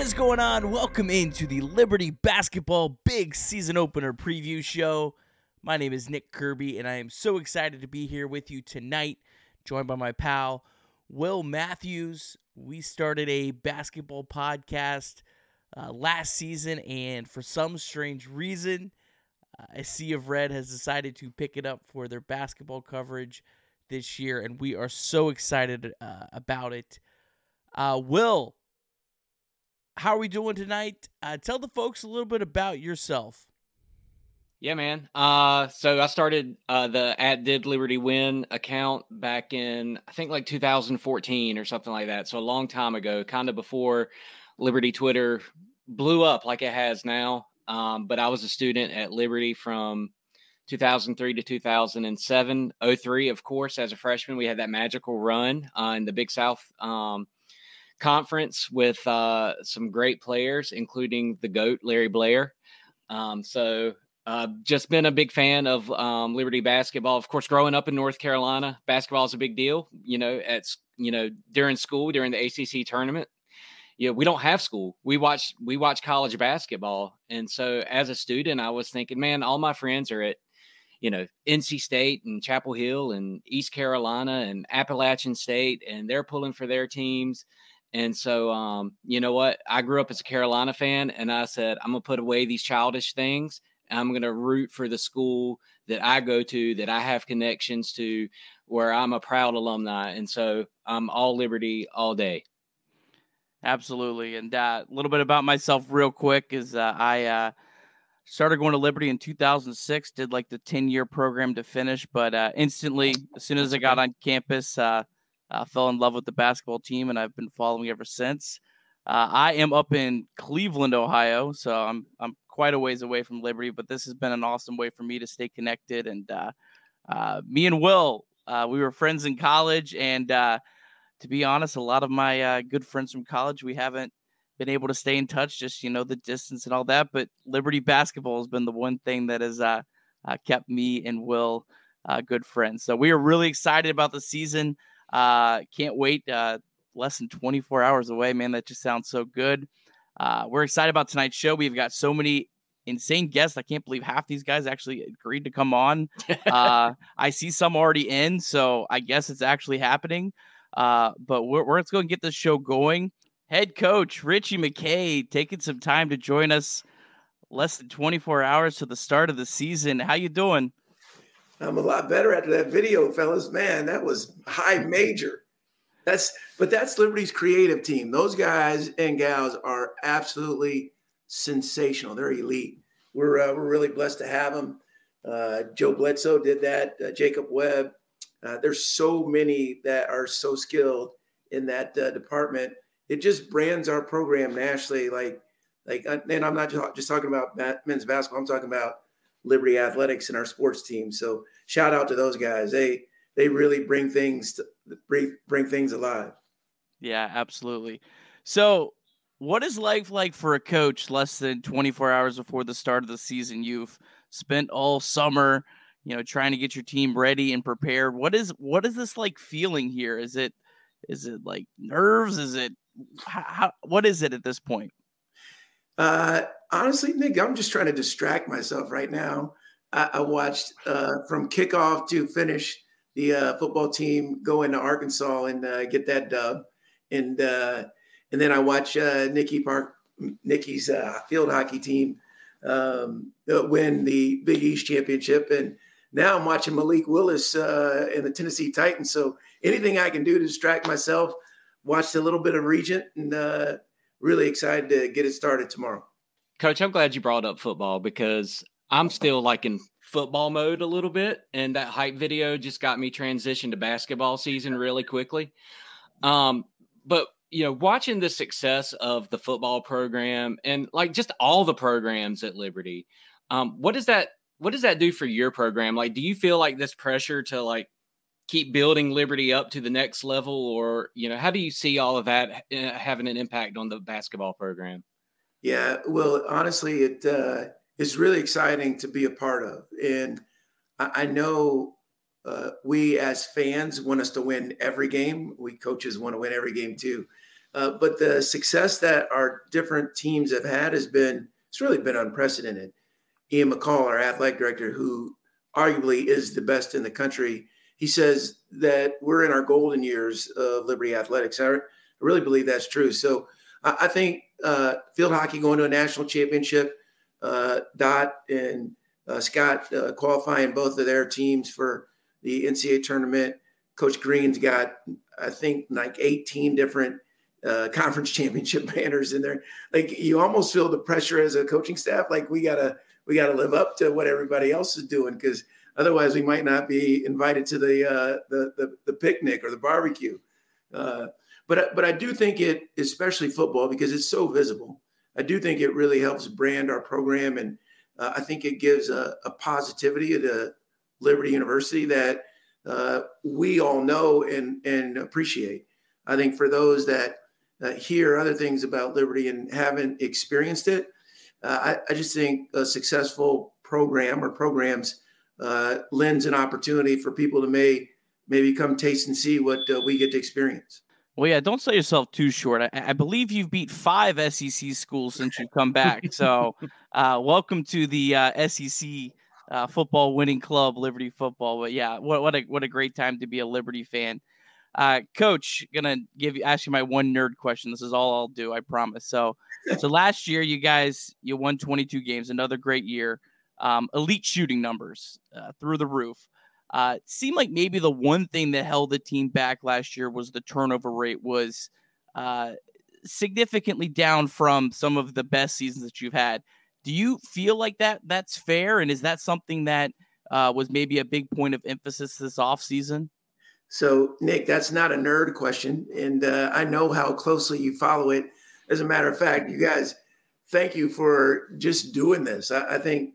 What is going on? Welcome into the Liberty Basketball Big Season Opener Preview Show. My name is Nick Kirby, and I am so excited to be here with you tonight, joined by my pal, Will Matthews. We started a basketball podcast uh, last season, and for some strange reason, uh, a Sea of Red has decided to pick it up for their basketball coverage this year, and we are so excited uh, about it. Uh, Will, how are we doing tonight? Uh, tell the folks a little bit about yourself. Yeah, man. Uh, so I started uh, the at Did Liberty Win account back in I think like 2014 or something like that. So a long time ago, kind of before Liberty Twitter blew up like it has now. Um, but I was a student at Liberty from 2003 to 2007. 03, of course, as a freshman, we had that magical run uh, in the Big South um, Conference with uh, some great players, including the GOAT, Larry Blair. Um, so uh, just been a big fan of um, Liberty basketball. Of course, growing up in North Carolina, basketball is a big deal. You know, at you know during school during the ACC tournament, you know, we don't have school. We watch we watch college basketball, and so as a student, I was thinking, man, all my friends are at you know NC State and Chapel Hill and East Carolina and Appalachian State, and they're pulling for their teams. And so, um, you know what? I grew up as a Carolina fan, and I said, I'm gonna put away these childish things. I'm gonna root for the school that I go to, that I have connections to, where I'm a proud alumni. And so, I'm all Liberty all day. Absolutely. And uh, a little bit about myself, real quick, is uh, I uh, started going to Liberty in 2006. Did like the 10 year program to finish, but uh, instantly, as soon as I got on campus uh, fell in love with the basketball team, and I've been following ever since. Uh, I am up in Cleveland, Ohio, so I'm I'm quite a ways away from Liberty, but this has been an awesome way for me to stay connected. And uh, uh, me and Will, uh, we were friends in college, and uh, to be honest, a lot of my uh, good friends from college, we haven't been able to stay in touch, just you know the distance and all that. But Liberty basketball has been the one thing that has kept me and Will good friends. So we are really excited about the season. Uh, can't wait. Uh, less than 24 hours away, man. That just sounds so good. Uh, we're excited about tonight's show. We've got so many insane guests. I can't believe half these guys actually agreed to come on. uh, I see some already in, so I guess it's actually happening. Uh, but we're, we're let's go and get this show going. Head coach Ritchie McKay taking some time to join us. Less than 24 hours to the start of the season. How you doing? I'm a lot better after that video, fellas. Man, that was high major. That's but that's Liberty's creative team. Those guys and gals are absolutely sensational. They're elite. We're uh, we're really blessed to have them. Uh, Joe Bledsoe did that. Uh, Jacob Webb. Uh, there's so many that are so skilled in that uh, department. It just brands our program nationally. Like like, and I'm not just talking about men's basketball. I'm talking about Liberty Athletics and our sports team. So shout out to those guys. They they really bring things to, bring bring things alive. Yeah, absolutely. So, what is life like for a coach less than 24 hours before the start of the season? You've spent all summer, you know, trying to get your team ready and prepared. What is what is this like feeling here? Is it is it like nerves? Is it how, what is it at this point? Uh, honestly, Nick, I'm just trying to distract myself right now. I, I watched uh, from kickoff to finish the uh, football team go into Arkansas and uh, get that dub, and uh, and then I watch uh, Nikki Park, Nikki's field hockey team um, win the Big East championship, and now I'm watching Malik Willis and the Tennessee Titans. So anything I can do to distract myself, watched a little bit of Regent and really excited to get it started tomorrow. Coach, I'm glad you brought up football because I'm still like in football mode a little bit, and that hype video just got me transitioned to basketball season really quickly. Um, but you know, watching the success of the football program and like just all the programs at Liberty, um, what does that what does that do for your program? Like, do you feel like this pressure to like keep building Liberty up to the next level, or you know, how do you see all of that uh, having an impact on the basketball program? Yeah, well, honestly, it uh, is really exciting to be a part of, and I, I know uh, we as fans want us to win every game. We coaches want to win every game too, Uh, but the success that our different teams have had has been it's really been unprecedented. Ian McCaw, our athletic director, who arguably is the best in the country, he says that we're in our golden years of Liberty athletics. I really believe that's true. So I think uh, field hockey going to a national championship, uh, Dot and uh, Scott uh, qualifying both of their teams for the NCAA tournament. Coach Green's got, I think, like 18 different uh, conference championship banners in there. Like you almost feel the pressure as a coaching staff. Like we gotta we gotta live up to what everybody else is doing because otherwise we might not be invited to the uh, the, the, the picnic or the barbecue. Uh, but but I do think it, especially football, because it's so visible. I do think it really helps brand our program, and uh, I think it gives a, a, positivity to Liberty University that uh, we all know and and appreciate. I think for those that hear other things about Liberty and haven't experienced it, uh, I, I, just think a successful program or programs uh, lends an opportunity for people to may maybe come taste and see what uh, we get to experience. Well, yeah, don't sell yourself too short. I, I, believe you've beat five SEC schools since you've come back. So, uh, welcome to the uh, SEC uh, football winning club, Liberty Football. But yeah, what what a what a great time to be a Liberty fan. Uh, Coach, gonna give you ask you my one nerd question. This is all I'll do, I promise. So, so last year you guys you won 22 games, another great year. Um, elite shooting numbers uh, through the roof. Uh, seemed like maybe the one thing that held the team back last year was the turnover rate was uh, significantly down from some of the best seasons that you've had. Do you feel like that that's fair, and is that something that uh, was maybe a big point of emphasis this offseason? So, Nick, that's not a nerd question. And uh, I know how closely you follow it. As a matter of fact, you guys, thank you for just doing this. I, I think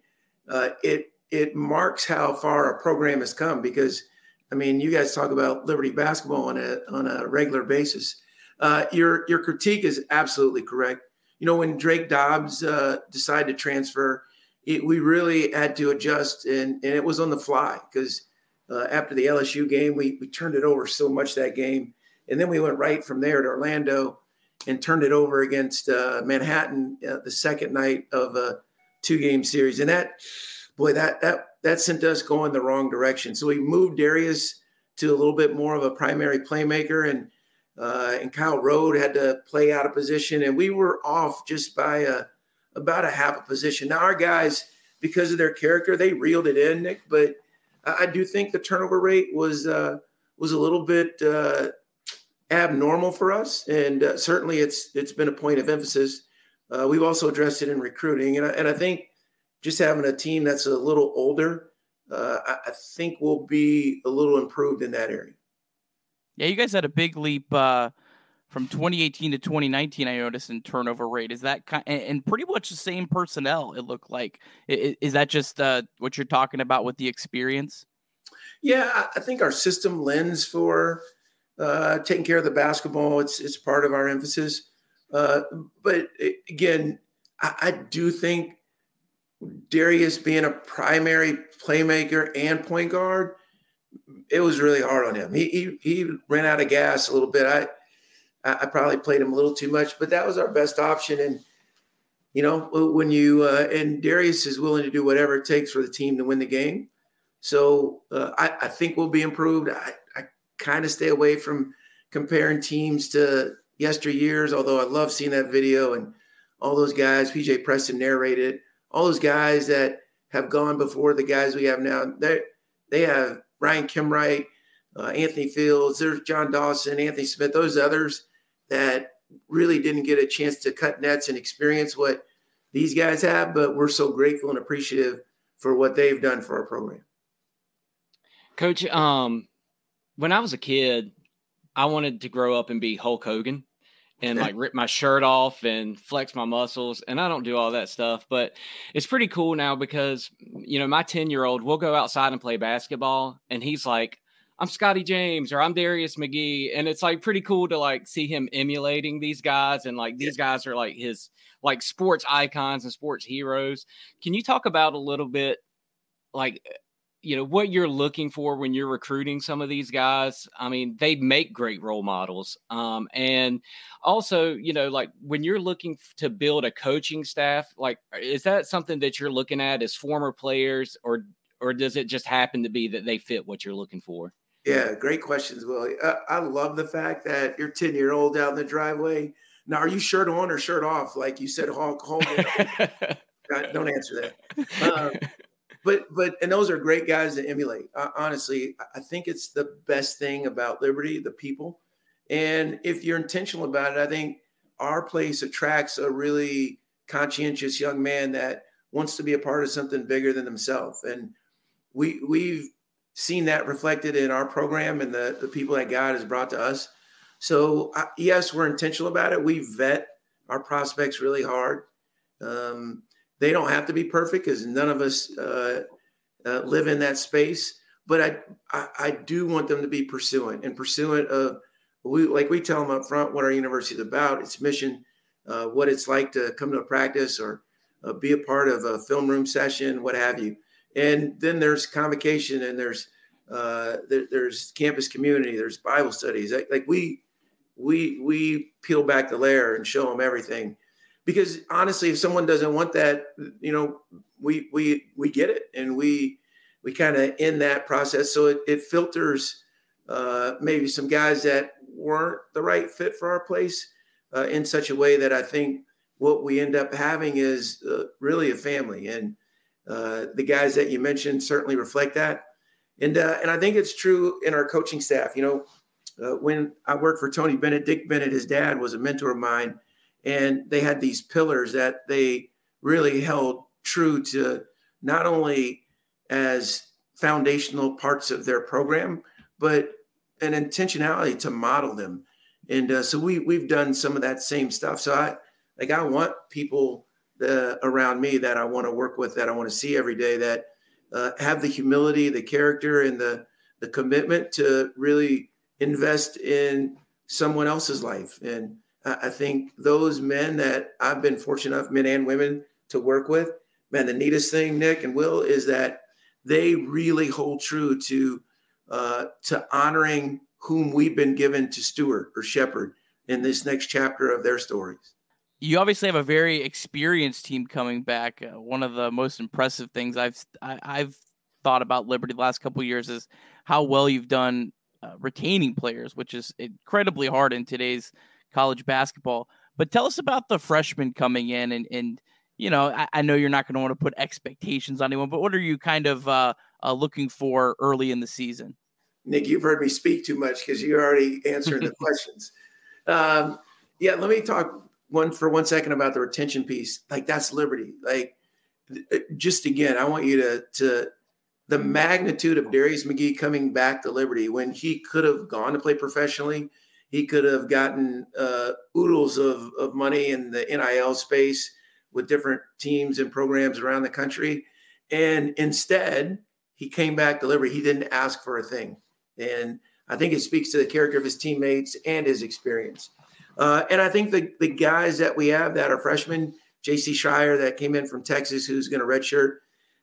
uh, it it marks how far our program has come because, I mean, you guys talk about Liberty basketball on a on a regular basis. Uh, your your critique is absolutely correct. You know, when Drake Dobbs uh, decided to transfer, it, we really had to adjust, and and it was on the fly because – uh, after the LSU game. We, we turned it over so much that game. And then we went right from there to Orlando and turned it over against uh, Manhattan uh, the second night of a two game series. And that, boy, that, that, that sent us going the wrong direction. So we moved Darius to a little bit more of a primary playmaker and, uh, and Kyle Rode had to play out of position. And we were off just by a, about a half a position. Now, our guys, because of their character, they reeled it in, Nick, but I do think the turnover rate was uh, was a little bit uh, abnormal for us, and uh, certainly it's it's been a point of emphasis. Uh, we've also addressed it in recruiting, and I, and I think just having a team that's a little older, uh, I, I, think will be a little improved in that area. Yeah, you guys had a big leap uh, from 2018 to 2019 i noticed in turnover rate. Is that kind and pretty much the same personnel it looked like. Is, that just uh, what you're talking about with the experience? Yeah i think our system lends for uh, taking care of the basketball. It's it's part of our emphasis uh, but again I, I do think darius being a primary playmaker and point guard it was really hard on him he, he, he ran out of gas a little bit i I, I, probably played him a little too much, but that was our best option. And you know, when you uh, and Darius is willing to do whatever it takes for the team to win the game. So uh, I, I, think we'll be improved. I, I kind of stay away from comparing teams to yesteryears, although I love seeing that video and all those guys. PJ Preston narrated all those guys that have gone before the guys we have now. They they have Brian Kimwright, uh, Anthony Fields, there's John Dawson, Anthony Smith, those others that really didn't get a chance to cut nets and experience what these guys have, but we're so grateful and appreciative for what they've done for our program. Coach, um, when I was a kid, I wanted to grow up and be Hulk Hogan and like rip my shirt off and flex my muscles. And I don't do all that stuff, but it's pretty cool now because, you know, my 10 year old will go outside and play basketball and he's like, I'm Scottie James or I'm Darius McGee. And it's like pretty cool to like see him emulating these guys. And like these guys are like his like sports icons and sports heroes. Can you talk about a little bit like you know what you're looking for when you're recruiting some of these guys i mean they make great role models um, and also you know like when you're looking to build a coaching staff like is that something that you're looking at as former players or or does it just happen to be that they fit what you're looking for? Yeah great questions willie. Uh, i love the fact that you're 10 year old out in the driveway. Now are you shirt on or shirt off like you said hulk hogan? Don't answer that. Um, but but and those are great guys to emulate. Honestly, I think it's the best thing about Liberty, the people. And if you're intentional about it, I think our place attracts a really conscientious young man that wants to be a part of something bigger than himself, And we we've seen that reflected in our program and the the people that God has brought to us. So yes, we're intentional about it. We vet our prospects really hard. Um, they don't have to be perfect because none of us uh, uh, live in that space. But I, I, I do want them to be pursuant and pursuant of we like we tell them up front what our university is about, its mission, uh, what it's like to come to a practice or uh, be a part of a film room session, what have you. And then there's convocation and there's uh, there, there's campus community, there's Bible studies. Like, like we we we peel back the layer and show them everything because honestly, if someone doesn't want that, you know, we we we get it, and we we kind of end that process. So it, it filters uh, maybe some guys that weren't the right fit for our place uh, in such a way that I think what we end up having is uh, really a family, and uh, the guys that you mentioned certainly reflect that. And uh, and I think it's true in our coaching staff. You know, uh, when I worked for Tony Bennett, Dick Bennett, his dad was a mentor of mine and they had these pillars that they really held true to not only as foundational parts of their program, but an intentionality to model them. And uh, so we we've done some of that same stuff. So I like I want people uh, around me that I want to work with, that I want to see every day, that uh, have the humility, the character, and the the commitment to really invest in someone else's life. And I think those men that I've been fortunate enough, men and women, to work with, man, the neatest thing, Nick and Will, is that they really hold true to uh, to honoring whom we've been given to steward or shepherd in this next chapter of their stories. You obviously have a very experienced team coming back. Uh, one of the most impressive things I've I, have i have thought about Liberty the last couple years is how well you've done uh, retaining players, which is incredibly hard in today's college basketball. But tell us about the freshmen coming in and and you know I, I know you're not going to want to put expectations on anyone, but what are you kind of uh, uh, looking for early in the season? Nick, you've heard me speak too much because you're already answering the questions. Um, yeah, let me talk one for one second about the retention piece. Like that's Liberty. Like uh, just again, I want you to to the magnitude of Darius McGee coming back to Liberty when he could have gone to play professionally he could have gotten uh, oodles of, of money in the NIL space with different teams and programs around the country. And instead, he came back Liberty. He didn't ask for a thing. And I think it speaks to the character of his teammates and his experience. Uh, and I think the, the guys that we have that are freshmen, JC Schreier that came in from Texas, who's going to redshirt.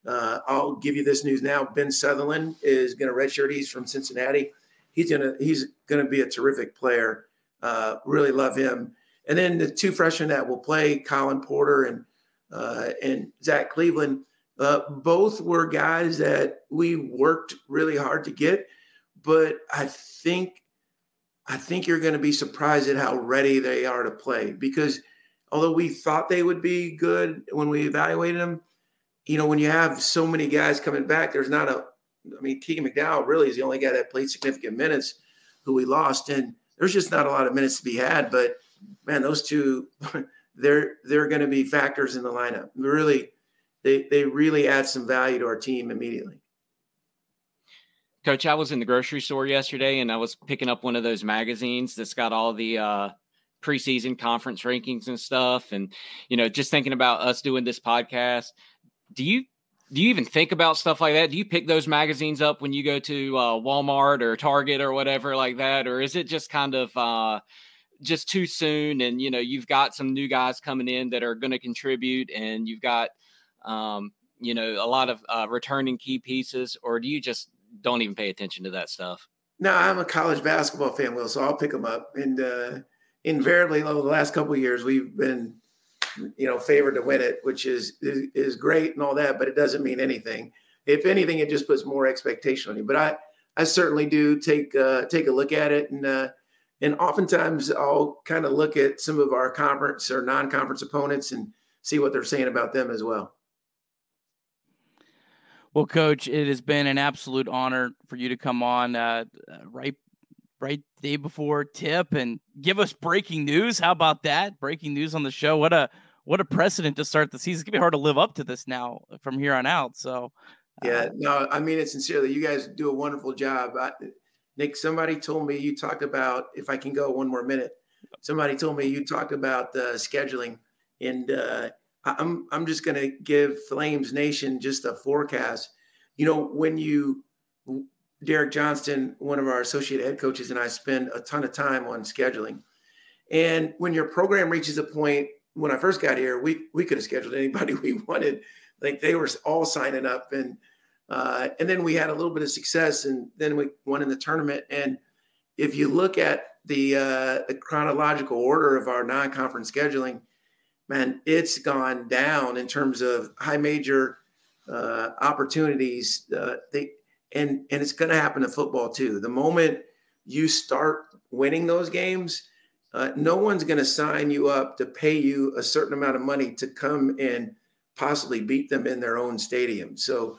Uh, I'll give you this news now. Ben Sutherland is going to redshirt. He's from Cincinnati he's gonna he's gonna be a terrific player. Uh, really love him. And then the two freshmen that will play, Colin Porter and uh, and Zach Cleveland, uh, both were guys that we worked really hard to get. But I think I think you're going to be surprised at how ready they are to play because although we thought they would be good when we evaluated them, you know, when you have so many guys coming back, there's not a I mean, Keegan McDowell really is the only guy that played significant minutes who we lost. And there's just not a lot of minutes to be had. But man, those two, they're they're going to be factors in the lineup. Really, they they really add some value to our team immediately. Coach, I was in the grocery store yesterday and I was picking up one of those magazines that's got all the uh, preseason conference rankings and stuff. And, you know, just thinking about us doing this podcast, do you do you even think about stuff like that? Do you pick those magazines up when you go to uh, Walmart or Target or whatever like that, or is it just kind of uh, just too soon? And you know, you've got some new guys coming in that are going to contribute, and you've got um, you know, a lot of uh, returning key pieces, or do you just don't even pay attention to that stuff? No, I'm a college basketball fan, Will, so I'll pick them up. And uh, invariably, over the last couple years, we've been, you know, favored to win it, which is, is is great and all that, but it doesn't mean anything. If anything, it just puts more expectation on you. But I, I certainly do take uh, take a look at it, and uh, and oftentimes I'll kind of look at some of our conference or non-conference opponents and see what they're saying about them as well. Well, Coach, it has been an absolute honor for you to come on uh, right right day before tip and give us breaking news. How about that? Breaking news on the show. What a what a precedent to start the season. It's gonna be hard to live up to this now from here on out. So uh, yeah, no, I mean it sincerely. You guys do a wonderful job. I, Nick, somebody told me you talked about if I can go one more minute. Somebody told me you talked about the scheduling, and uh, I'm I'm just going to give Flames Nation just a forecast. You know, when you Derek Johnston, one of our associate head coaches, and I spend a ton of time on scheduling. And when your program reaches a point, when I first got here, we we could have scheduled anybody we wanted. Like they were all signing up, and uh, and then we had a little bit of success, and then we won in the tournament. And if you look at the uh, the chronological order of our non-conference scheduling, man, it's gone down in terms of high major uh, opportunities. Uh, they and and it's going to happen in football too. The moment you start winning those games, uh, no one's going to sign you up to pay you a certain amount of money to come and possibly beat them in their own stadium. So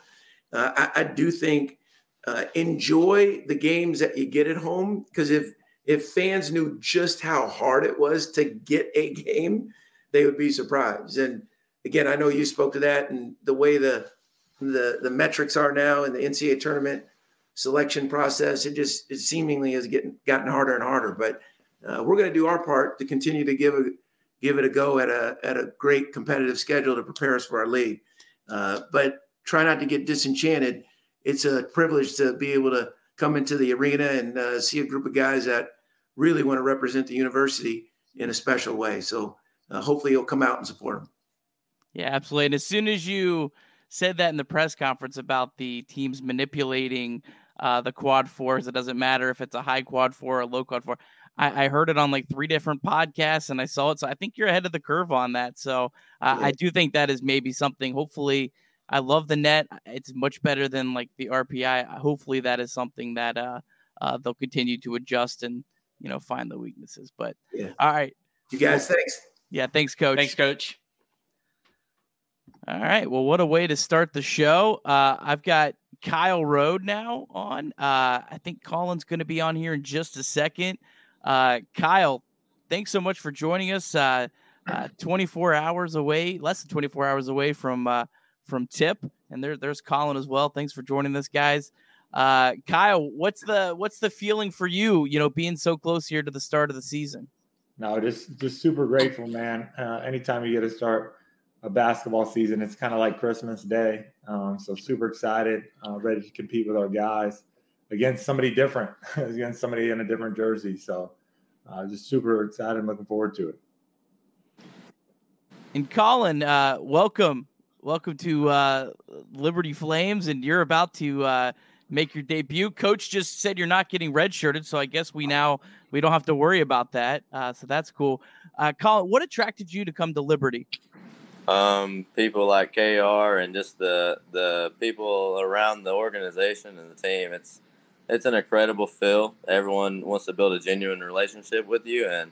uh, I, I, do think uh, enjoy the games that you get at home because if if fans knew just how hard it was to get a game, they would be surprised. And again, I know you spoke to that and the way the the the metrics are now in the NCAA tournament selection process. It just it seemingly has getting gotten harder and harder. But uh, we're going to do our part to continue to give a give it a go at a at a great competitive schedule to prepare us for our league. Uh, but try not to get disenchanted. It's a privilege to be able to come into the arena and uh, see a group of guys that really want to represent the university in a special way. So uh, hopefully you'll come out and support them. Yeah, absolutely. And as soon as you said that in the press conference about the teams manipulating uh, the quad fours, it doesn't matter if it's a high quad four or a low quad four. I, I, heard it on like three different podcasts and I saw it. So I think you're ahead of the curve on that. So uh, yeah. I do think that is maybe something. Hopefully, I love the net. It's much better than like the RPI. Hopefully, that is something that uh, uh, they'll continue to adjust and you know find the weaknesses. But yeah. all right, you guys, thanks. Yeah, thanks, coach. Thanks, coach. All right. Well, what a way to start the show. Uh, I've got Kyle Rode now on. Uh, I think Colin's going to be on here in just a second. Uh, Kyle, thanks so much for joining us. Uh, uh, 24 hours away, less than 24 hours away from uh, from Tip, and there, there's Colin as well. Thanks for joining us, guys. Uh, Kyle, what's the what's the feeling for you? You know, being so close here to the start of the season. No, just just super grateful, man. Uh, anytime you get to start a basketball season, it's kind of like Christmas Day. Um, so super excited, uh, ready to compete with our guys against somebody different, against somebody in a different jersey. So uh, just super excited and looking forward to it. And Colin, uh, welcome, welcome to uh, Liberty Flames, and you're about to uh, make your debut. Coach just said you're not getting redshirted, so I guess we now we don't have to worry about that. Uh, so that's cool. Uh, Colin, what attracted you to come to Liberty? Um, people like KR and just the the people around the organization and the team. It's it's an incredible feel. Everyone wants to build a genuine relationship with you, and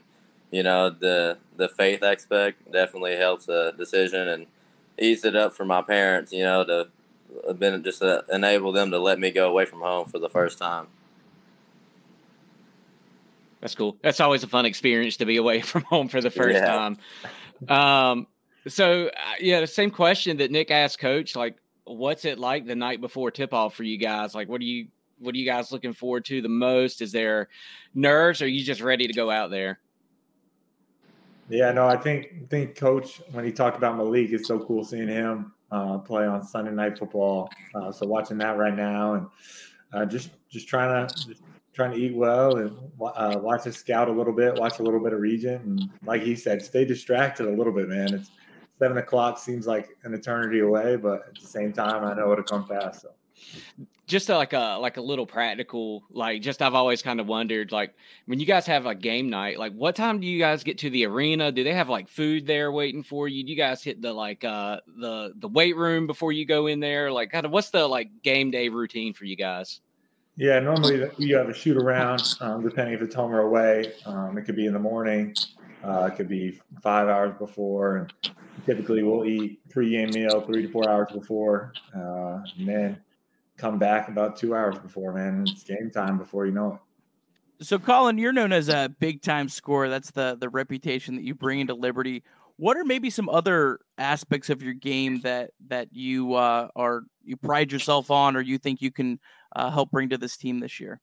you know the the faith aspect definitely helps a decision and ease it up for my parents. You know to been just to enable them to let me go away from home for the first time. That's cool. That's always a fun experience to be away from home for the first yeah. time. Um, so uh, yeah, the same question that Nick asked Coach. Like, what's it like the night before tip off for you guys? Like, what do you what are you guys looking forward to the most? Is there nerves? Or are you just ready to go out there? Yeah, no, I think think Coach when he talked about Malik, it's so cool seeing him uh, play on Sunday Night Football. Uh, so watching that right now, and uh, just just trying to just trying to eat well and uh, watch us scout a little bit, watch a little bit of Regent, and like he said, stay distracted a little bit, man. It's seven o'clock seems like an eternity away, but at the same time, I know it'll come fast. So just like a like a little practical like just i've always kind of wondered like when you guys have a game night like what time do you guys get to the arena? Do they have like food there waiting for you? Do you guys hit the like uh the the weight room before you go in there? Like kind of what's the like game day routine for you guys? Yeah normally you have a shoot around um, depending if it's home or away. Um, it could be in the morning uh, it could be five hours before and typically we'll eat pre-game meal three to four hours before uh, and then come back about two hours before, man. It's game time before you know it. So, Colin, you're known as a big time scorer. That's the the reputation that you bring into Liberty. What are maybe some other aspects of your game that that you uh, are you pride yourself on, or you think you can uh, help bring to this team this year?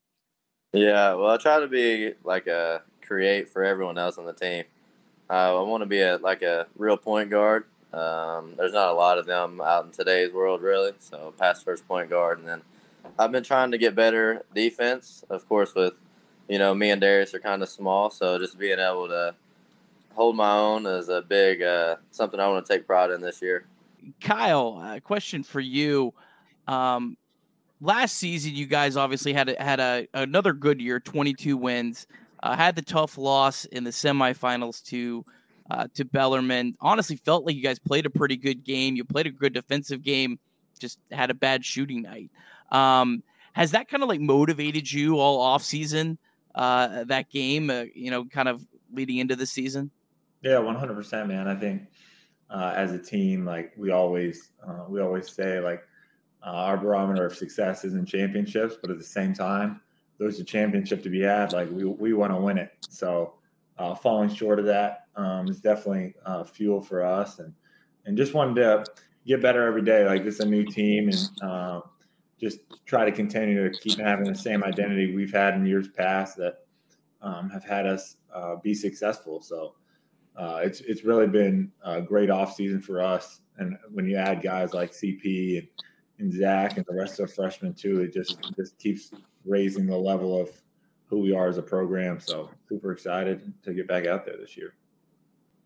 Yeah, well, I try to be like a create for everyone else on the team. Uh, I want to be a like a real point guard. Um, there's not a lot of them out in today's world, really. So, pass first point guard, and then I've been trying to get better defense. Of course, with you know me and Darius are kind of small, so just being able to hold my own is a big uh, something I want to take pride in this year. Kyle, a question for you. Um, last season, you guys obviously had a, had a another good year, 22 wins. Uh, had the tough loss in the semifinals to uh, to Bellarmine. Honestly, felt like you guys played a pretty good game. You played a good defensive game, just had a bad shooting night. Um, has that kind of like motivated you all off season? Uh, that game, uh, you know, kind of leading into the season. Yeah, one hundred percent, man. I think uh, as a team, like we always uh, we always say, like uh, our barometer of success is in championships, but at the same time, there's a championship to be had. Like we we want to win it. So uh, falling short of that um, is definitely uh, fuel for us, and and just wanted to get better every day. Like this is a new team, and uh, just try to continue to keep having the same identity we've had in years past that um, have had us uh, be successful. So uh, it's it's really been a great off season for us, and when you add guys like CP and, and Zach and the rest of the freshmen too, it just just keeps raising the level of who we are as a program. So super excited to get back out there this year.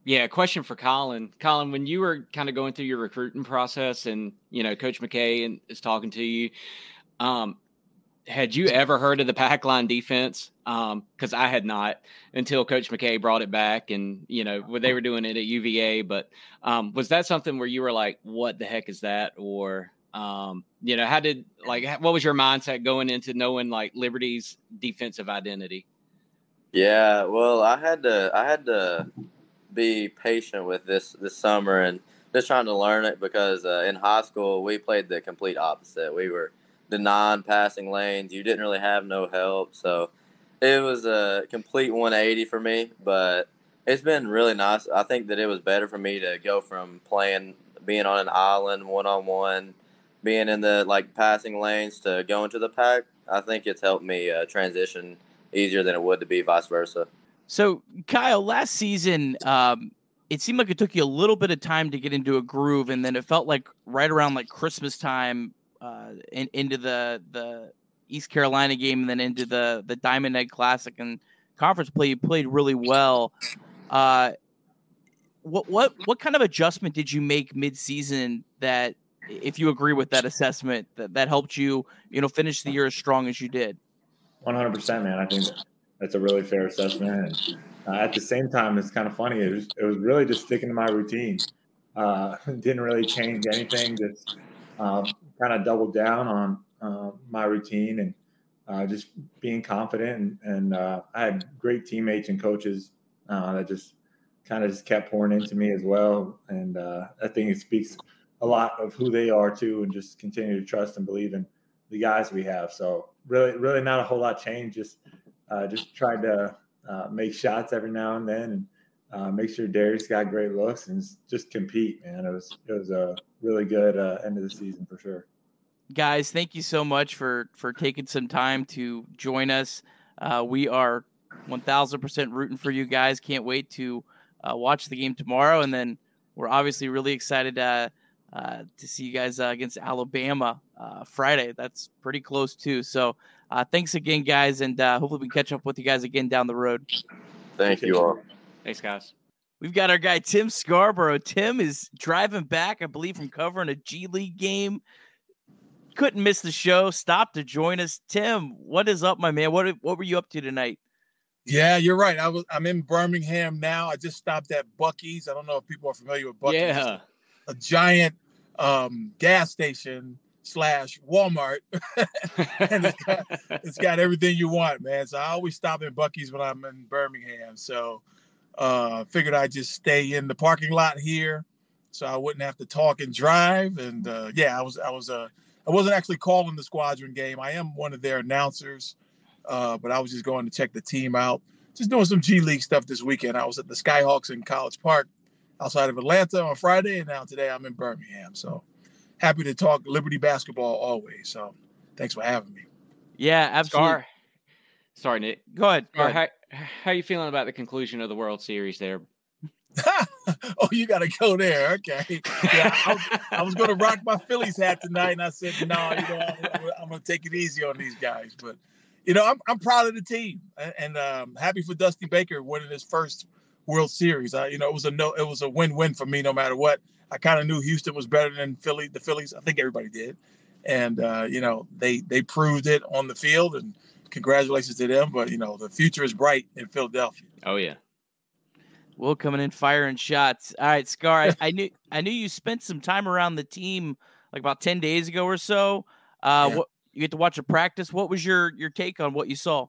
Yeah, question for Colin. Colin, when you were kind of going through your recruiting process, and you know Coach McKay and is talking to you, um, had you ever heard of the pack line defense? Because um, I had not until Coach McKay brought it back, and you know when they were doing it at UVA. But um, was that something where you were like, "What the heck is that?" Or um, you know, how did like what was your mindset going into knowing like Liberty's defensive identity? Yeah, well, I had to I had to be patient with this this summer and just trying to learn it because uh, in high school we played the complete opposite. We were denying passing lanes. You didn't really have no help, so it was a complete 180 for me. But it's been really nice. I think that it was better for me to go from playing being on an island one on one being in the like passing lanes to going to the pack, I think it's helped me uh, transition easier than it would to be vice versa. So, Kyle, last season, um, it seemed like it took you a little bit of time to get into a groove, and then it felt like right around like Christmas time, uh, in, into the the East Carolina game, and then into the the Diamond Head Classic and conference play, you played really well. Uh, what what what kind of adjustment did you make mid season that if you agree with that assessment that that helped you, you know, finish the year as strong as you did. One hundred percent, man. I think that's a really fair assessment. And uh, at the same time, it's kind of funny. It was it was really just sticking to my routine. Uh, didn't really change anything. Just um, kind of doubled down on uh, my routine and uh, just being confident. And, and uh, I had great teammates and coaches uh, that just kind of just kept pouring into me as well. And I think it speaks a lot of who they are too, and just continue to trust and believe in the guys we have. So really, really not a whole lot changed. Just uh, just tried to uh, make shots every now and then, and uh, make sure Darius got great looks and just compete. Man, it was it was a really good uh, end of the season for sure. Guys, thank you so much for for taking some time to join us. Uh, we are 1000% rooting for you guys. Can't wait to uh, watch the game tomorrow, and then we're obviously really excited to uh, to see you guys uh, against Alabama uh, Friday. That's pretty close too. So uh, thanks again, guys, and uh, hopefully we can catch up with you guys again down the road. Thank you all. Thanks, guys. We've got our guy Tim Scarborough. Tim is driving back, I believe, from covering a G League game. Couldn't miss the show. Stopped to join us. Tim, what is up, my man? What what were you up to tonight? Yeah, you're right. I was I'm in Birmingham now. I just stopped at Buc-ee's. I don't know if people are familiar with Buc-ee's. Yeah. A giant um, gas station slash Walmart. and it's got, it's got everything you want, man. So I always stop at Buc-ee's when I'm in Birmingham. So uh figured I'd just stay in the parking lot here so I wouldn't have to talk and drive. And uh yeah, I was I was uh I wasn't actually calling the squadron game. I am one of their announcers. Uh, but I was just going to check the team out, just doing some G League stuff this weekend. I was at the Skyhawks in College Park outside of Atlanta on Friday, and now today I'm in Birmingham. So happy to talk Liberty basketball always. So thanks for having me. Yeah, absolutely. Scar. Sorry, Nick. Go ahead. Go Or ahead. how how you feeling about the conclusion of the World Series there? oh, you got to go there. Okay. Yeah, I was, I was going to rock my Phillies hat tonight, and I said, no, you know, I'm, I'm going to take it easy on these guys. But, you know, I'm, I'm proud of the team and, and um, happy for Dusty Baker winning his first World Series. I, you know, it was a no, it was a win-win for me no matter what. I kind of knew Houston was better than Philly, the Phillies. I think everybody did, and uh, you know, they they proved it on the field, and congratulations to them. But you know, the future is bright in Philadelphia. Oh yeah. Will coming in firing shots. All right, Scar. I, I knew I knew you spent some time around the team like about ten days ago or so. Uh, Yeah. what you get to watch a practice. What was your your take on what you saw?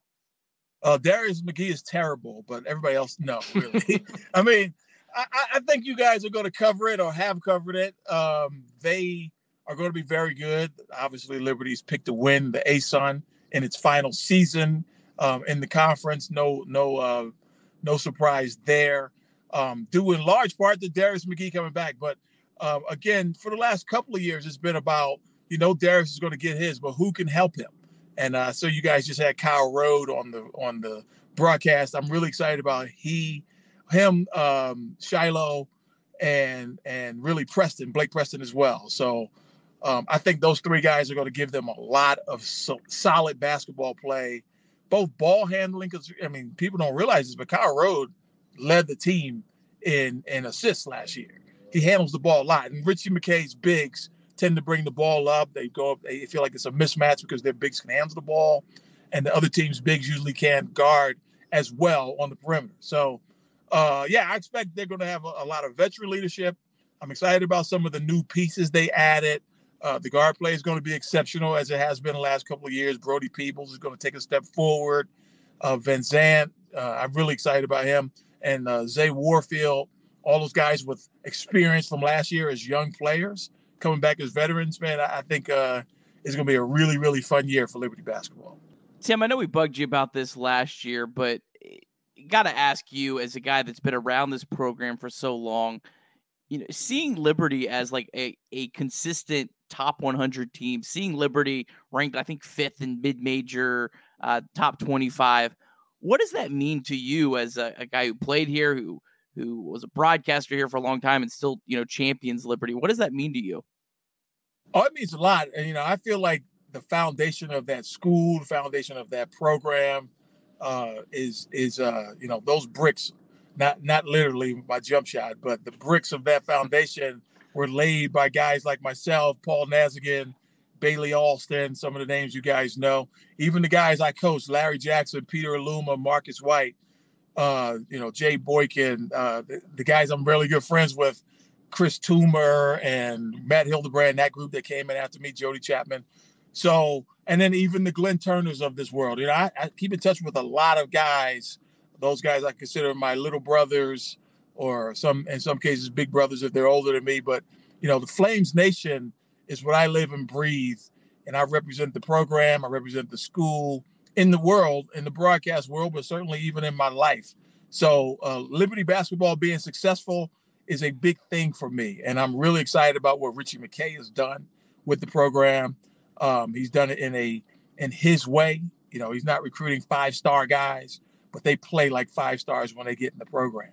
Uh, Darius McGee is terrible, but everybody else, no, really. I mean, I, I- think you guys are going to cover it or have covered it. Um, they are going to be very good. Obviously, Liberty's picked to win the ASUN in its final season um, in the conference. No, no, uh, no surprise there. Um, due in large part to Darius McGee coming back, but um, again, for the last couple of years, it's been about you know Darius is going to get his, but who can help him? And uh, so you guys just had Kyle Rode on the on the broadcast. I'm really excited about he, him, um, Shiloh, and and really Preston, Blake Preston as well. So um, I think those three guys are going to give them a lot of so, solid basketball play, both ball handling. Because I mean, people don't realize this, but Kyle Rode led the team in in assists last year. He handles the ball a lot, and Ritchie McKay's bigs tend to bring the ball up. They go up, they feel like it's a mismatch because their bigs can handle the ball, and the other team's bigs usually can't guard as well on the perimeter. So, uh, yeah, I expect they're going to have a, a lot of veteran leadership. I'm excited about some of the new pieces they added. Uh, the guard play is going to be exceptional as it has been the last couple of years. Brody Peebles is going to take a step forward. Uh, Venzant, uh, I'm really excited about him. And uh, Zay Warfield, all those guys with experience from last year as young players coming back as veterans, man, I, I think uh, it's going to be a really, really fun year for Liberty basketball. Tim, I know we bugged you about this last year, but got to ask you, as a guy that's been around this program for so long, you know, seeing Liberty as like a, a consistent top 100 team, seeing Liberty ranked, I think, fifth in mid major, uh, top 25. What does that mean to you as a, a guy who played here, who who was a broadcaster here for a long time and still, you know, champions Liberty? What does that mean to you? Oh, it means a lot. And, you know, I feel like the foundation of that school, the foundation of that program uh, is, is uh, you know, those bricks, not not literally my jump shot, but the bricks of that foundation were laid by guys like myself, Paul Nazigan, Bailey Alston, some of the names you guys know, even the guys I coached, Larry Jackson, Peter Aluma, Marcus White, uh, you know, Jay Boykin, uh, the, the guys I'm really good friends with, Chris Toomer and Matt Hildebrand, that group that came in after me, Jody Chapman. So, and then even the Glenn Turners of this world. You know, I, I keep in touch with a lot of guys. Those guys I consider my little brothers, or some in some cases big brothers if they're older than me. But you know, the Flames Nation is what I live and breathe, and I represent the program. I represent the school in the world, in the broadcast world, but certainly even in my life. So, uh, Liberty basketball being successful is a big thing for me, and I'm really excited about what Ritchie McKay has done with the program. Um, he's done it in a in his way. You know, he's not recruiting five star guys, but they play like five stars when they get in the program,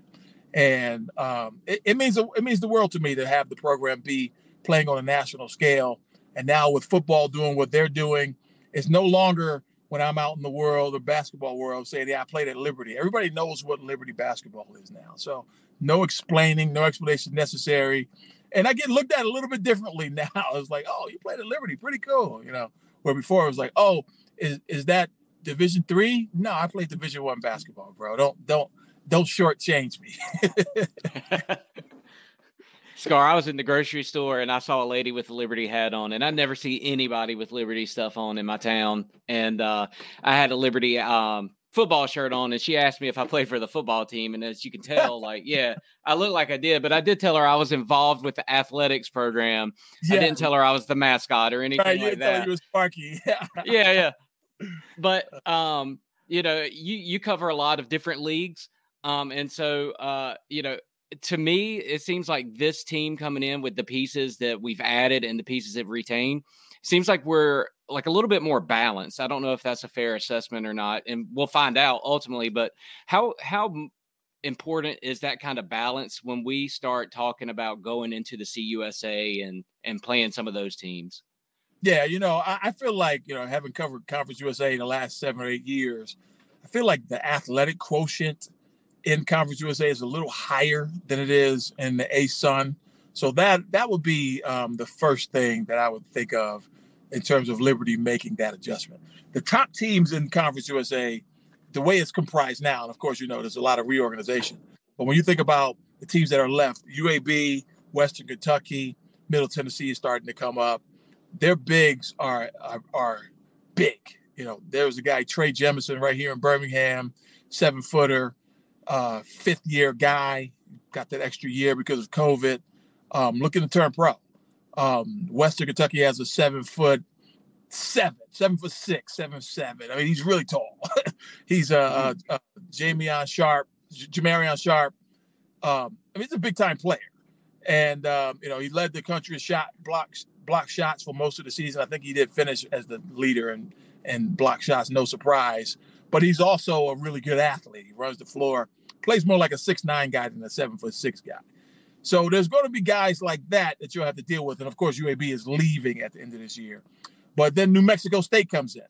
and um, it, it means it means the world to me to have the program be playing on a national scale. And now with football doing what they're doing, it's no longer when I'm out in the world, the basketball world, saying, "Yeah, I played at Liberty." Everybody knows what Liberty basketball is now. So no explaining, no explanation necessary. And I get looked at a little bit differently now. It's like, oh, you played at Liberty, pretty cool, you know. Where before it was like, oh, is is that Division three? No, I played Division one basketball, bro. Don't don't don't shortchange me. Scar, I was in the grocery store and I saw a lady with a Liberty hat on, and I never see anybody with Liberty stuff on in my town. And uh, I had a Liberty um, football shirt on, and she asked me if I played for the football team. And as you can tell, like, yeah, I look like I did, but I did tell her I was involved with the athletics program. Yeah. I didn't tell her I was the mascot or anything right, like that. You was Sparky. yeah, yeah. But um, you know, you you cover a lot of different leagues. Um, and so uh, you know, to me, it seems like this team coming in with the pieces that we've added and the pieces that retained seems like we're like a little bit more balanced. I don't know if that's a fair assessment or not, and we'll find out ultimately. But how how important is that kind of balance when we start talking about going into the CUSA and and playing some of those teams? Yeah, you know, I, I feel like you know having covered Conference USA in the last seven or eight years, I feel like the athletic quotient in Conference USA is a little higher than it is in the ASUN. So that that would be um, the first thing that I would think of in terms of Liberty making that adjustment. The top teams in Conference USA, the way it's comprised now, and of course you know there's a lot of reorganization. But when you think about the teams that are left, UAB, Western Kentucky, Middle Tennessee is starting to come up. Their bigs are are, are big. You know, there was a guy Trey Jemison right here in Birmingham, seven footer uh, fifth year guy, got that extra year because of COVID, um, looking to turn pro. Um, Western Kentucky has a seven foot seven, seven foot six, seven seven. I mean, he's really tall. he's a, uh, uh, uh, Jamion Sharp, Jamarion Sharp. Um, I mean, he's a big time player, and um, you know he led the country in shot blocks block shots for most of the season. I think he did finish as the leader and and block shots, no surprise but he's also a really good athlete. He runs the floor, plays more like a six nine guy than a seven foot six guy. So there's going to be guys like that that you'll have to deal with. And of course, UAB is leaving at the end of this year. But then New Mexico State comes in.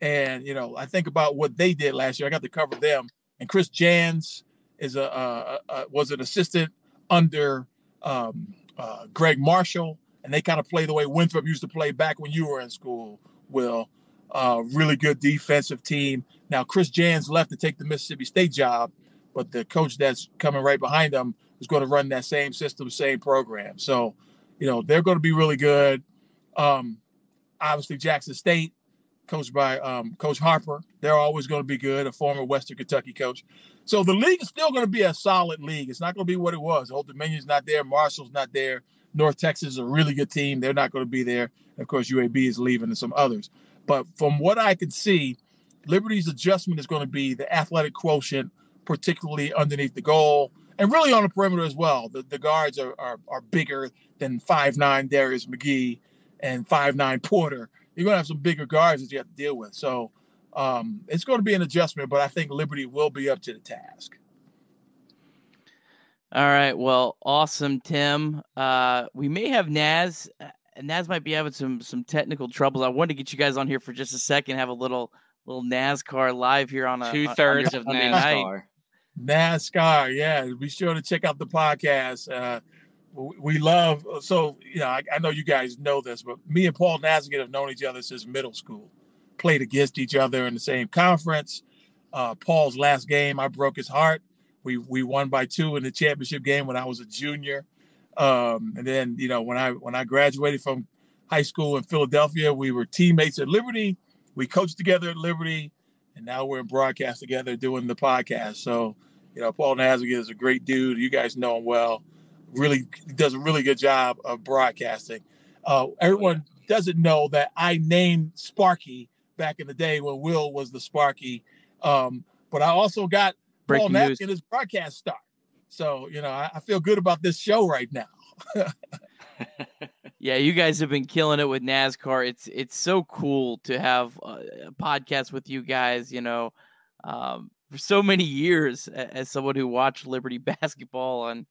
And, you know, I think about what they did last year. I got to cover them. And Chris Jans is a, was an assistant under um, uh, Gregg Marshall. And they kind of play the way Winthrop used to play back when you were in school, Will. Really good defensive team. Now, Chris Jans left to take the Mississippi State job, but the coach that's coming right behind him is going to run that same system, same program. So, you know, they're going to be really good. Um, obviously, Jackson State, coached by um, Coach Harper, they're always going to be good, a former Western Kentucky coach. So the league is still going to be a solid league. It's not going to be what it was. Old Dominion's not there. Marshall's not there. North Texas is a really good team. They're not going to be there. Of course, UAB is leaving and some others. But from what I can see, Liberty's adjustment is going to be the athletic quotient, particularly underneath the goal and really on the perimeter as well. The, the guards are, are, are bigger than five nine Darius McGee and five nine Porter. You're going to have some bigger guards that you have to deal with. So um, it's going to be an adjustment, but I think Liberty will be up to the task. All right. Well, awesome, Tim. Uh, we may have Naz. Uh, Naz might be having some some technical troubles. I wanted to get you guys on here for just a second, have a little little NASCAR live here on a two thirds of NASCAR. Night. NASCAR, yeah. Be sure to check out the podcast. Uh, we love so you know I, I, know you guys know this, but me and Paul Nazigan have known each other since middle school. Played against each other in the same conference. Uh, Paul's last game, I broke his heart. We we won by two in the championship game when I was a junior. Um, and then you know when I when I graduated from high school in Philadelphia, we were teammates at Liberty we coached together at Liberty, and now we're in broadcast together doing the podcast. So, you know, Paul Nazigan is a great dude. You guys know him well. Really does a really good job of broadcasting. Uh, everyone doesn't know that I named Sparky back in the day when Will was the Sparky. Um, but I also got Breaking Paul Nazigan his broadcast start. So, you know, I, I feel good about this show right now. Yeah, you guys have been killing it with NASCAR. It's it's so cool to have a, podcast with you guys. You know, um, for so many years as someone who watched Liberty basketball on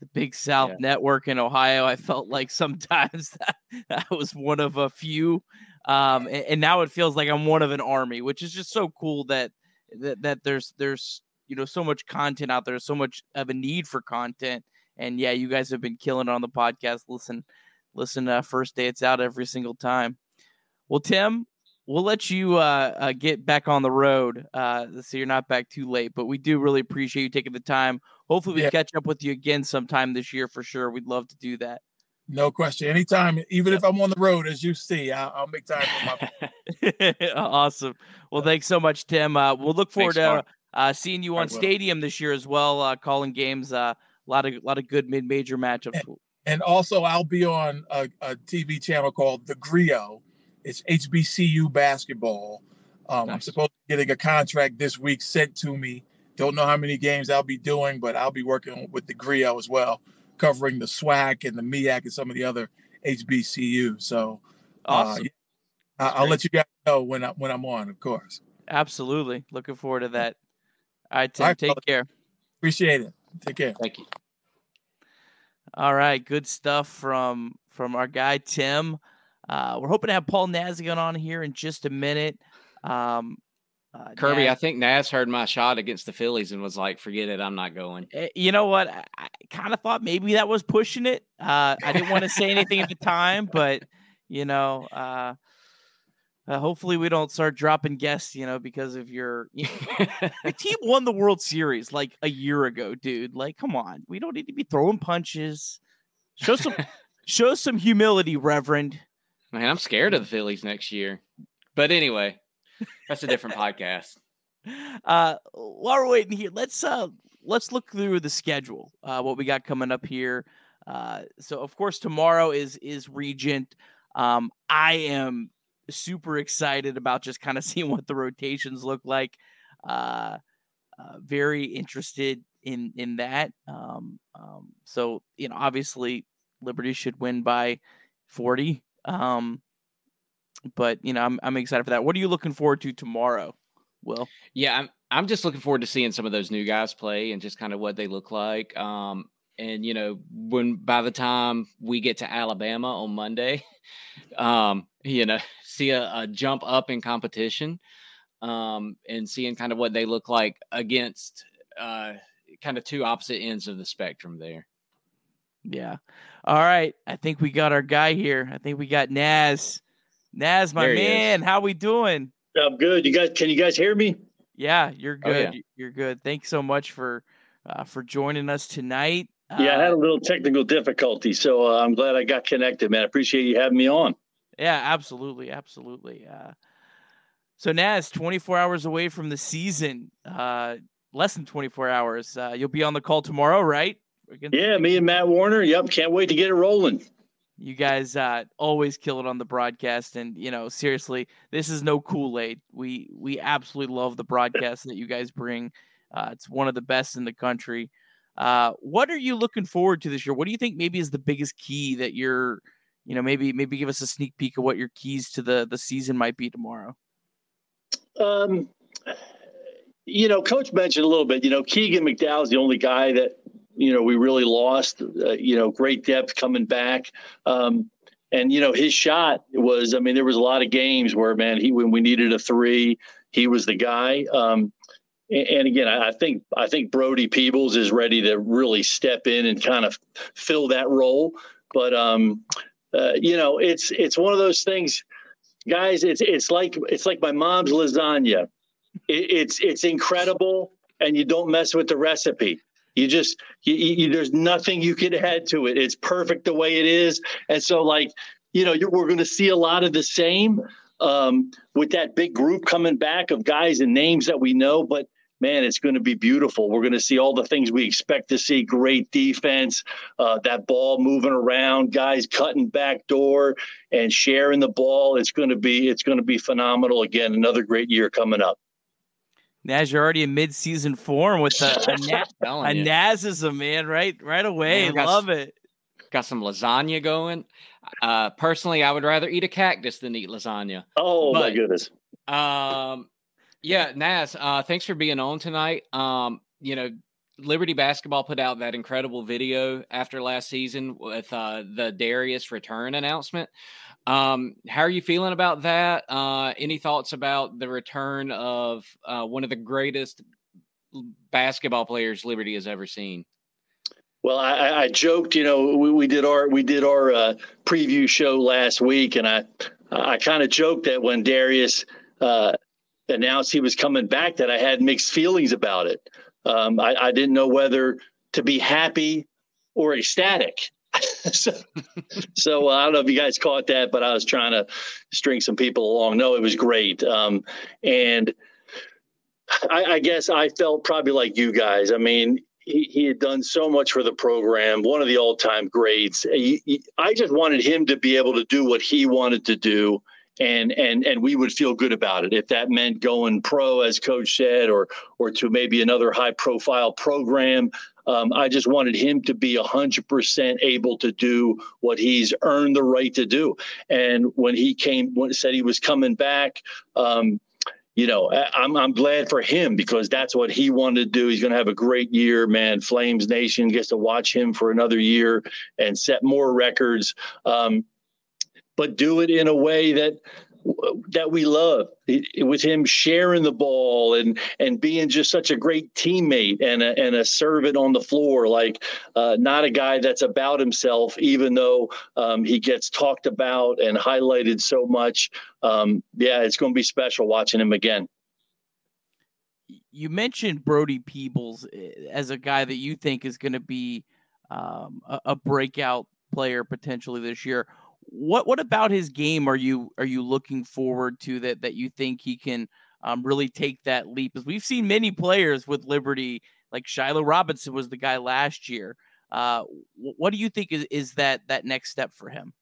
the Big South yeah. Network in Ohio, I felt like sometimes that, that was one of a few, um, and, and now it feels like I'm one of an army, which is just so cool that that, that there's there's you know so much content out there, so much of a need for content. And yeah, you guys have been killing it on the podcast. Listen, listen, uh, first day it's out every single time. Well, Tim, we'll let you uh, uh, get back on the road uh, so you're not back too late. But we do really appreciate you taking the time. Hopefully, we yeah. catch up with you again sometime this year for sure. We'd love to do that. No question. Anytime, even if I'm on the road, as you see, I'll, I'll make time for my. awesome. Well, thanks so much, Tim. Uh, we'll look forward thanks, to uh, seeing you on Stadium this year as well, uh, calling games. Uh, a lot of lot of good mid major matchups. And, and, also, I'll be on a, a, TV channel called The Grio. It's HBCU basketball. Um, nice. I'm supposed to be getting a contract this week sent to me. Don't know how many games I'll be doing, but I'll be working with the Grio as well covering the SWAC and the MEAC and some of the other HBCU. So, uh, awesome. Uh, I'll let you guys know when I when I'm on, of course. Absolutely, looking forward to that. All right, Tim, All right, take brother. care. Appreciate it. Take care. Thank you. All right, good stuff from from our guy Tim. Uh, we're hoping to have Paul Nazigan on here in just a minute. Um, uh, Kirby, Naz, I think Naz heard my shot against the Phillies and was like, "Forget it, I'm not going." Eh, you know what? I, I kind of thought maybe that was pushing it. Uh, I didn't want to say anything at the time, but you know, uh, uh, hopefully we don't start dropping guests. You know, because of your you know, your team won the World Series like a year ago, dude. Like, come on, we don't need to be throwing punches. Show some, show some humility, Reverend. Man, I'm scared of the Phillies next year. But anyway, that's a different podcast. Uh, while we're waiting here, let's uh let's look through the schedule. Uh, what we got coming up here. Uh, so of course tomorrow is is Regent. Um, I am super excited about just kind of seeing what the rotations look like. Uh, uh, very interested in in that. Um, um, so you know, obviously Liberty should win by forty. Um, but you know, I'm I'm excited for that. What are you looking forward to tomorrow, Will? Yeah, I'm I'm just looking forward to seeing some of those new guys play and just kind of what they look like. Um, and you know, when by the time we get to Alabama on Monday, um, you know, see a, a jump up in competition, um, and seeing kind of what they look like against uh, kind of two opposite ends of the spectrum there. Yeah. All right. I think we got our guy here. I think we got Naz. Naz, my man, how we doing? I'm good. You guys, can you guys hear me? Yeah, you're good. Oh, yeah. You're good. Thanks so much for uh, for joining us tonight. Yeah, I had a uh, little technical difficulty, so uh, I'm glad I got connected, man. I appreciate you having me on. Yeah, absolutely, absolutely. Uh, so Naz, 24 hours away from the season, uh, less than 24 hours. Uh, you'll be on the call tomorrow, right? Yeah, me and Matt Warner. Yep, can't wait to get it rolling. You guys uh, always kill it on the broadcast, and you know, seriously, this is no Kool Aid. We we absolutely love the broadcast that you guys bring. Uh, it's one of the best in the country. Uh, what are you looking forward to this year? What do you think maybe is the biggest key that you're, you know, maybe maybe give us a sneak peek of what your keys to the the season might be tomorrow. Um, you know, Coach mentioned a little bit. You know, Keegan McDowell is the only guy that you know, we really lost, uh, you know, great depth coming back. Um, and, you know, his shot was, I mean, there was a lot of games where, man, he, when we needed a three, he was the guy. Um, and again, I think I think Brody Peebles is ready to really step in and kind of fill that role. But um, uh, you know, it's it's one of those things, guys. It's it's like it's like my mom's lasagna. It, it's it's incredible, and you don't mess with the recipe. You just you, you, there's nothing you can add to it. It's perfect the way it is, and so like you know we're going to see a lot of the same um, with that big group coming back of guys and names that we know, but. Man, it's going to be beautiful. We're going to see all the things we expect to see: great defense, uh, that ball moving around, guys cutting back door and sharing the ball. It's going to be it's going to be phenomenal. Again, another great year coming up. Naz, you're already in mid-season form with a, a, Na- a Nazism, man. Right, right away. Man, Love it. Got some lasagna going. Uh, personally, I would rather eat a cactus than eat lasagna. Oh but, my goodness. Um, yeah, Naz. Uh, thanks for being on tonight. Um, you know, Liberty basketball put out that incredible video after last season with uh, the Darius return announcement. Um, how are you feeling about that? Uh, any thoughts about the return of uh, one of the greatest basketball players Liberty has ever seen. Well, I, I joked, you know, we, we did our we did our uh, preview show last week, and I I kind of joked that when Darius uh, announced he was coming back, that I had mixed feelings about it. Um, I, I didn't know whether to be happy or ecstatic. so, so uh, I don't know if you guys caught that, but I was trying to string some people along. No, it was great, um, and I, I guess I felt probably like you guys. I mean, he, he had done so much for the program, one of the all time greats. He, he, I just wanted him to be able to do what he wanted to do. And, and and we would feel good about it if that meant going pro, as Coach said, or or to maybe another high profile program. Um, I just wanted him to be 100% able to do what he's earned the right to do. And when he came, when said he was coming back, um, you know, I'm I'm glad for him because that's what he wanted to do. He's going to have a great year, man. Flames Nation gets to watch him for another year and set more records, um, but do it in a way that that we love with him sharing the ball and and being just such a great teammate and a, and a servant on the floor like uh, not a guy that's about himself even though um, he gets talked about and highlighted so much. Um, yeah it's going to be special watching him again. You mentioned Brody Peebles eh, as a guy that you think is going to be um, a, a breakout player potentially this year what what about his game are you are you looking forward to that that you think he can um, really take that leap? As we've seen many players with Liberty, like Shiloh Robinson was the guy last year. Uh, what do you think is, is that that next step for him?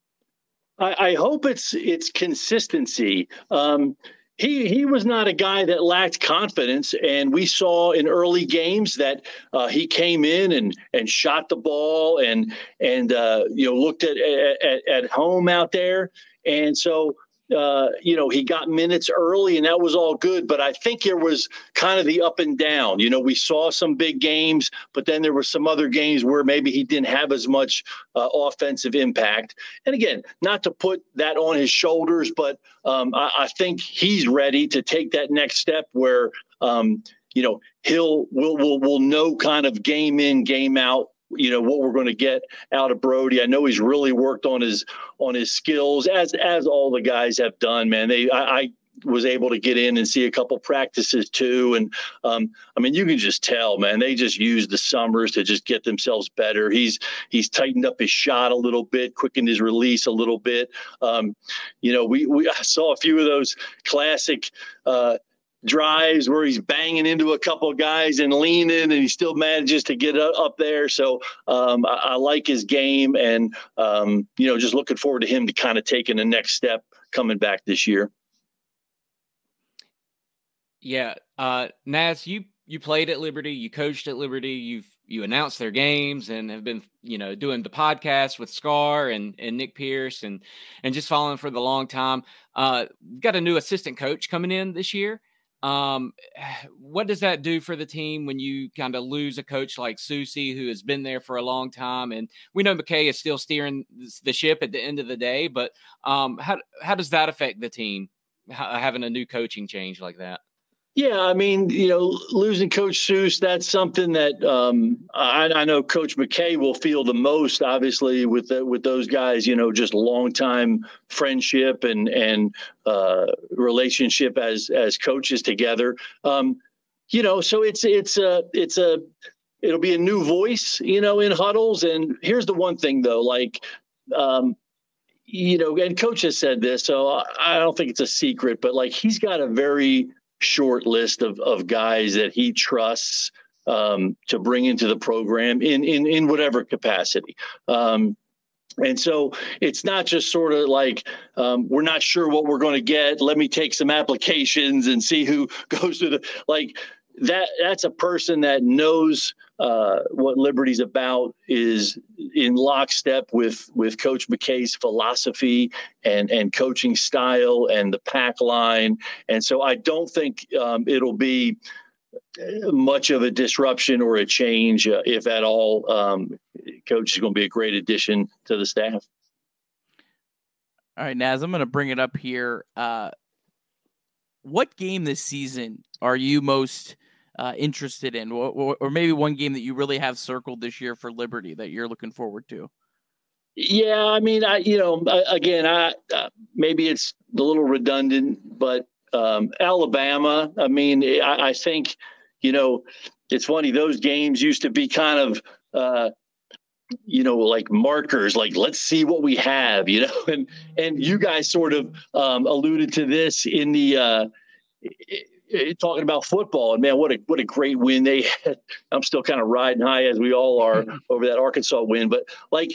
I, I hope it's it's consistency. Um, he he was not a guy that lacked confidence, and we saw in early games that uh, he came in and and shot the ball and and uh, you know looked at, at at home out there, and so uh, you know, he got minutes early and that was all good. But I think there was kind of the up and down. You know, we saw some big games, but then there were some other games where maybe he didn't have as much uh, offensive impact. And again, not to put that on his shoulders, but um, I, I, think he's ready to take that next step where. Um, you know, he'll will will will know kind of game in, game out you know what we're going to get out of Brody. I know he's really worked on his on his skills as as all the guys have done. Man, they I, I was able to get in and see a couple practices too. And um, I mean, you can just tell, man, they just use the summers to just get themselves better. He's he's tightened up his shot a little bit, quickened his release a little bit. Um, you know, we we I saw a few of those classic uh, drives where he's banging into a couple guys and leaning, and he still manages to get up there. So um, I, I, like his game, and um, you know, just looking forward to him to kind of taking the next step coming back this year. Yeah, uh, Naz, you you played at Liberty, you coached at Liberty, you've you announced their games and have been you know doing the podcast with Scar and and Nick Pierce and and just following for the long time. Uh, got a new assistant coach coming in this year. Um, what does that do for the team when you kind of lose a coach like Susie, who has been there for a long time? And we know McKay is still steering the ship at the end of the day, but um, how how does that affect the team having a new coaching change like that? Yeah, I mean, you know, losing Coach Seuss, that's something that um, I, I, know Coach McKay will feel the most, obviously, with the, with those guys. You know, just long time friendship and and uh, relationship as as coaches together. Um, you know, so it's it's a it's a it'll be a new voice, you know, in huddles. And here's the one thing though, like. Um, you know, and coach has said this, so I don't think it's a secret, but like he's got a very short list of, of guys that he trusts um, to bring into the program in in in whatever capacity. Um, and so it's not just sort of like um, we're not sure what we're going to get. Let me take some applications and see who goes to the like that. That's a person that knows uh, what Liberty's about is in lockstep with with Coach McKay's philosophy and and coaching style and the pack line, and so I don't think um, it'll be much of a disruption or a change, uh, if at all. Um, Coach is going to be a great addition to the staff. All right, Naz, I'm going to bring it up here. Uh, what game this season are you most uh, interested in, or, or maybe one game that you really have circled this year for Liberty that you're looking forward to? Yeah, I mean, I you know, again, I uh, maybe it's a little redundant, but um, Alabama. I mean, I, I, think you know, it's funny. Those games used to be kind of. Uh, you know like markers like let's see what we have you know and and you guys sort of um, alluded to this in the uh, talking about football and man what a what a great win they had i'm still kind of riding high as we all are over that arkansas win but like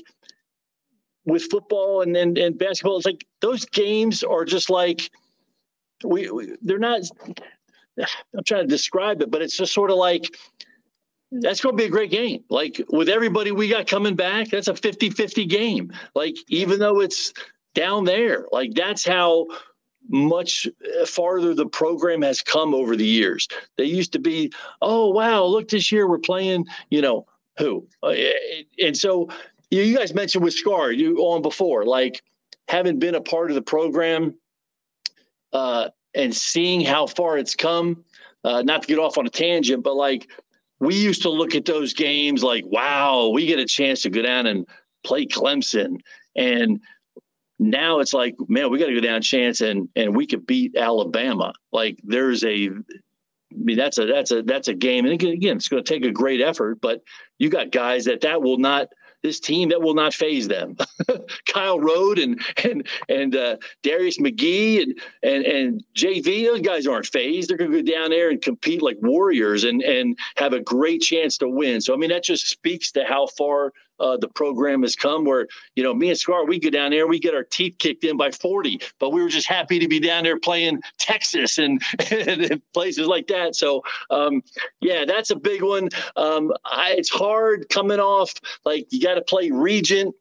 with football and, and, and basketball, it's like those games are just like we, we they're not. I'm trying to describe it, but it's just sort of like that's going to be a great game. Like with everybody we got coming back, that's a 50 50 game. Like, even though it's down there, like that's how much farther the program has come over the years. They used to be, oh, wow, look, this year we're playing, you know, who? Uh, and so you guys mentioned with Scar you on before, like having been a part of the program uh, and seeing how far it's come. Uh, not to get off on a tangent, but like we used to look at those games like, wow, we get a chance to go down and play Clemson, and now it's like, man, we got to go down chance and and we could beat Alabama. Like there's a I mean, that's a that's a that's a game, and again, it's going to take a great effort. But you got guys that that will not this team that will not faze them. Kyle Rode and and and uh, Darius McGee and and and JV, those guys aren't fazed. They're going to go down there and compete like warriors and and have a great chance to win. So I mean, that just speaks to how far uh, the program has come where, you know, me and Scar, we go down there, we get our teeth kicked in by 40, but we were just happy to be down there playing Texas and, and places like that. So, um, yeah, that's a big one. Um, I, it's hard coming off, like, you got to play Regent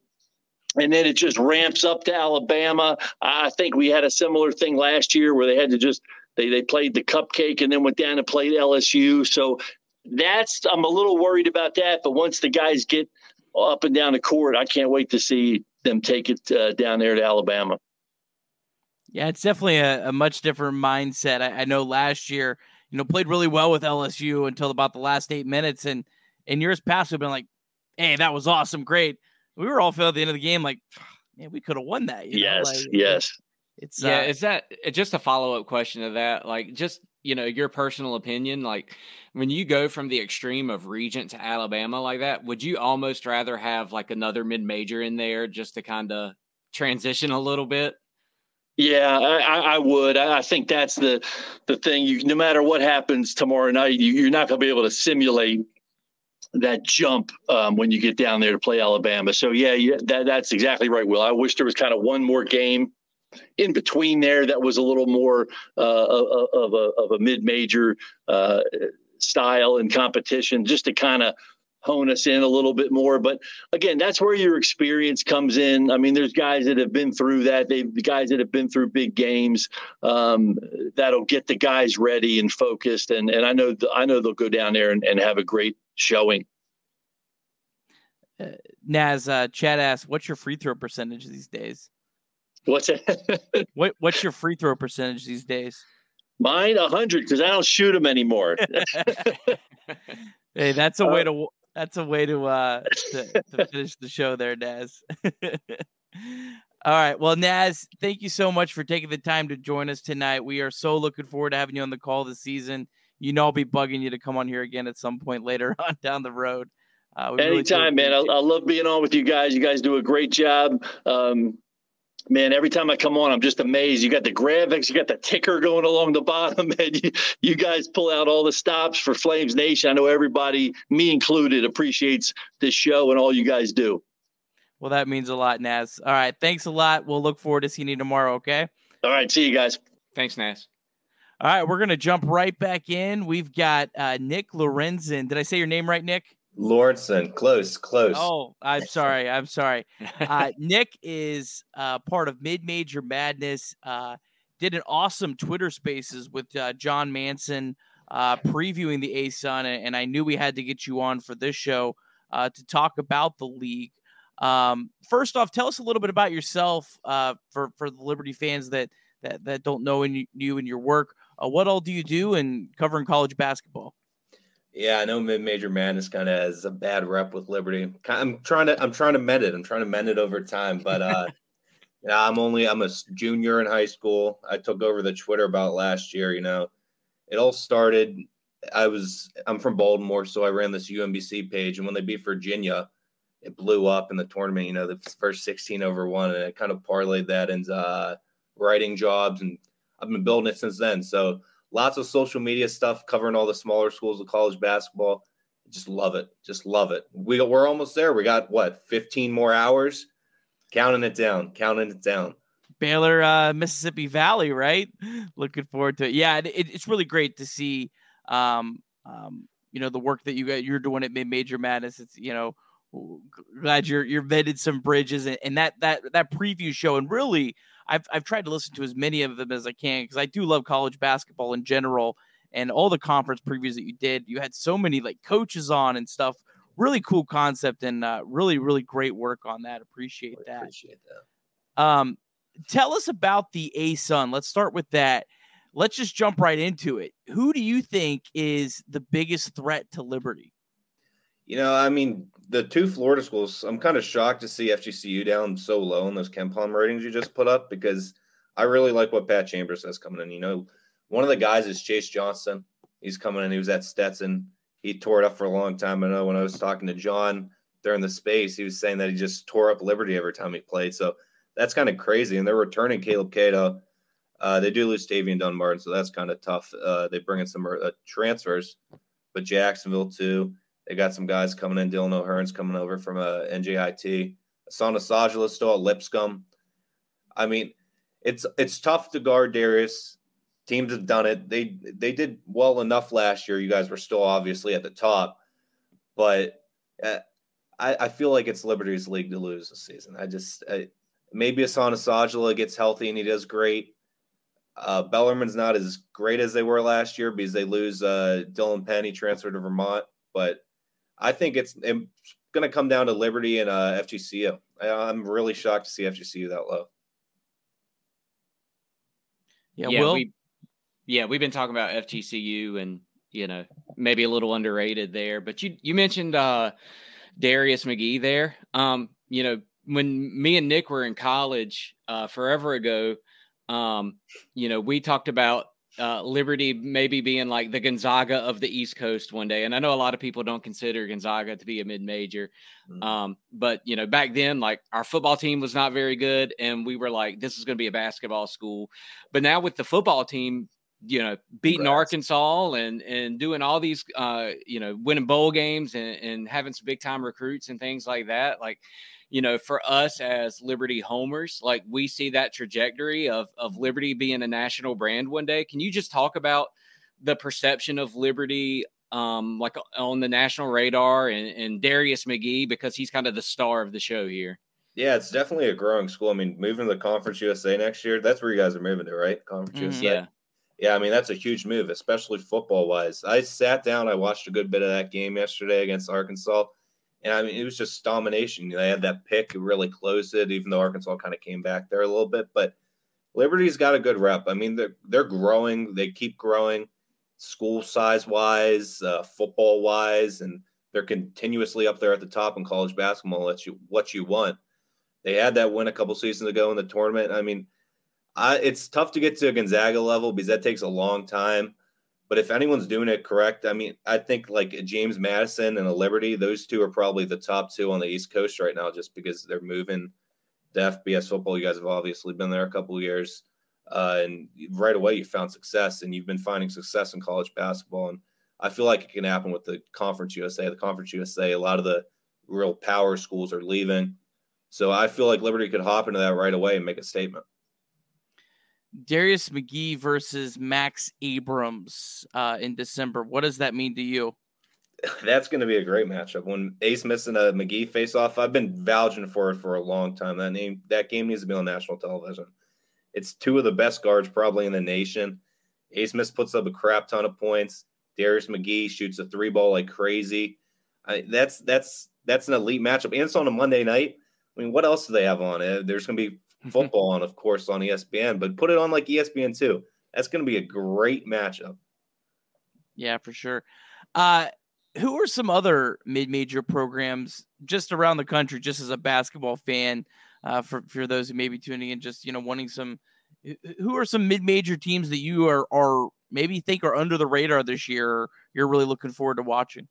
and then it just ramps up to Alabama. I think we had a similar thing last year where they had to just they they played the cupcake and then went down and played LSU. So that's I'm a little worried about that. But once the guys get up and down the court. I can't wait to see them take it uh, down there to Alabama. Yeah, it's definitely a, a much different mindset. I, I, know last year, you know, played really well with LSU until about the last eight minutes, and in years past, we've been like, "Hey, that was awesome, great." We were all feeling at the end of the game like, "Man, we could have won that." yes, like, yes. It's yeah. Uh, is that just a follow up question to that? Like, just you know, your personal opinion, like when you go from the extreme of Regent to Alabama like that, would you almost rather have like another mid major in there just to kind of transition a little bit? Yeah, I, I would. I think that's the the thing. You, no matter what happens tomorrow night, you, are not going to be able to simulate that jump um, when you get down there to play Alabama. So yeah, yeah, that, that's exactly right. Will I wish there was kind of one more game in between there that was a little more uh, of a of a mid major uh, style and competition, just to kind of hone us in a little bit more. But again, that's where your experience comes in. I mean, there's guys that have been through that. They the guys that have been through big games um, that'll get the guys ready and focused. And and I know I know they'll go down there and, and have a great showing. Uh, Naz, uh, Chad asked, "What's your free throw percentage these days?" What's it? what What's your free throw percentage these days? Mine a hundred because I don't shoot them anymore. hey, that's a way uh, to that's a way to uh to, to finish the show there, Naz. All right. Well, Naz, thank you so much for taking the time to join us tonight. We are so looking forward to having you on the call this season. You know, I'll be bugging you to come on here again at some point later on down the road. Uh, Anytime, really man. I, I, love being on with you guys. You guys do a great job. Um, man, every time I come on, I'm just amazed. You got the graphics, you got the ticker going along the bottom, and you, you guys pull out all the stops for Flames Nation. I know everybody, me included, appreciates this show and all you guys do. Well, that means a lot, Naz. All right. Thanks a lot. We'll look forward to seeing you tomorrow. Okay. All right. See you guys. Thanks, Naz. All right. We're going to jump right back in. We've got uh, Nick Lorenzen. Did I say your name right, Nick? Lordson, close, close. Oh, I'm sorry. I'm sorry. Uh, Nick is uh, part of Mid Major Madness. Uh, did an awesome Twitter Spaces with uh, John Manson uh, previewing the ASUN, and I knew we had to get you on for this show uh, to talk about the league. Um, first off, tell us a little bit about yourself for for the Liberty fans that that that don't know in you and your work. what all do you do in covering college basketball? Yeah, I know mid-major madness kind of has a bad rep with Liberty. I'm trying to I'm trying to mend it. I'm trying to mend it over time, but uh yeah, I'm only I'm a junior in high school. I took over the Twitter about last year, you know. It all started I was I'm from Baltimore, so I ran this UMBC page and when they beat Virginia, it blew up in the tournament, you know, the first 16 over 1 and it kind of parlayed that into uh, writing jobs and I've been building it since then. So lots of social media stuff covering all the smaller schools of college basketball. Just love it. Just love it. We, we're almost there. We got what, 15 more hours? Counting it down, counting it down. Baylor, uh, Mississippi Valley, right? Looking forward to it. Yeah, it, it's really great to see, um, um, you know, the work that you got, you're doing at Mid Major Madness. It's, you know, glad you're you're vetted some bridges and, and that that that preview show and really I've I've tried to listen to as many of them as I can because I do love college basketball in general and all the conference previews that you did. You had so many like coaches on and stuff. Really cool concept and uh, really really great work on that. Appreciate that. Appreciate that. Um, tell us about the ASUN. Let's start with that. Let's just jump right into it. Who do you think is the biggest threat to Liberty? You know, I mean, the two Florida schools, I'm kind of shocked to see FGCU down so low in those KenPom ratings you just put up because I really like what Pat Chambers has coming in. You know, one of the guys is Chase Johnson. He's coming in. He was at Stetson. He tore it up for a long time. I know when I was talking to John during the space, he was saying that he just tore up Liberty every time he played. So that's kind of crazy. And they're returning Caleb Cato. Uh, they do lose Tavian Dunbarton, so that's kind of tough. Uh, they bring in some uh, transfers, but Jacksonville too. They got some guys coming in. Dylan O'Hearn's coming over from uh, NJIT. Ahsan Asadullah still Lipscomb. I mean, it's it's tough to guard Darius. Teams have done it. They they did well enough last year. You guys were still obviously at the top, but uh, I, I feel like it's Liberty's league to lose this season. I just I, maybe Ahsan gets healthy and he does great. Uh, Bellarmine's not as great as they were last year because they lose uh, Dylan Penn transferred to Vermont, but I think it's, it's going to come down to Liberty and uh, FGCU. I, am really shocked to see FGCU that low. Yeah, yeah, Will? we, yeah, we've been talking about FGCU and you know maybe a little underrated there, but you you mentioned uh, Darius McGee there. Um, you know when me and Nick were in college uh, forever ago, um, you know we talked about uh, Liberty maybe being like the Gonzaga of the East Coast one day. And I know a lot of people don't consider Gonzaga to be a mid major. Mm-hmm. Um, but, you know, back then, like our football team was not very good. And we were like, this is going to be a basketball school. But now with the football team, you know, beating Congrats. Arkansas and and doing all these, uh, you know, winning bowl games and, and having some big time recruits and things like that. Like, you know, for us as Liberty homers, like we see that trajectory of of Liberty being a national brand one day. Can you just talk about the perception of Liberty um like on the national radar and, and Darius McGee because he's kind of the star of the show here? Yeah, it's definitely a growing school. I mean, moving to the Conference USA next year, that's where you guys are moving to, right? Conference mm-hmm, USA. Yeah. Yeah, I mean that's a huge move, especially football wise. I sat down, I watched a good bit of that game yesterday against Arkansas. And I mean, it was just domination. They had that pick, it really closed it, even though Arkansas kind of came back there a little bit. But Liberty's got a good rep. I mean, they're they're growing. They keep growing, school size wise, uh, football wise, and they're continuously up there at the top in college basketball. Let you what you want. They had that win a couple seasons ago in the tournament. I mean, I, it's tough to get to a Gonzaga level because that takes a long time. But if anyone's doing it correct, I mean, I think like James Madison and a Liberty, those two are probably the top two on the East Coast right now, just because they're moving to FBS football. You guys have obviously been there a couple years, uh, and right away you found success, and you've been finding success in college basketball. And I feel like it can happen with the Conference USA. The Conference USA, a lot of the real power schools are leaving, so I feel like Liberty could hop into that right away and make a statement. Darius McGee versus Max Abmas uh, in December. What does that mean to you? That's going to be a great matchup. When Ace missing a McGee face off, I've been vouching for it for a long time. That name, that game needs to be on national television. It's two of the best guards probably in the nation. Ace Smith puts up a crap ton of points. Darius McGee shoots a three ball like crazy. I, that's that's that's an elite matchup. And it's on a Monday night. I mean, what else do they have on? Uh, there's going to be football on, of course, on ESPN, but put it on like ESPN too. That's going to be a great matchup. Yeah, for sure. Uh, who are some other mid-major programs just around the country, just as a basketball fan, uh, for for those who may be tuning in, just you know, wanting some. Who are some mid-major teams that you are are maybe think are under the radar this year? You're really looking forward to watching.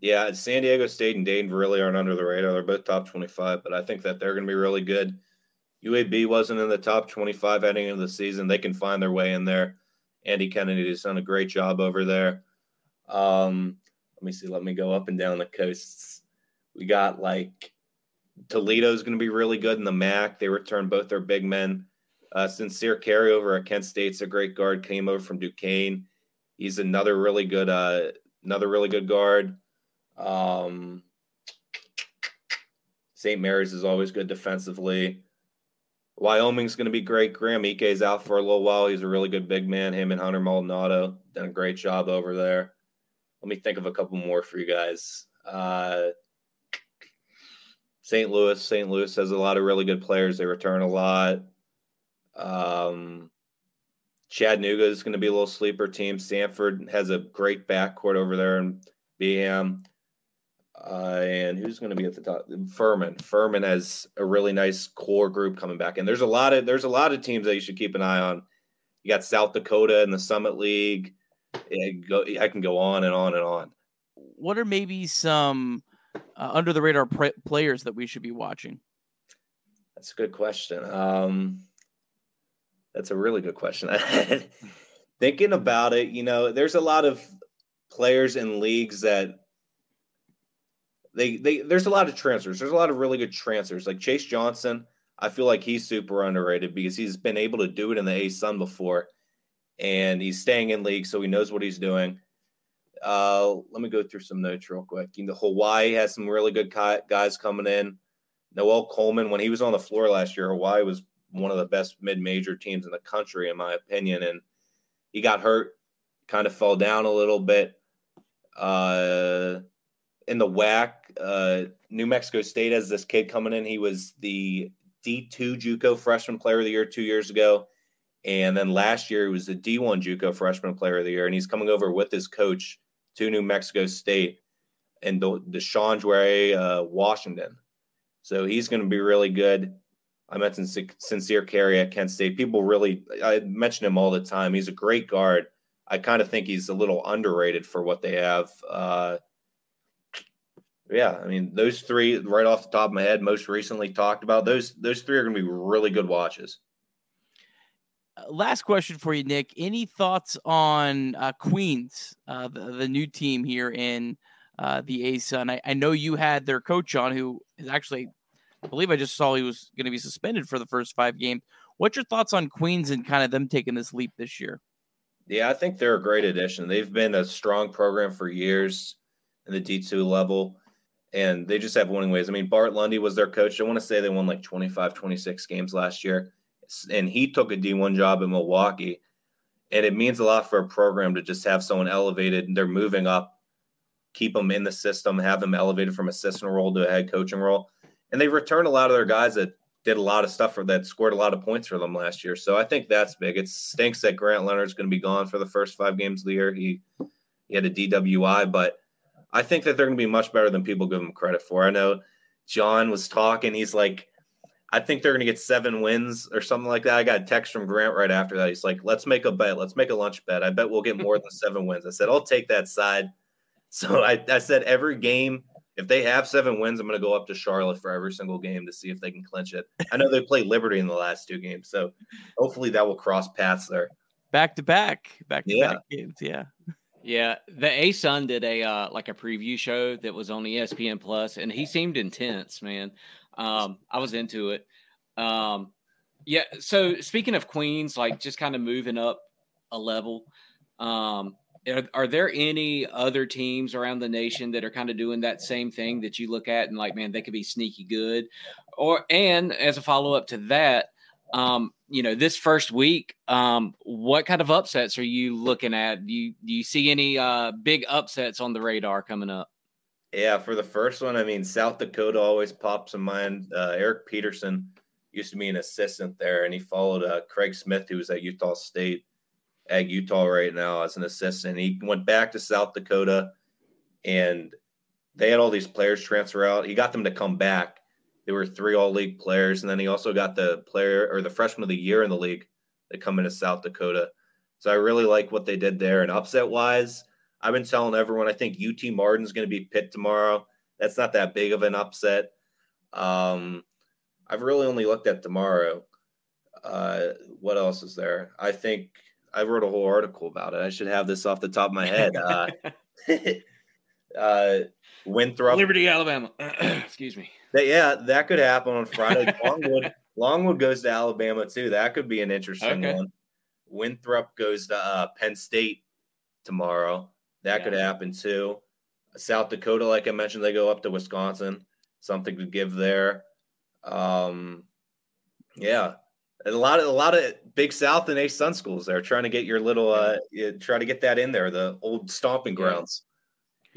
Yeah, San Diego State and Dayton really aren't under the radar. They're both top 25, but I think that they're going to be really good. UAB wasn't in the top 25 heading into the season. They can find their way in there. Andy Kennedy has done a great job over there. Um, let me see. Let me go up and down the coasts. We got like Toledo's going to be really good in the MAC. They returned both their big men. Uh, Sincere Carry over at Kent State's a great guard. Came over from Duquesne. He's another really good, uh, another really good guard. Um, St. Mary's is always good defensively. Wyoming's going to be great. Graham Ike is out for a little while. He's a really good big man. Him and Hunter Maldonado done a great job over there. Let me think of a couple more for you guys. Uh, St. Louis. St. Louis has a lot of really good players. They return a lot. Um, Chattanooga is going to be a little sleeper team. Stanford has a great backcourt over there in BM. Uh, and who's going to be at the top? Furman. Furman has a really nice core group coming back, and there's a lot of there's a lot of teams that you should keep an eye on. You got South Dakota in the Summit League. Go, I can go on and on and on. What are maybe some uh, under the radar pr- players that we should be watching? That's a good question. Um, that's a really good question. Thinking about it, you know, there's a lot of players in leagues that they they there's a lot of transfers. There's a lot of really good transfers. Like Chase Johnson, I feel like he's super underrated because he's been able to do it in the ASUN before, and he's staying in league, so he knows what he's doing. Uh, let me go through some notes real quick. You know, Hawaii has some really good guys coming in. Noel Coleman, when he was on the floor last year, Hawaii was one of the best mid-major teams in the country, in my opinion, and he got hurt, kind of fell down a little bit. Uh, in the WAC, uh, New Mexico State has this kid coming in. He was the D2 JUCO Freshman Player of the Year two years ago, and then last year he was the D1 JUCO Freshman Player of the Year, and he's coming over with his coach to New Mexico State and the Deshawndre uh, Washington. So he's going to be really good. I mentioned Sincere Carry at Kent State. People really, I mention him all the time. He's a great guard. I kind of think he's a little underrated for what they have. Uh, yeah, I mean those three right off the top of my head, most recently talked about those. Those three are going to be really good watches. Uh, last question for you, Nick. Any thoughts on uh, Queens, uh, the, the, new team here in uh, the ASUN? I, I know you had their coach on, who is actually, I believe I just saw he was going to be suspended for the first five games. What's your thoughts on Queens and kind of them taking this leap this year? Yeah, I think they're a great addition. They've been a strong program for years in the D2 level and they just have winning ways. I mean, Bart Lundy was their coach. I want to say they won like 25, 26 games last year, and he took a D1 job in Milwaukee. And it means a lot for a program to just have someone elevated. They're moving up, keep them in the system, have them elevated from assistant role to a head coaching role. And they returned a lot of their guys that did a lot of stuff for that scored a lot of points for them last year. So I think that's big. It stinks that Grant Leonard's going to be gone for the first five games of the year. He he had a DWI, but I think that they're going to be much better than people give them credit for. I know John was talking. He's like, I think they're going to get seven wins or something like that. I got a text from Grant right after that. He's like, let's make a bet. Let's make a lunch bet. I bet we'll get more than seven wins. I said, I'll take that side. So I, I said, every game, if they have seven wins, I'm going to go up to Charlotte for every single game to see if they can clinch it. I know they played Liberty in the last two games. So hopefully that will cross paths there. Back to back, back to back games. Yeah. Yeah, the ASUN did a uh, like a preview show that was on ESPN Plus, and he seemed intense, man. Um, I was into it. Um, yeah. So speaking of Queens, like just kind of moving up a level, um, are, are, there any other teams around the nation that are kind of doing that same thing that you look at and like, man, they could be sneaky good? Or and as a follow up to that, um, you know, this first week, um, what kind of upsets are you looking at? Do you do you see any uh, big upsets on the radar coming up? Yeah, for the first one, I mean, South Dakota always pops in mind. Uh, Eric Peterson used to be an assistant there, and he followed uh, Craig Smith, who was at Utah State, at Utah right now as an assistant. He went back to South Dakota, and they had all these players transfer out. He got them to come back. They were three all league players, and then he also got the player or the freshman of the year in the league that come into South Dakota. So I really like what they did there. And upset wise, I've been telling everyone I think UT Martin's going to be Pitt tomorrow. That's not that big of an upset. Um, I've really only looked at tomorrow. Uh, what else is there? I think I wrote a whole article about it. I should have this off the top of my head. Uh, uh, Winthrop, Liberty, Alabama. Excuse me. That, yeah, that could happen on Friday. Longwood, Longwood goes to Alabama too. That could be an interesting Okay. one. Winthrop goes to uh, Penn State tomorrow. That could happen too. South Dakota, like I mentioned, they go up to Wisconsin. Something to give there. Um, yeah, a lot of a lot of Big South and ASUN schools there trying to get your little uh, you try to get that in there. The old stomping grounds. Yeah,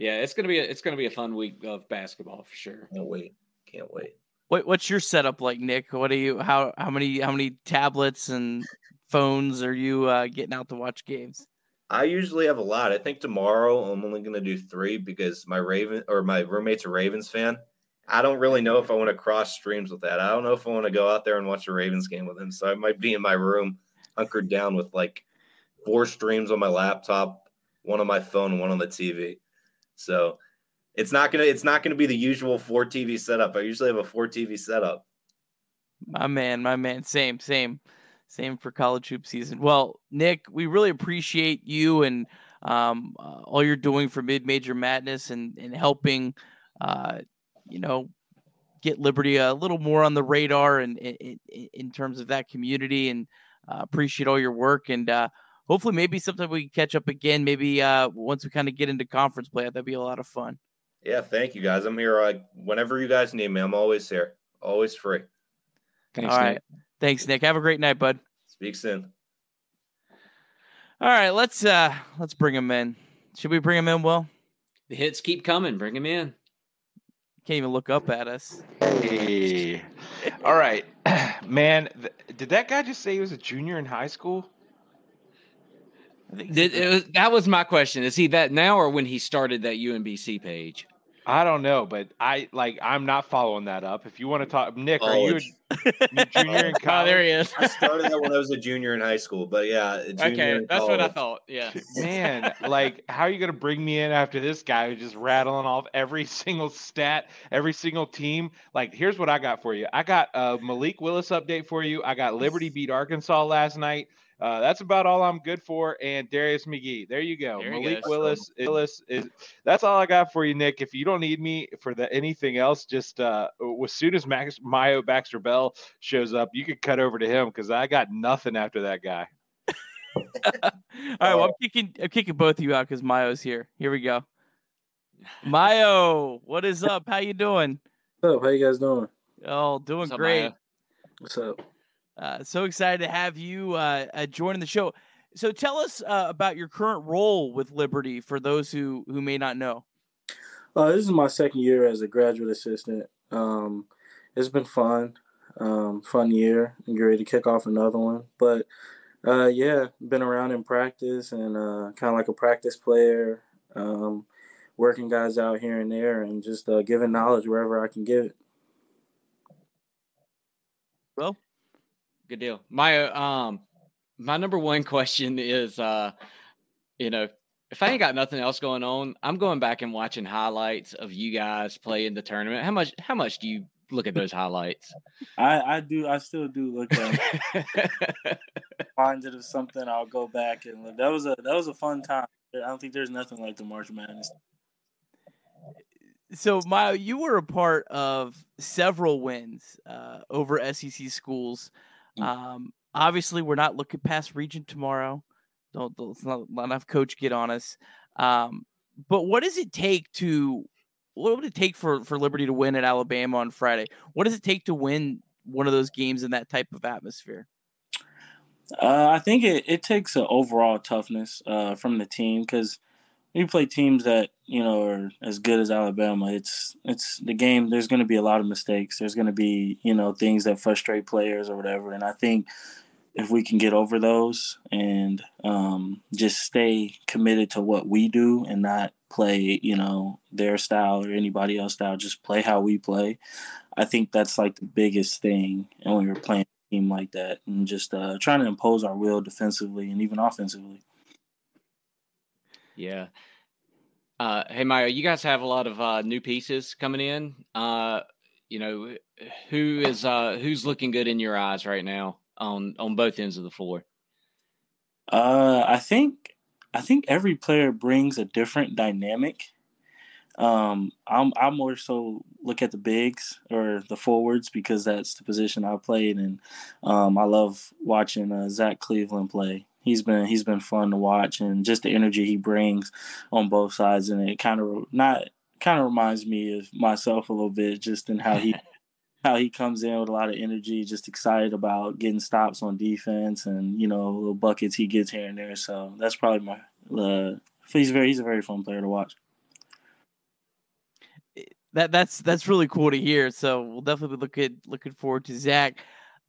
it's gonna be a, it's gonna be a fun week of basketball for sure. Can't wait. Can't wait. What what's your setup like, Nick? What are you how how many how many tablets and phones are you uh, getting out to watch games? I usually have a lot. I think tomorrow I'm only going to do three because my Raven or my roommate's a Ravens fan. I don't really know if I want to cross streams with that. I don't know if I want to go out there and watch a Ravens game with him. So I might be in my room, hunkered down with like four streams on my laptop, one on my phone, and one on the TV. So it's not gonna it's not gonna be the usual four TV setup. I usually have a four TV setup. My man, my man. Same, same, same for college hoop season. Well, Nick, we really appreciate you and um, uh, all you're doing for Mid Major Madness and and helping, uh, you know, get Liberty a little more on the radar and in, in, in terms of that community. And uh, appreciate all your work. And uh, hopefully, maybe sometime we can catch up again. Maybe uh, once we kind of get into conference play, that'd be a lot of fun. Yeah, thank you guys. I'm here like whenever you guys need me. I'm always here. Always free. Thanks, all Nick. right, thanks, Nick. Have a great night, bud. Speak soon. All right, let's uh let's bring him in. Should we bring him in? Will The hits keep coming. Bring him in. can't even look up at us. Hey. All right. Man, th- did that guy just say he was a junior in high school? I think Did, it was, that was my question. Is he that now or when he started that UMBC page? I don't know, but I like I'm not following that up. If you want to talk Nick, are you a junior in Oh, college? there he is. I started that when I was a junior in high school, but yeah, junior okay, in that's what I thought. Yeah. Man, like how are you gonna bring me in after this guy who's just rattling off every single stat, every single team? Like, here's what I got for you. I got a Malik Willis update for you. I got Liberty beat Arkansas last night. Uh, that's about all I'm good for. And Darius McGhee. There you go. There he Malik goes. Willis, Willis is that's all I got for you, Nick. If you don't need me for the anything else, just uh as soon as Max Myo Baxter Bell shows up, you could cut over to him because I got nothing after that guy. All right, well, I'm kicking I'm kicking both of you out because Myo's here. Here we go. Myo, what is up? How you doing? What's up? How you guys doing? Oh, doing What's up, great. Myo? What's up? Uh, so excited to have you uh, uh, joining the show. So tell us uh, about your current role with Liberty for those who who may not know. Uh, this is my second year as a graduate assistant. Um, it's been fun, um, fun year. I'm ready to kick off another one. But uh, yeah, been around in practice and uh, kind of like a practice player, um, working guys out here and there, and just uh, giving knowledge wherever I can give it. Well, Good deal. My um my number one question is uh you know, if I ain't got nothing else going on, I'm going back and watching highlights of you guys play in the tournament. How much how much do you look at those highlights? I, I do. I still do look at reminded of something. I'll go back and look. That was a that was a fun time. I don't think there's nothing like the March Madness. so Myo, you were a part of several wins uh, over SEC schools. Mm. Um, obviously, we're not looking past Regent tomorrow. Don't, don't let's not let enough coach get on us. Um, but what does it take to what would it take for for Liberty to win at Alabama on Friday? What does it take to win one of those games in that type of atmosphere? Uh, I think it, it takes an overall toughness uh, from the team because you play teams that you know are as good as Alabama. It's it's the game. There's going to be a lot of mistakes. There's going to be you know things that frustrate players or whatever. And I think if we can get over those and um, just stay committed to what we do and not play, you know, their style or anybody else style. Just play how we play. I think that's like the biggest thing. And when you're playing a team like that, and just uh, trying to impose our will defensively and even offensively. Yeah. Uh, hey, Myo, you guys have a lot of uh, new pieces coming in. Uh, you know, who is uh, who's looking good in your eyes right now on on both ends of the floor? Uh, I think I think every player brings a different dynamic. Um, I'm I more so look at the bigs or the forwards because that's the position I played, and um, I love watching uh, Zach Cleveland play. He's been he's been fun to watch, and just the energy he brings on both sides, and it kind of not kind of reminds me of myself a little bit, just in how he how he comes in with a lot of energy, just excited about getting stops on defense and you know little buckets he gets here and there. So that's probably my. Uh, he's very he's a very fun player to watch. That that's that's really cool to hear. So we'll definitely be looking looking forward to Zach.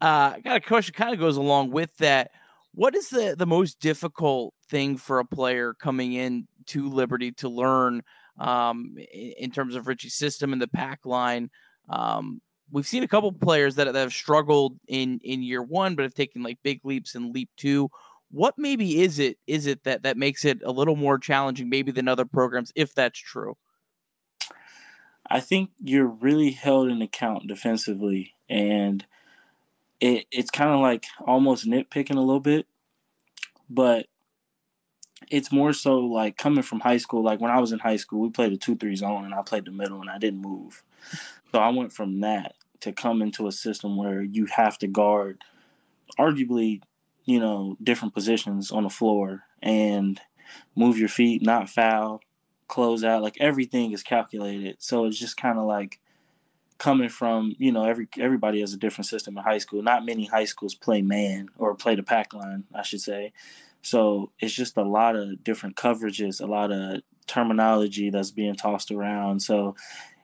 Uh, I got a question kind of goes along with that. What is the the most difficult thing for a player coming in to Liberty to learn um, in, terms of Ritchie's system and the pack line? Um, we've seen a couple players that, that have struggled in in year one, but have taken like big leaps in leap two. What maybe is it is it that that makes it a little more challenging, maybe than other programs, if that's true? I think you're really held in account defensively, and it it's kind of like almost nitpicking a little bit, but it's more so like coming from high school. Like when I was in high school, we played a two three zone, and I played the middle, and I didn't move. So I went from that to come into a system where you have to guard arguably, you know, different positions on the floor and move your feet, not foul, close out, like everything is calculated. So it's just kind of like coming from, you know, every everybody has a different system in high school. Not many high schools play man or play the pack line, I should say. So it's just a lot of different coverages, a lot of terminology that's being tossed around. So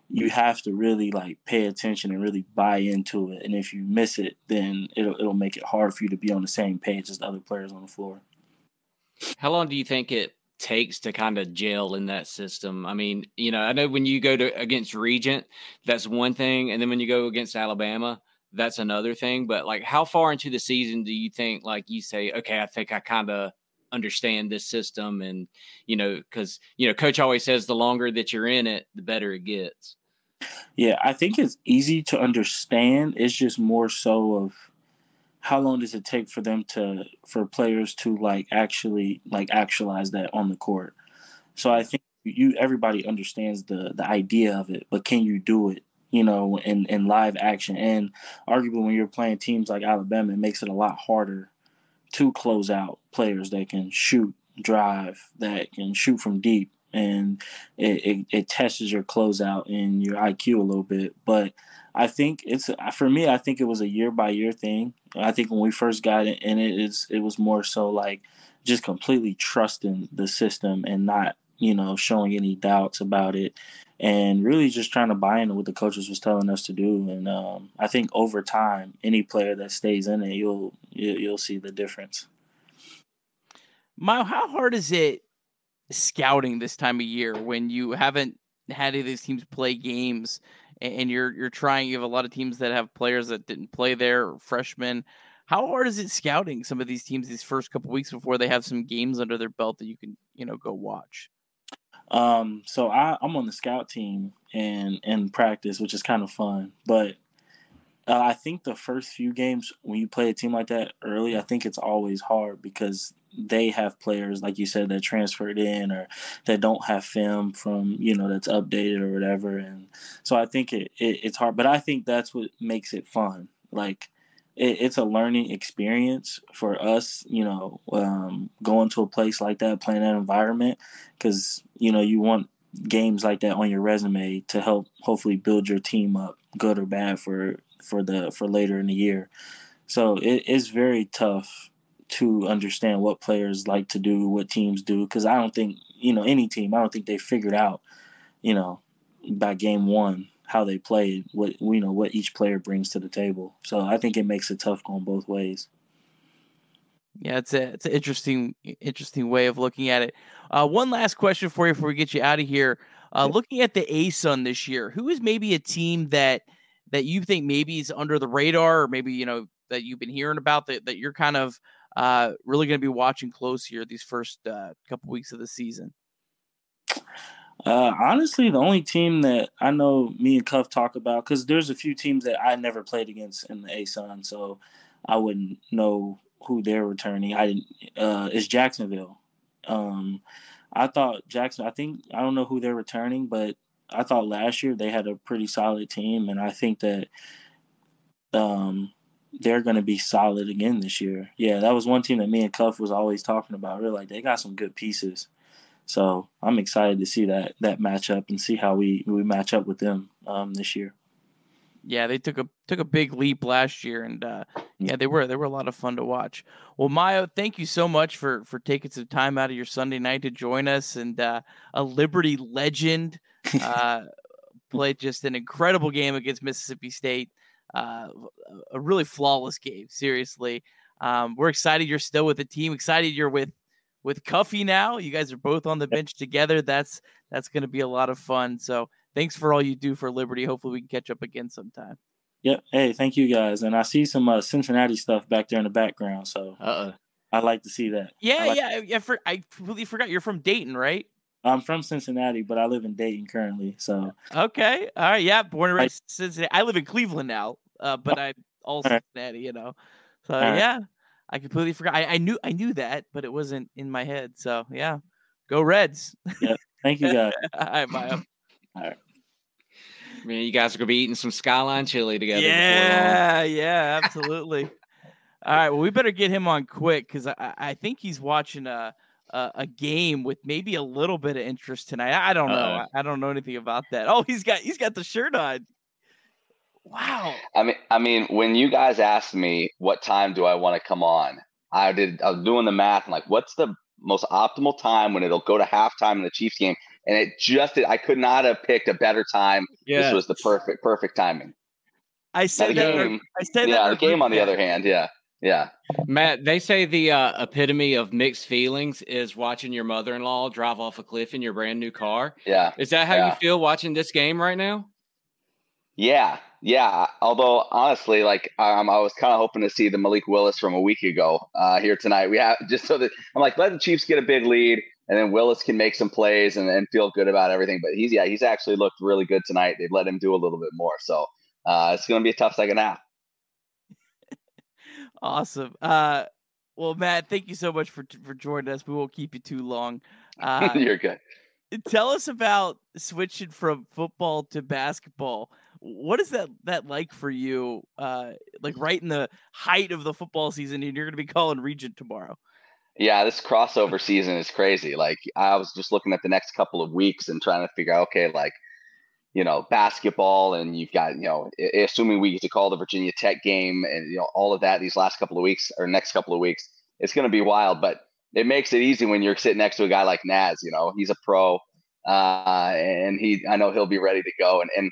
you have to really like pay attention and really buy into it. And if you miss it, then it'll it'll make it hard for you to be on the same page as the other players on the floor. How long do you think it takes to kind of gel in that system? I mean, you know, I know when you go to against Regent, that's one thing, and then when you go against Alabama, that's another thing. But like, how far into the season do you think like you say, okay, I think I kind of understand this system and you know because you know coach always says the longer that you're in it the better it gets yeah i think it's easy to understand it's just more so of how long does it take for them to for players to like actually like actualize that on the court so i think you everybody understands the the idea of it but can you do it you know in in live action and arguably when you're playing teams like alabama it makes it a lot harder to close out players that can shoot, drive, that can shoot from deep, and it, it, it tests your closeout and your IQ a little bit. But I think it's for me. I think it was a year by year thing. I think when we first got in it, it is it was more so like just completely trusting the system and not you know showing any doubts about it and really just trying to buy into what the coaches was telling us to do. And um, I think over time, any player that stays in it, you'll you'll see the difference. Myo, how hard is it scouting this time of year when you haven't had any of these teams play games and you're you're trying? You have a lot of teams that have players that didn't play there, freshmen. How hard is it scouting some of these teams these first couple weeks before they have some games under their belt that you can you know go watch? Um, so I, I'm on the scout team and in practice, which is kind of fun. But uh, I think the first few games when you play a team like that early, I think it's always hard because they have players like you said that transferred in or that don't have film from you know that's updated or whatever and so i think it, it it's hard but i think that's what makes it fun like it, it's a learning experience for us, you know, um, going to a place like that, playing that environment, because you know you want games like that on your resume to help hopefully build your team up, good or bad, for for the for later in the year. So it, it's very tough to understand what players like to do, what teams do, because I don't think you know any team. I don't think they figured out, you know, by game one how they play, what you know, what each player brings to the table. So I think it makes it tough going both ways. Yeah, it's a it's an interesting interesting way of looking at it. Uh, one last question for you before we get you out of here. Uh, looking at the ASUN this year, who is maybe a team that that you think maybe is under the radar, or maybe you know that you've been hearing about that that you're kind of uh, really going to be watching close here these first uh, couple weeks of the season? Uh, honestly, the only team that I know me and Cuff talk about because there's a few teams that I never played against in the ASUN, so I wouldn't know who they're returning. I didn't. Uh, is Jacksonville. Um, I thought Jackson. I think I don't know who they're returning, but I thought last year they had a pretty solid team, and I think that um, they're going to be solid again this year. Yeah, that was one team that me and Cuff was always talking about. We're like, they got some good pieces. So I'm excited to see that that matchup and see how we we match up with them um, this year. Yeah, they took a took a big leap last year, and uh, yeah, they were they were a lot of fun to watch. Well, Myo, thank you so much for for taking some time out of your Sunday night to join us, and uh, a Liberty legend uh, played just an incredible game against Mississippi State. Uh, a really flawless game, seriously. Um, we're excited you're still with the team. Excited you're with with Cuffy now. You guys are both on the bench together. That's that's going to be a lot of fun. So thanks for all you do for Liberty. Hopefully we can catch up again sometime. Yep. Hey, thank you guys. And I see some uh, Cincinnati stuff back there in the background. So uh I like to see that. Yeah, like yeah. yeah for, I completely forgot you're from Dayton, right? I'm from Cincinnati, but I live in Dayton currently. So okay, all right, yeah, born and raised Cincinnati. I live in Cleveland now, uh, but I'm all right. Cincinnati, you know. So right. yeah, I completely forgot. I, I knew I knew that, but it wasn't in my head. So yeah, go Reds. Yeah, thank you guys. all right, Myo. All right. Man, you guys are gonna be eating some skyline chili together. Yeah, yeah, absolutely. All right, well, we better get him on quick because I, I think he's watching a, a, a game with maybe a little bit of interest tonight. I don't know. Uh-oh. I, don't know anything about that. Oh, he's got he's got the shirt on. Wow. I mean, I mean, when you guys asked me what time do I want to come on, I did. I was doing the math. and like, what's the most optimal time when it'll go to halftime in the Chiefs game? And it just, I could not have picked a better time. Yeah. This was the perfect, perfect timing. I said the that. game, I said yeah, that. the game on the other hand, yeah, yeah. Matt, they say the uh, epitome of mixed feelings is watching your mother-in-law drive off a cliff in your brand new car. Yeah. Is that how Yeah. you feel watching this game right now? Yeah, yeah. Although honestly, like um, I was kind of hoping to see the Malik Willis from a week ago uh, here tonight. We have just so that I'm like, let the Chiefs get a big lead, and then Willis can make some plays and, and feel good about everything. But he's yeah, he's actually looked really good tonight. They've let him do a little bit more, so uh, it's going to be a tough second half. Awesome. Uh, well, Matt, thank you so much for for joining us. We won't keep you too long. Uh, You're good. tell us about switching from football to basketball. What is that that like for you? Uh, like right in the height of the football season, and you're going to be calling Regent tomorrow. Yeah, this crossover season is crazy. Like I was just looking at the next couple of weeks and trying to figure out, okay, like you know, basketball, and you've got you know, assuming we get to call the Virginia Tech game, and you know, all of that these last couple of weeks or next couple of weeks, it's going to be wild. But it makes it easy when you're sitting next to a guy like Naz. You know, he's a pro, uh, and he, I know he'll be ready to go. And and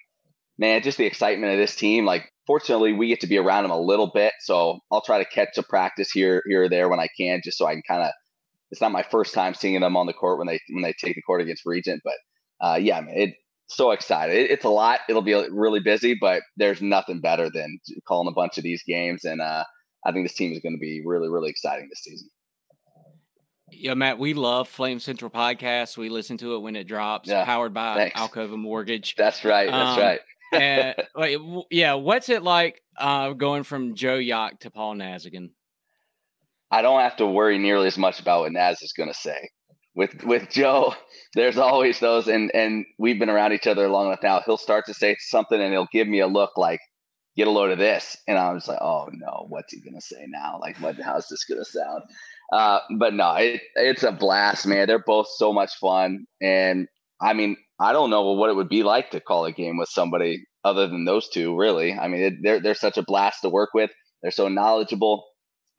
man, just the excitement of this team. Like, fortunately, we get to be around him a little bit, so I'll try to catch a practice here, here or there when I can, just so I can kind of. It's not my first time seeing them on the court when they when they take the court against Regent, but uh, yeah, it so excited. It, it's a lot. It'll be really busy, but there's nothing better than calling a bunch of these games, and uh, I think this team is going to be really, really exciting this season. Yeah, Matt, we love Flame Central podcast. We listen to it when it drops, Yeah, powered by thanks. Alcova Mortgage. That's right. That's Um, right. and, like, yeah, what's it like uh, going from Joe Yacht to Paul Nazigan? I don't have to worry nearly as much about what Naz is going to say. With with Joe, there's always those, and and we've been around each other long enough now. He'll start to say something, and he'll give me a look like, "Get a load of this," and I'm just like, "Oh no, what's he to say now? Like, what? How's this to sound?" Uh, but no, it, it's a blast, man. They're both so much fun, and I mean, I don't know what it would be like to call a game with somebody other than those two. Really, I mean, it, they're they're such a blast to work with. They're so knowledgeable,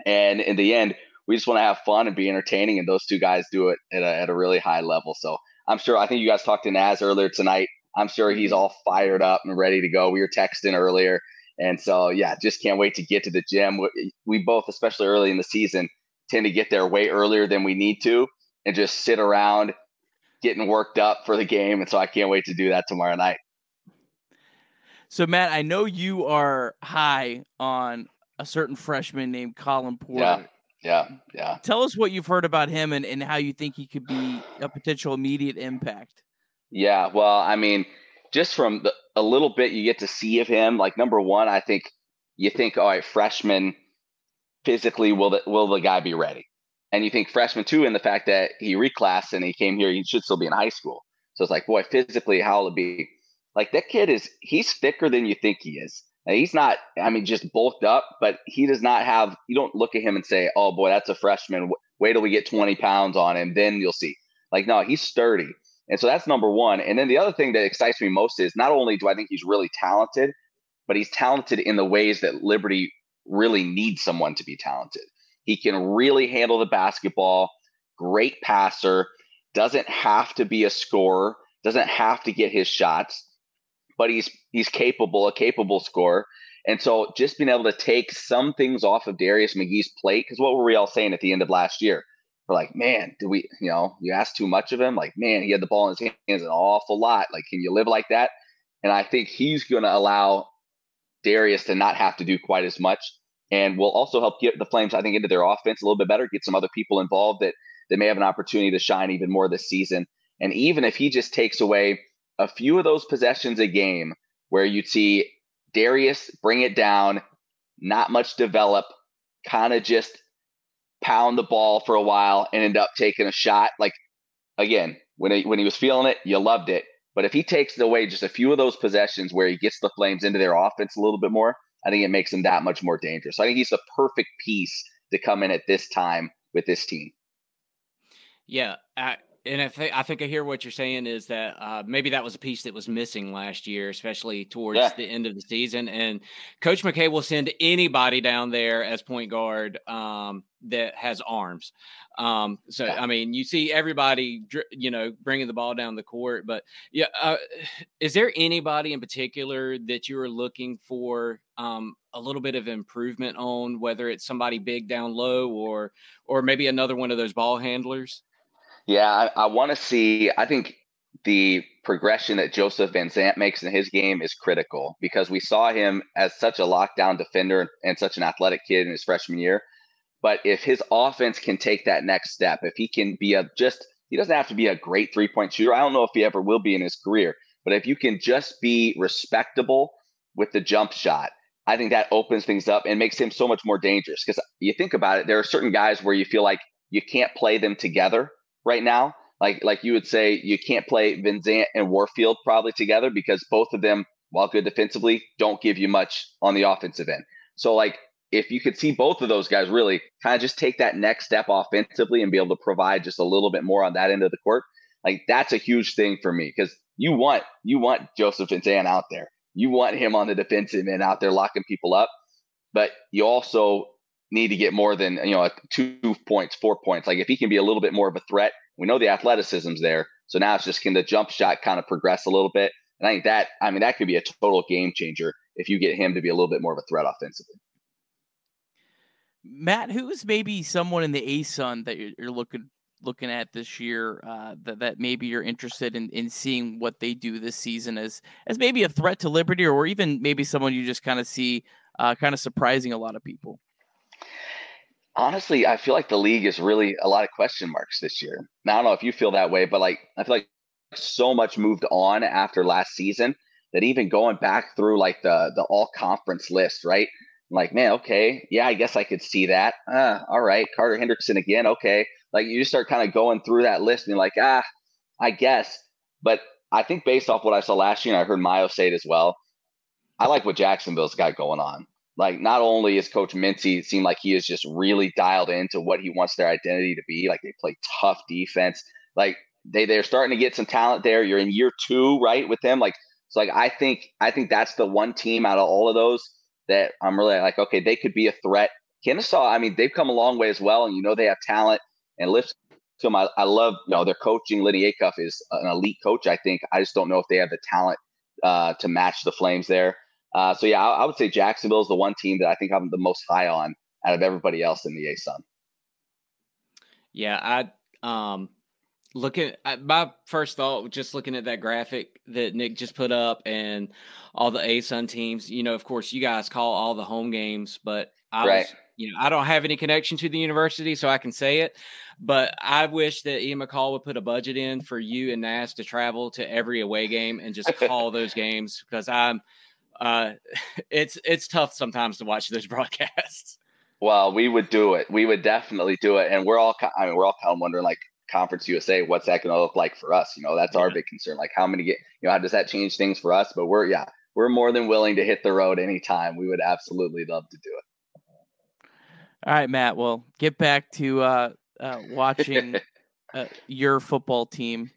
and in the end, we just want to have fun and be entertaining. And those two guys do it at a, at a really high level. So I'm sure. I think you guys talked to Naz earlier tonight. I'm sure he's mm-hmm. all fired up and ready to go. We were texting earlier, and so yeah, just can't wait to get to the gym. We, we both, especially early in the season, tend to get there way earlier than we need to and just sit around getting worked up for the game. And so I can't wait to do that tomorrow night. So Matt, I know you are high on a certain freshman named Colin Porter. Yeah. Yeah, yeah. Tell us what you've heard about him and, and how you think he could be a potential immediate impact. Yeah, well, I mean, just from the, a little bit you get to see of him, like number one, I think you think, all right, freshman physically, will the, will the guy be ready? And you think freshman too, in the fact that he reclassed and he came here, he should still be in high school. So it's like, boy, physically, how will it be? Like that kid is, he's thicker than you think he is. He's not, I mean, just bulked up, but he does not have, you don't look at him and say, oh boy, that's a freshman. Wait till we get 20 pounds on him, then you'll see. Like, no, he's sturdy. And so that's number one. And then the other thing that excites me most is not only do I think he's really talented, but he's talented in the ways that Liberty really needs someone to be talented. He can really handle the basketball, great passer, doesn't have to be a scorer, doesn't have to get his shots but he's he's capable, a capable scorer. And so just being able to take some things off of Darius McGhee's plate, because what were we all saying at the end of last year? We're like, man, do we, you know, you asked too much of him? Like, man, he had the ball in his hands an awful lot. Like, can you live like that? And I think he's going to allow Darius to not have to do quite as much and will also help get the Flames, I think, into their offense a little bit better, get some other people involved that, that may have an opportunity to shine even more this season. And even if he just takes away a few of those possessions a game where you'd see Darius bring it down, not much develop, kind of just pound the ball for a while and end up taking a shot. Like again, when he, when he was feeling it, you loved it. But if he takes away just a few of those possessions where he gets the Flames into their offense a little bit more, I think it makes him that much more dangerous. So I think he's the perfect piece to come in at this time with this team. Yeah, and I think I think I hear what you're saying is that uh, maybe that was a piece that was missing last year, especially towards yeah. the end of the season. And Coach McKay will send anybody down there as point guard um, that has arms. Um, so yeah. I mean, you see everybody, you know, bringing the ball down the court. But yeah, uh, is there anybody in particular that you are looking for um, a little bit of improvement on, whether it's somebody big down low or or maybe another one of those ball handlers? Yeah, I, I want to see. I think the progression that Joseph Venzant makes in his game is critical because we saw him as such a lockdown defender and such an athletic kid in his freshman year. But if his offense can take that next step, if he can be a just, he doesn't have to be a great three point shooter. I don't know if he ever will be in his career, but if you can just be respectable with the jump shot, I think that opens things up and makes him so much more dangerous. Because you think about it, there are certain guys where you feel like you can't play them together right now. Like like you would say, you can't play Venzant and Warfield probably together because both of them, while good defensively, don't give you much on the offensive end. So like if you could see both of those guys really kind of just take that next step offensively and be able to provide just a little bit more on that end of the court, like that's a huge thing for me because you want you want Joseph Venzant out there. You want him on the defensive end out there locking people up, but you also need to get more than you know two points, four points. Like if he can be a little bit more of a threat, we know the athleticism's there. So now it's just can the jump shot kind of progress a little bit? And I think that I mean that could be a total game changer if you get him to be a little bit more of a threat offensively. Matt, who is maybe someone in the ASUN that you're, you're looking looking at this year uh, that that maybe you're interested in in seeing what they do this season as as maybe a threat to Liberty or even maybe someone you just kind of see uh, kind of surprising a lot of people honestly, I feel like the league is really a lot of question marks this year. Now, I don't know if you feel that way, but like I feel like so much moved on after last season that even going back through like the the all conference list, right? I'm like, man, okay, yeah, I guess I could see that. Uh, all right, Carter Hendrickson again, okay. Like you start kind of going through that list and you're like, ah, I guess. But I think based off what I saw last year, and I heard Myo say it as well. I like what Jacksonville's got going on like not only is Coach Mincy seem like he is just really dialed into what he wants their identity to be. Like they play tough defense. Like they they're starting to get some talent there. You're in year two, right, with them. Like so, like I think I think that's the one team out of all of those that I'm really like, okay, they could be a threat. Kennesaw, I mean, they've come a long way as well, and you know they have talent and lift to them. I, I love you know their coaching. Lennie Acuff is an elite coach. I think I just don't know if they have the talent uh, to match the Flames there. Uh, so yeah, I, I, would say Jacksonville is the one team that I think I'm the most high on out of everybody else in the ASUN. Yeah, I um looking at my first thought just looking at that graphic that Nick just put up and all the ASUN teams, you know, of course you guys call all the home games, but I Right. was, you know, I don't have any connection to the university, so I can say it. But I wish that Ian McCaw would put a budget in for you and Naz to travel to every away game and just call those games because I'm uh it's it's tough sometimes to watch those broadcasts. Well, we would do it. We would definitely do it, and we're all. ki- I mean, we're all kind of wondering, like, Conference USA, what's that going to look like for us? You know, that's our big concern. Like, how many get? You know, how does that change things for us? But we're, yeah, we're more than willing to hit the road anytime. We would absolutely love to do it. All right, Matt. Well, get back to uh, uh, watching uh, your football team.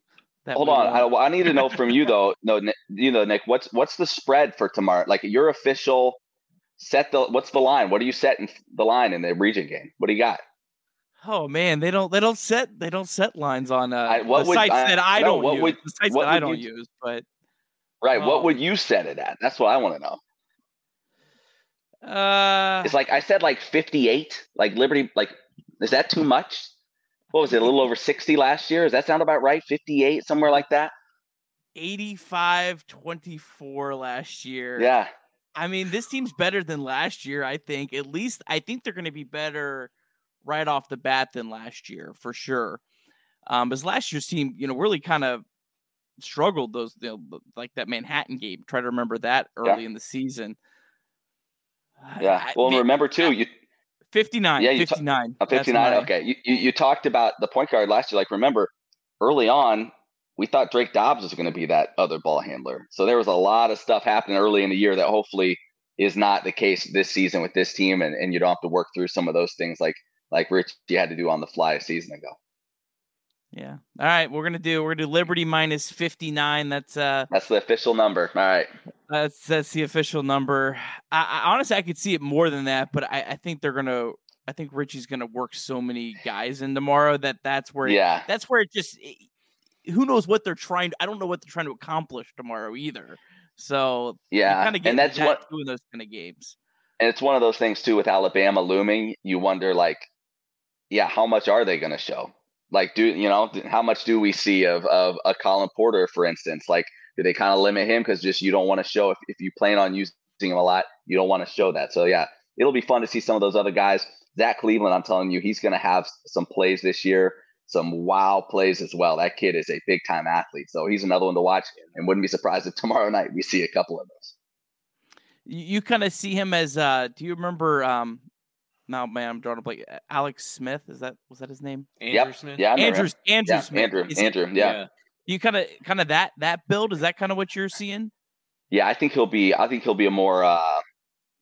Hold on, I. I need to know from you though. No, you know, Nick, what's what's the spread for tomorrow? Like your official set the what's the line? What are you setting the line in the Regent game? What do you got? Oh man, they don't they don't set they don't set lines on uh, I- what the would- sites I- that I no, don't what use. would- the sites that I don't you- use, but Right, Oh. what would you set it at? That's what I want to know. uh, It's like I said, like fifty-eight. Like Liberty, like is that too much? What was it? A little over sixty last year. Does that sound about right? Fifty-eight, somewhere like that. 85 24 last year. Yeah. I mean, this team's better than last year, I think. At least I think they're going to be better right off the bat than last year, for sure. Um, because last year's team, you know, really kind of struggled those, you know, like that Manhattan game. Try to remember that Yeah. early in the season. Yeah. I- Well, man, remember too, you 59. Yeah, you ta- 59. Uh, 59. my- Okay. You, you you talked about the point guard last year. Like, remember, early on, we thought Drake Dobbs was going to be that other ball handler. So there was a lot of stuff happening early in the year that hopefully is not the case this season with this team, and, and you don't have to work through some of those things like like Rich you had to do on the fly a season ago. Yeah. All right. We're gonna do we're gonna do Liberty minus 59. That's uh That's the official number. All right. That's that's the official number. I, I honestly I could see it more than that, but I, I think they're gonna. I think Ritchie's gonna work so many guys in tomorrow that that's where. Yeah. That's where it just. Who knows what they're trying? To, I don't know what they're trying to accomplish tomorrow either. So Yeah, kind of and that's what- doing those kind of games. And it's one of those things too with Alabama looming. You wonder, like, yeah, how much are they going to show? Like, do you know how much do we see of of a Colin Porter, for instance? Like, do they kind of limit him because just you don't want to show if if you plan on using him a lot, you don't want to show that. So yeah, it'll be fun to see some of those other guys. Zach Cleveland, I'm telling you, he's going to have some plays this year, some wow plays as well. That kid is a big time athlete, so he's another one to watch. And wouldn't be surprised if tomorrow night we see a couple of those. You, kind of see him as. uh Do you remember? um Now, man, I'm drawing a blank. Alex Smith is that was that his name? Andrew Yep. Smith. Yeah, I remember Andrew him. Andrew Yeah, Smith. Andrew, Is he- Andrew, yeah. You kind of kind of that that build is that kind of what you're seeing? Yeah, I think he'll be. I think he'll be a more uh,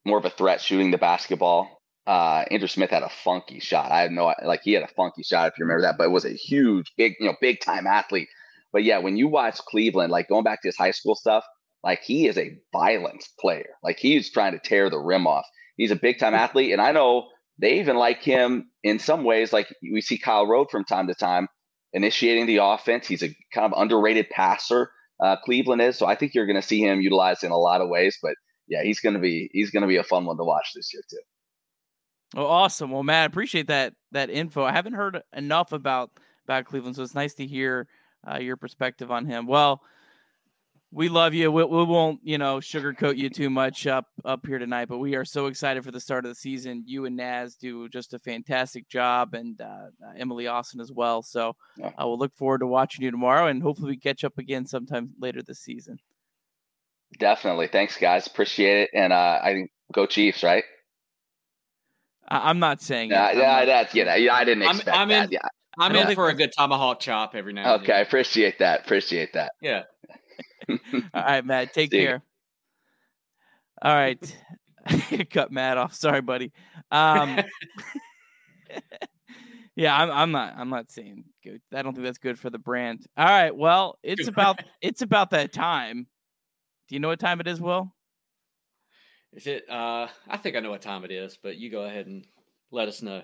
more of a threat shooting the basketball. Uh, Andrew Smith had a funky shot. I had no like he had a funky shot if you remember that, but it was a huge, big, you know, big time athlete. But yeah, when you watch Cleveland, like going back to his high school stuff, like he is a violent player. Like he's trying to tear the rim off. He's a big time athlete, and I know they even like him in some ways. Like we see Kyle Rode from time to time initiating the offense. He's a kind of underrated passer. Uh, Cleveland is, so I think you're going to see him utilized in a lot of ways. But yeah, he's going to be he's going to be a fun one to watch this year too. Oh, awesome. Well, Matt, appreciate that that info. I haven't heard enough about about Cleveland, so it's nice to hear uh, your perspective on him. Well, we love you. We, we won't, you know, sugarcoat you too much up up here tonight, but we are so excited for the start of the season. You and Naz do just a fantastic job, and uh, uh, Emily Austin as well. So Yeah. I will look forward to watching you tomorrow, and hopefully we catch up again sometime later this season. Definitely, thanks guys, appreciate it, and uh, I think go Chiefs, right? I, I'm not saying Yeah, it. I'm yeah, not- that's yeah, yeah. I didn't I'm- expect I'm that. in- yeah. I'm in for a good tomahawk chop every now and Okay, I appreciate that. Appreciate that. Yeah. All right, Matt. Take See care. All right. Cut Matt off. Sorry, buddy. Um, yeah, I'm, I'm not. I'm not saying good. I don't think that's good for the brand. All right. Well, it's about it's about that time. Do you know what time it is, Will? Is it? Uh, I think I know what time it is, but you go ahead and let us know.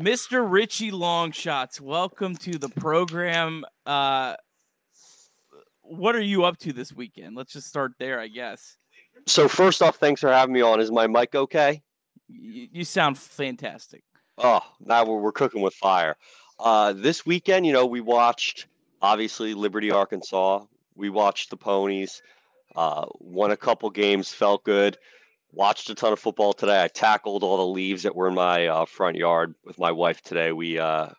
Mr. Richie Longshots, welcome to the program. Uh, what are you up to this weekend? Let's just start there, I guess. So first off, thanks for having me on. Is my mic okay? You, you sound fantastic. Oh, now we're, we're cooking with fire. Uh, this weekend, you know, we watched obviously Liberty, Arkansas. We watched the Ponies. Uh, won a couple games, felt good. Watched a ton of football today. I tackled all the leaves that were in my uh, front yard with my wife today. We uh,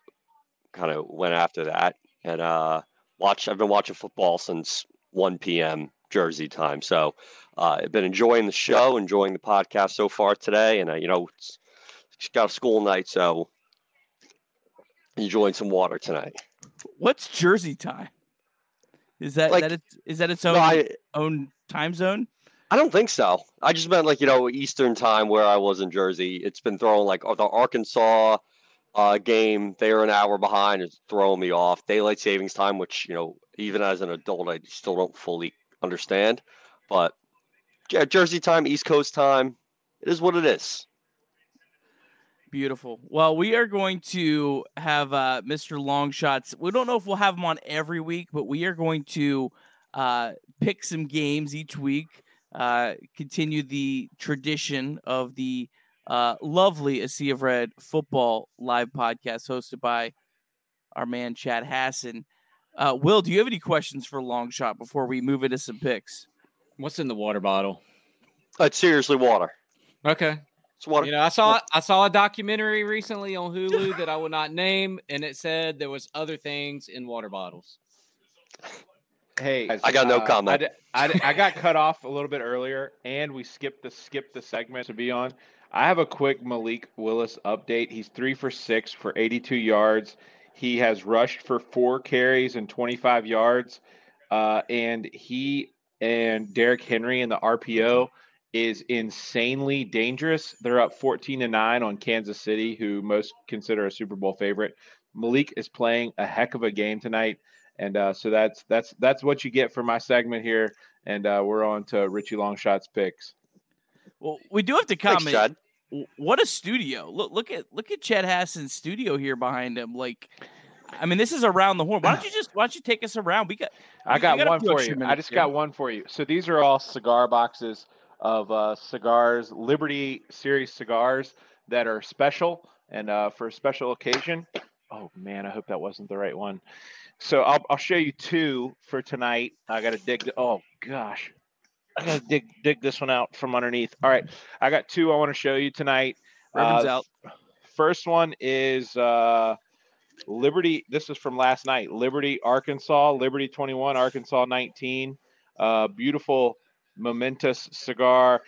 kind of went after that and watched. I've been watching football since 1 p.m. Jersey time. So uh, I've been enjoying the show, enjoying the podcast so far today, and uh, you know, it's, it's got a school night, so enjoying some water tonight. What's Jersey time? Is that Like- that it's, is that its own No, I- own time zone? I don't think so. I just meant like you know Eastern time where I was in Jersey. It's been throwing like the Arkansas uh, game. They're an hour behind. It's throwing me off. Daylight savings time, which you know even as an adult I still don't fully understand. But yeah, Jersey time, East Coast time. It is what it is. Beautiful. Well, we are going to have uh, Mr. Longshots. We don't know if we'll have him on every week, but we are going to uh, pick some games each week. Uh, continue the tradition of the uh, lovely A Sea of Red football live podcast hosted by our man Chad Hassan. Uh, Will, do you have any questions for Longshot before we move into some picks? What's in the water bottle? It's seriously water. Okay. It's water. You know, I saw I saw a documentary recently on Hulu that I will not name, and it said there was other things in water bottles. Hey, I got no uh, comment. I, d- I d- I got cut off a little bit earlier, and we skipped the skipped the segment to be on. I have a quick Malik Willis update. He's three for six for 82 yards. He has rushed for four carries and 25 yards, uh, and he and Derrick Henry in the RPO is insanely dangerous. They're up 14 to 9 on Kansas City, who most consider a Super Bowl favorite. Malik is playing a heck of a game tonight. And uh, so that's that's that's what you get for my segment here. And uh, we're on to Richie Longshot's picks. Well, we do have to comment. Chad. What a studio! Look, look at look at Chad Hassan's studio here behind him. Like, I mean, this is around the horn. Why don't you just why don't you take us around? We got I we- got one for you. I just got one for you. So these are all cigar boxes of uh, cigars, Liberty Series cigars that are special and uh, for a special occasion. Oh man, I hope that wasn't the right one. So I'll I'll show you two for tonight. I got to dig. The, oh gosh, I got to dig dig this one out from underneath. All right, I got two I want to show you tonight. Reverend's Uh, out. First one is uh, Liberty. This is from last night. Liberty, Arkansas. Liberty 21, Arkansas 19. Uh, beautiful, momentous cigar.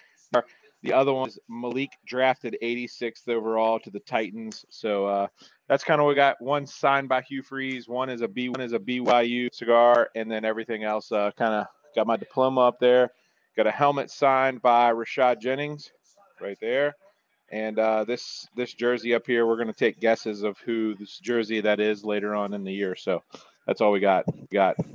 The other one is Malik drafted 86th overall to the Titans. So uh, that's kind of what we got. One signed by Hugh Freeze. One is a B. One is a BYU cigar, and then everything else. Uh, kind of got my diploma up there. Got a helmet signed by Rashad Jennings, right there. And uh, this this jersey up here, we're going to take guesses of who this jersey that is later on in the year. So that's all we got. Got All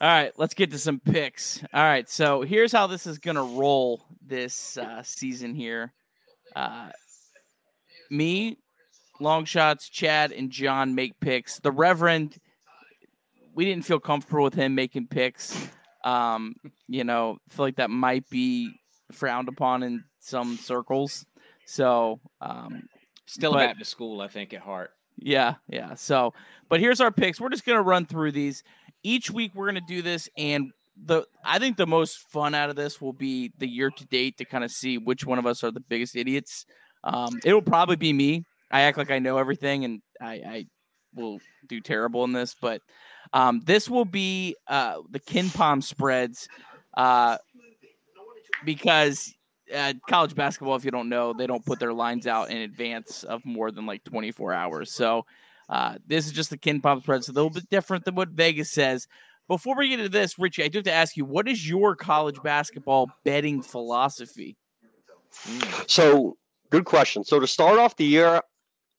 right, let's get to some picks. All right, so here's how this is gonna roll this uh, season here. Uh, me, long shots, Chad, and John make picks. The Reverend, we didn't feel comfortable with him making picks. Um, you know, feel like that might be frowned upon in some circles. So, um, Still But- Baptist school, I think, at heart. yeah, yeah. So, but here's our picks. We're just gonna run through these each week. We're gonna do this, and the I think the most fun out of this will be the year to date to kind of see which one of us are the biggest idiots. Um, it'll probably be me. I act like I know everything, and I, I will do terrible in this. But um, this will be uh, the KenPom spreads uh, because uh, college basketball, if you don't know, they don't put their lines out in advance of more than like 24 hours. So uh, this is just the KenPom spread. So a little bit different than what Vegas says. Before we get into this, Richie, I do have to ask you, what is your college basketball betting philosophy? So, good question. So, to start off the year,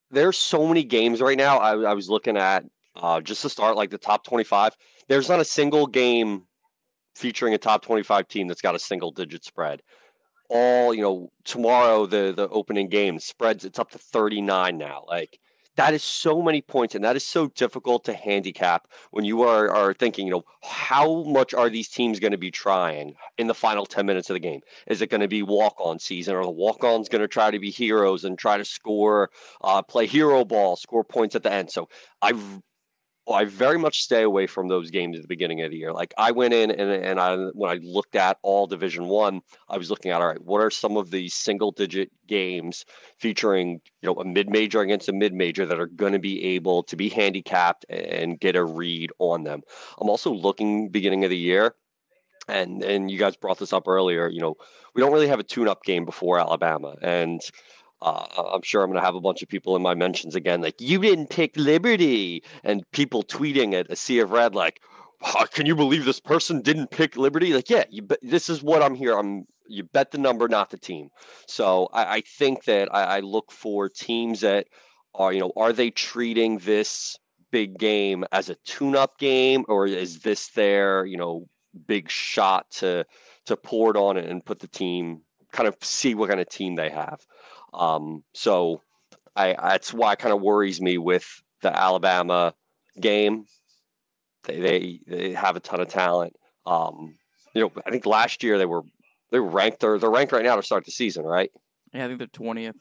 there's so many games right now. I, I was looking at uh, just to start like the top 25. There's not a single game featuring a top 25 team that's got a single digit spread. All, you know, tomorrow, the the opening game spreads, it's up to 39 now. Like, that is so many points, and that is so difficult to handicap when you are are thinking, you know, how much are these teams going to be trying in the final ten minutes of the game? Is it going to be walk on season, or the walk ons going to try to be heroes and try to score, uh, play hero ball, score points at the end? So I I very much stay away from those games at the beginning of the year. Like I went in and, and I when I looked at all Division One, I, was looking at all right, what are some of these single digit games featuring you know a mid major against a mid major that are going to be able to be handicapped and get a read on them. I'm also looking beginning of the year, and and you guys brought this up earlier. You know we don't really have a tune up game before Alabama and uh, I'm sure I'm going to have a bunch of people in my mentions again, like, you didn't pick Liberty. And people tweeting at a sea of red, like, can you believe this person didn't pick Liberty? Like, yeah, you, this is what I'm here. I'm you bet the number, not the team. So I, I think that I, I look for teams that are, you know, are they treating this big game as a tune-up game, or is this their, you know, big shot to to pour it on it and put the team kind of see what kind of team they have. Um, so I that's why it kind of worries me with the Alabama game. They they they have a ton of talent. Um, you know, I think last year they were they were ranked they're they're ranked right now to start the season, right? Yeah, I think they're twentieth.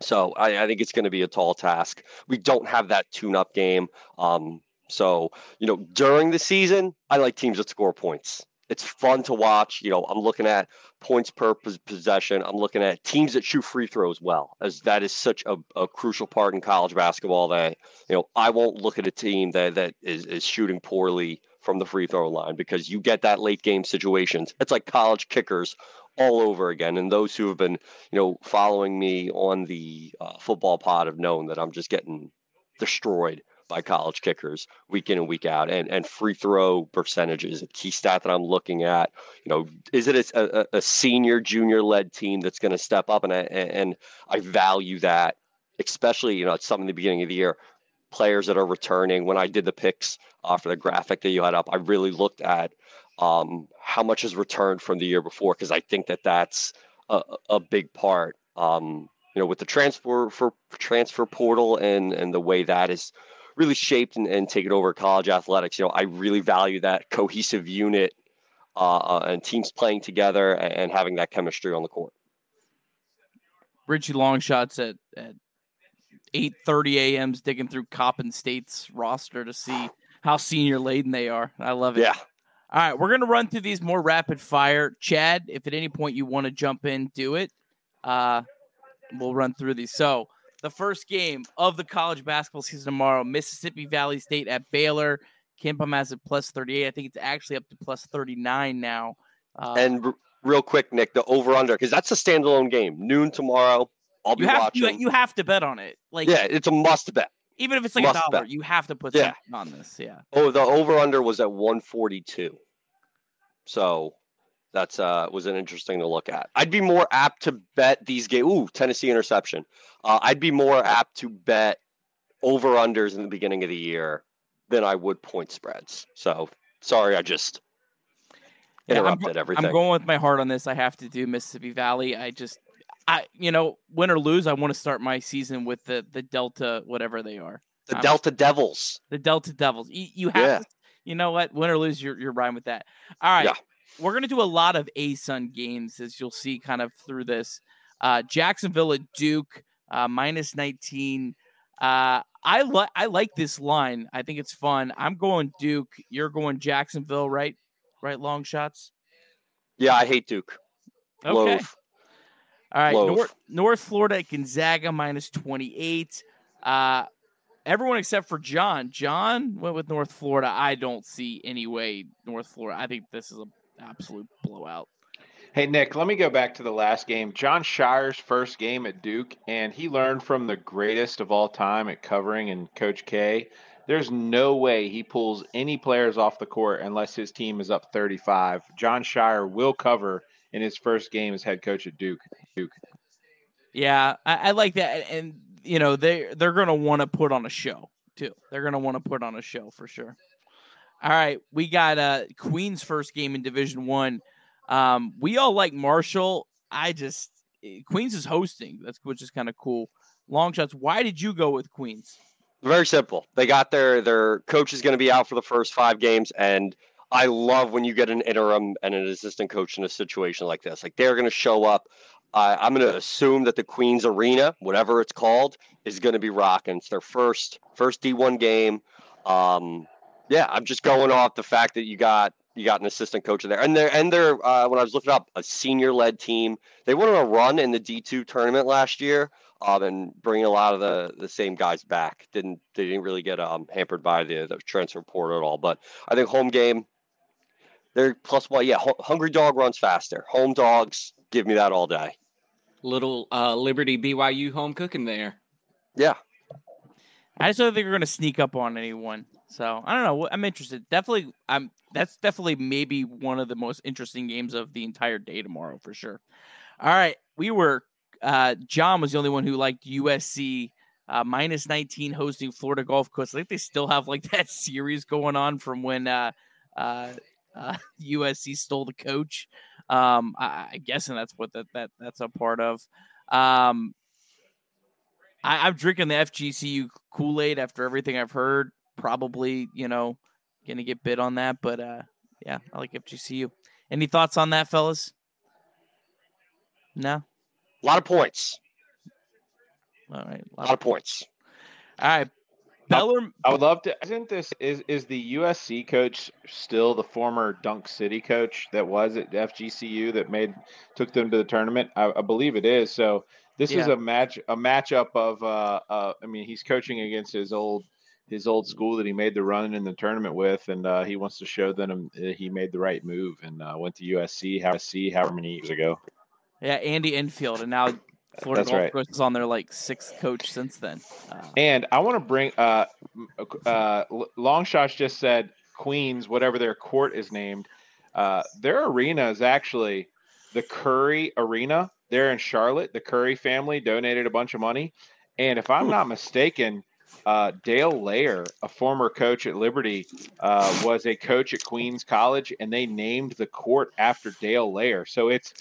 So I, I, think it's going to be a tall task. We don't have that tune-up game. Um, so you know, during the season, I like teams that score points it's fun to watch. You know, I'm looking at points per possession. I'm looking at teams that shoot free throws well, as that is such a, a, crucial part in college basketball. That you know, I won't look at a team that that is, is shooting poorly from the free throw line because you get that late game situations. It's like college kickers all over again. And those who have been, you know, following me on the uh, football pod have known that I'm just getting destroyed by college kickers week in and week out, and and free throw percentages, a key stat that I'm looking at. You know, is it a, a, senior, junior led team that's going to step up, and I, and I value that, especially you know it's something at the beginning of the year. Players that are returning. When I did the picks uh, for the graphic that you had up, I really looked at um, how much has returned from the year before because I think that that's a, a big part. Um, you know, with the transfer for transfer portal and and the way that is really shaped and, and taken over college athletics. You know, I really value that cohesive unit uh, uh, and teams playing together and, and, having that chemistry on the court. Richie long shots at, at 8:30 a.m.s digging through Coppin State's roster to see how senior laden they are. I love it. Yeah. All right, we're gonna run through these more rapid fire. Chad, if at any point you want to jump in, do it. Uh, we'll run through these. So the first game of the college basketball season tomorrow. Mississippi Valley State at Baylor. KenPom has it plus 38. I think it's actually up to plus 39 now. Uh, and r- real quick, Nick, the over under, because that's a standalone game. Noon tomorrow. I'll be you have, watching. You, you, have to bet on it. Like Yeah, it's a must bet. Even if it's like must a dollar, bet. you have to put yeah. something on this. Yeah. Oh, the over under was at 142. So that's uh was an interesting to look at. I'd be more apt to bet these games. Ooh, Tennessee interception. Uh, I'd be more apt to bet over unders in the beginning of the year than I would point spreads. So sorry, I just interrupted yeah, I'm, everything. I'm going with my heart on this. I have to do Mississippi Valley. I just, I you know, win or lose, I want to start my season with the the Delta, whatever they are. The I'm, Delta Devils. The Delta Devils. You, you have. Yeah. To, you know what? Win or lose, you're you're riding with that. All right. Yeah we're going to do a lot of ASUN games, as you'll see kind of through this. Uh, Jacksonville at Duke, uh, minus 19. Uh, I like I like this line. I think it's fun. I'm going Duke. You're going Jacksonville, right? Right, long shots. Yeah, I hate Duke. Okay. Loaf. All right, North, North Florida at Gonzaga minus 28. Uh, everyone except for John. John went with North Florida. I don't see any way North Florida. I think this is a absolute blowout. Hey, Nick, let me go back to the last game. Jon Scheyer's first game at Duke, and he learned from the greatest of all time at covering and Coach K. There's no way he pulls any players off the court unless his team is up 35. Jon Scheyer will cover in his first game as head coach at Duke. Duke. Yeah, I, I like that, and you know they they're going to want to put on a show too. They're going to want to put on a show for sure. All right, we got uh Queen's first game in Division One. Um, we all like Marshall. I just eh, Queens is hosting. That's which is kind of cool. long shots. Why did you go with Queens? Very simple. They got their their coach is going to be out for the first five games, and I love when you get an interim and an assistant coach in a situation like this. Like they're going to show up. I'm going to assume that the Queens Arena, whatever it's called, is going to be rocking. It's their first first D1 game. Um, yeah, I'm just going off the fact that you got you got an assistant coach in there, and they're and they're uh, when I was looking up a senior led team. They went on a run in the D2 tournament last year, um, and bringing a lot of the the same guys back. Didn't they didn't really get um hampered by the the transfer portal at all. But I think home game. They're plus one. Yeah, hungry dog runs faster. Home dogs give me that all day. Little uh, Liberty BYU home cooking there. Yeah. I just don't think they're going to sneak up on anyone. So I don't know. I'm interested. Definitely, I'm. That's definitely maybe one of the most interesting games of the entire day tomorrow for sure. All right, we were. Uh, John was the only one who liked USC uh, minus 19 hosting Florida Gulf Coast. I think they still have like that series going on from when uh, uh, uh, USC stole the coach. Um, I, I guessing that's what that, that that's a part of. Um, I, I'm drinking the FGCU Kool Aid after everything I've heard probably, you know, gonna get bid on that. But uh, yeah, I like FGCU. Any thoughts on that, fellas? No. A lot of points. All right. A lot, of points. All right. Bellarmine. I would love to. Isn't this is is the USC coach still the former Dunk City coach that was at FGCU that made took them to the tournament? I, I believe it is. So this Yeah. is a match a matchup of uh, uh I mean he's coaching against his old his old school that he made the run in the tournament with, and uh, he wants to show them uh, he made the right move and uh, went to USC. How I see however many years ago. Yeah, Andy Enfield, and now Florida That's Gulf right. Coast is on their like sixth coach since then. Uh, And I want to bring uh, uh, L- Longshots just said Queens, whatever their court is named. Uh, their arena is actually the Curry Arena. They're in Charlotte. The Curry family donated a bunch of money, and if I'm not mistaken, uh, Dale Layer, a former coach at Liberty, uh, was a coach at Queens College, and they named the court after Dale Layer. So it's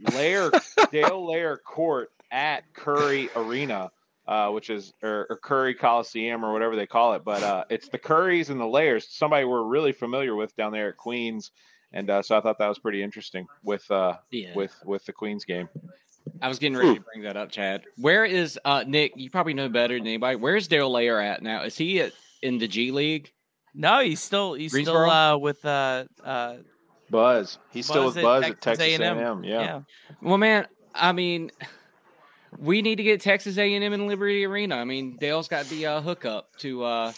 Layer Dale Layer Court at Curry Arena, uh, which is or, or Curry Coliseum or whatever they call it. But uh, it's the Currys and the Layers. Somebody we're really familiar with down there at Queens, and uh, so I thought that was pretty interesting with uh, Yeah. with with the Queens game. I was getting ready to bring that up, Chad. Where is uh Nick? You probably know better than anybody. Where's Dale Layer at now? Is he at, in the G League? no, he's still he's still uh, with uh, uh, Buzz, he's still with at Buzz at Texas Texas A&M. A&M. Yeah. yeah. Well, man, I mean, we need to get Texas A&M in Liberty Arena. I mean, Dale's got the uh, hookup to uh,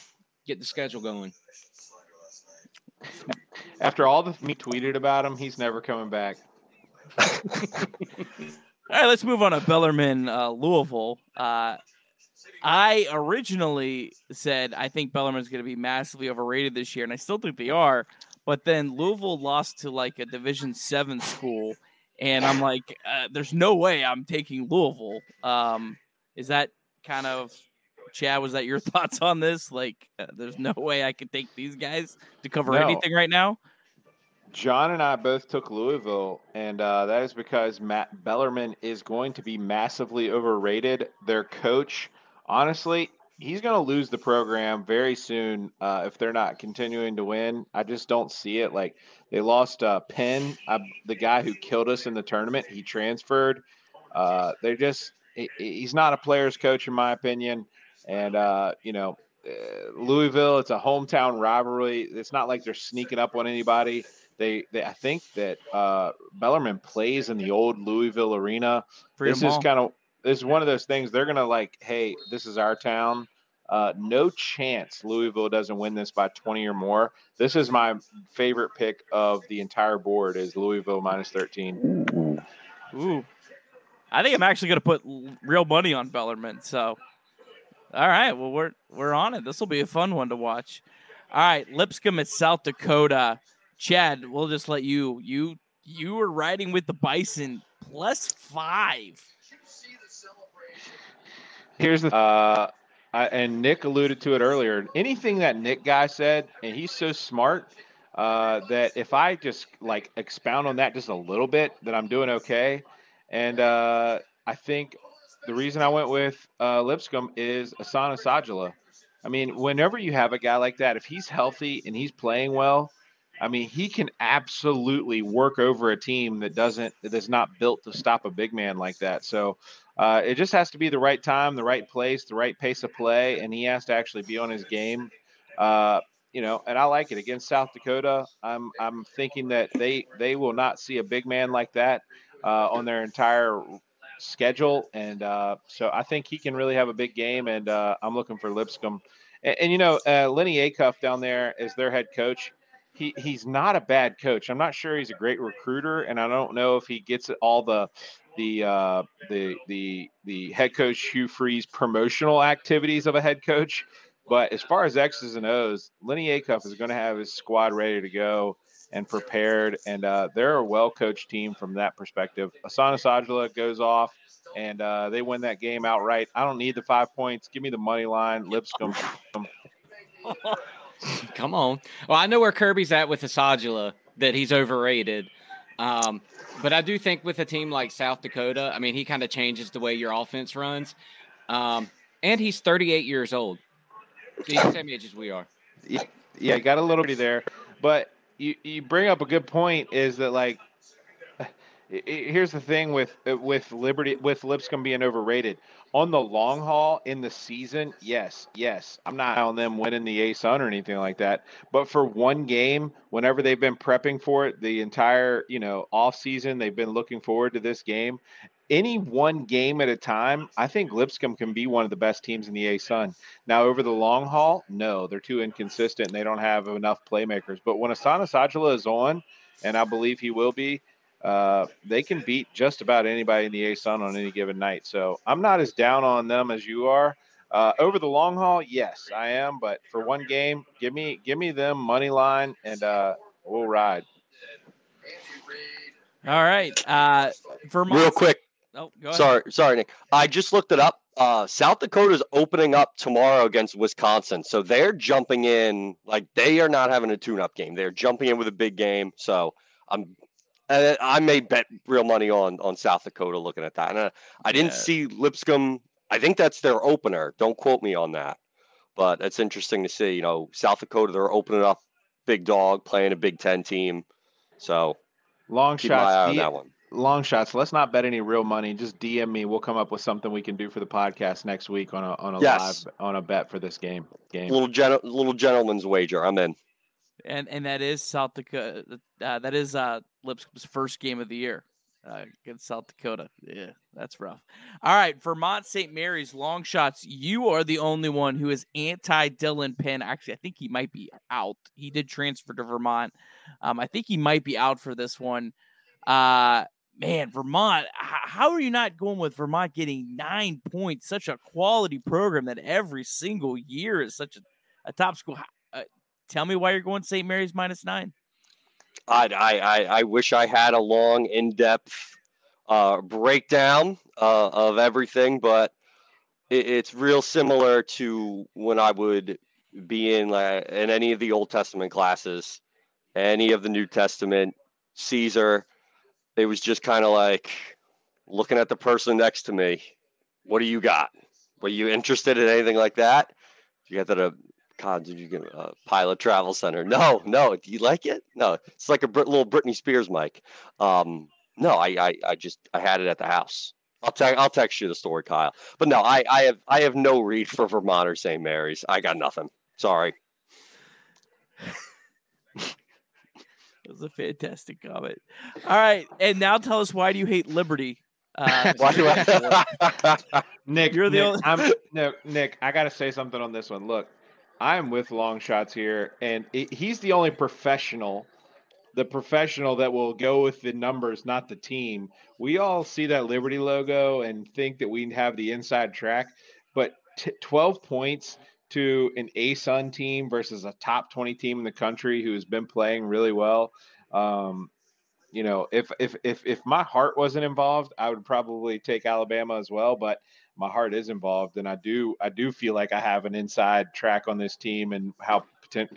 get the schedule going. After all the me tweeted about him, he's never coming back. All right, let's move on to Bellarmine, uh, Louisville. Uh, I originally said I think Bellarmine's going to be massively overrated this year, and I still think they are. But then Louisville lost to like a Division Seven school, and I'm like, uh, there's no way I'm taking Louisville. Um, is that kind of Chad? Was that your thoughts on this? Like, uh, there's no way I could take these guys to cover No. anything right now. John and I both took Louisville, and uh, that is because Matt Bellarmine is going to be massively overrated. Their coach, honestly, he's going to lose the program very soon uh, if they're not continuing to win. I just don't see it. Like they lost uh, Penn, uh, the guy who killed us in the tournament. He transferred. Uh, they're just he's not a player's coach in my opinion, and uh, you know. uh, Louisville, it's a hometown rivalry. It's not like they're sneaking up on anybody they, they I think that uh, Bellarmine plays in the old Louisville arena. Free this is kind of this is one of those things they're gonna like. Hey, this is our town. Uh, no chance Louisville doesn't win this by 20 or more. This is my favorite pick of the entire board is Louisville minus 13. Ooh. I think I'm actually going to put real money on Bellarmine. So, all right. Well, we're we're on it. This will be a fun one to watch. All right, Lipscomb at South Dakota. Chad, we'll just let you you you were riding with the Bison plus five. Here's the uh, I, and Nick alluded to it earlier. Anything that Nick guy said, and he's so smart uh, that if I just like expound on that just a little bit, that I'm doing okay. And uh, I think the reason I went with uh, Lipscomb is Ahsan Asadullah. I mean, whenever you have a guy like that, if he's healthy and he's playing well, I mean, he can absolutely work over a team that doesn't that is not built to stop a big man like that. So uh, it just has to be the right time, the right place, the right pace of play, and he has to actually be on his game. Uh, you know, and I like it against South Dakota. I'm I'm thinking that they they will not see a big man like that uh, on their entire schedule, and uh, so I think he can really have a big game. And uh, I'm looking for Lipscomb, and, and you know, uh, Lennie Acuff down there is their head coach. He he's not a bad coach. I'm not sure he's a great recruiter, and I don't know if he gets all the the uh, the the the head coach Hugh Freeze promotional activities of a head coach. But as far as X's and O's, Lennie Acuff is going to have his squad ready to go and prepared, and uh, they're a well coached team from that perspective. Ahsan Asadullah goes off, and uh, they win that game outright. I don't need the five points. Give me the money line. Lipscomb. Come on. Well, I know where Kirby's at with Asadullah, that he's overrated. Um, but I do think with a team like South Dakota, I mean, he kind of changes the way your offense runs. Um, and he's 38 years old. He's the same age as we are. Yeah, yeah, got a little bit there. But you, you bring up a good point is that, like, here's the thing with with Liberty with Lipscomb being overrated on the long haul in the season. Yes, yes, I'm not on them winning the ASUN or anything like that. But for one game, whenever they've been prepping for it, the entire you know off season, they've been looking forward to this game. Any one game at a time, I think Lipscomb can be one of the best teams in the ASUN. Now, over the long haul, no, they're too inconsistent. And they don't have enough playmakers. But when Ahsan Asadullah is on, and I believe he will be, uh, they can beat just about anybody in the ASUN on any given night. So I'm not as down on them as you are. Uh, over the long haul, yes, I am. But for one game, give me give me them money line, and uh, we'll ride. All right, uh, Vermont. Real quick. Oh, go sorry, sorry, Nick. I just looked it up. Uh, South Dakota's opening up tomorrow against Wisconsin, so they're jumping in like they are not having a tune-up game. They're jumping in with a big game. So I'm and I may bet real money on on South Dakota looking at that. And I, I didn't Yeah. see Lipscomb. I think that's their opener. Don't quote me on that, but it's interesting to see. You know, South Dakota they're opening up big dog playing a Big Ten team. So Long keep my eye shots. on D- that one. long shots. Let's not bet any real money. Just DM me. We'll come up with something we can do for the podcast next week on a on a Yes. live on a bet for this game. Game. Little gen- little gentleman's wager. I'm in. And and that is South Dakota. Uh, that is uh, Lipscomb's first game of the year uh, against South Dakota. Yeah, that's rough. All right, Vermont St. Mary's long shots. You are the only one who is anti Dylan Penn. Actually, I think he might be out. He did transfer to Vermont. Um, I think he might be out for this one. Uh, man, Vermont. How are you not going with Vermont getting nine points? Such a quality program that every single year is such a, a top school. Uh, tell me why you're going St. Mary's minus nine. I, I, I, wish I had a long, in depth uh, breakdown uh, of everything, but it, it's real similar to when I would be in, uh, in any of the Old Testament classes, any of the New Testament, Caesar. It was just kind of like looking at the person next to me. What do you got? Were you interested in anything like that? You got that a God, did you get a pilot travel center? No, no. Do you like it? No, it's like a Brit- little Britney Spears mic. Um, no, I, I, I just I had it at the house. I'll text I'll text you the story, Kyle. But no, I, I have I have no read for Vermont or St. Mary's. I got nothing. Sorry. That was a fantastic comment. All right, and now tell us why do you hate Liberty? Uh, Why do I- Nick, You're the Nick, only- I'm, no, Nick, I got to say something on this one. Look, I'm with long shots here, and it, he's the only professional, the professional that will go with the numbers, not the team. We all see that Liberty logo and think that we have the inside track, but t- 12 points to an ASUN team versus a top 20 team in the country who has been playing really well. Um, you know, if if if if my heart wasn't involved, I would probably take Alabama as well. But my heart is involved, and I do I do feel like I have an inside track on this team and how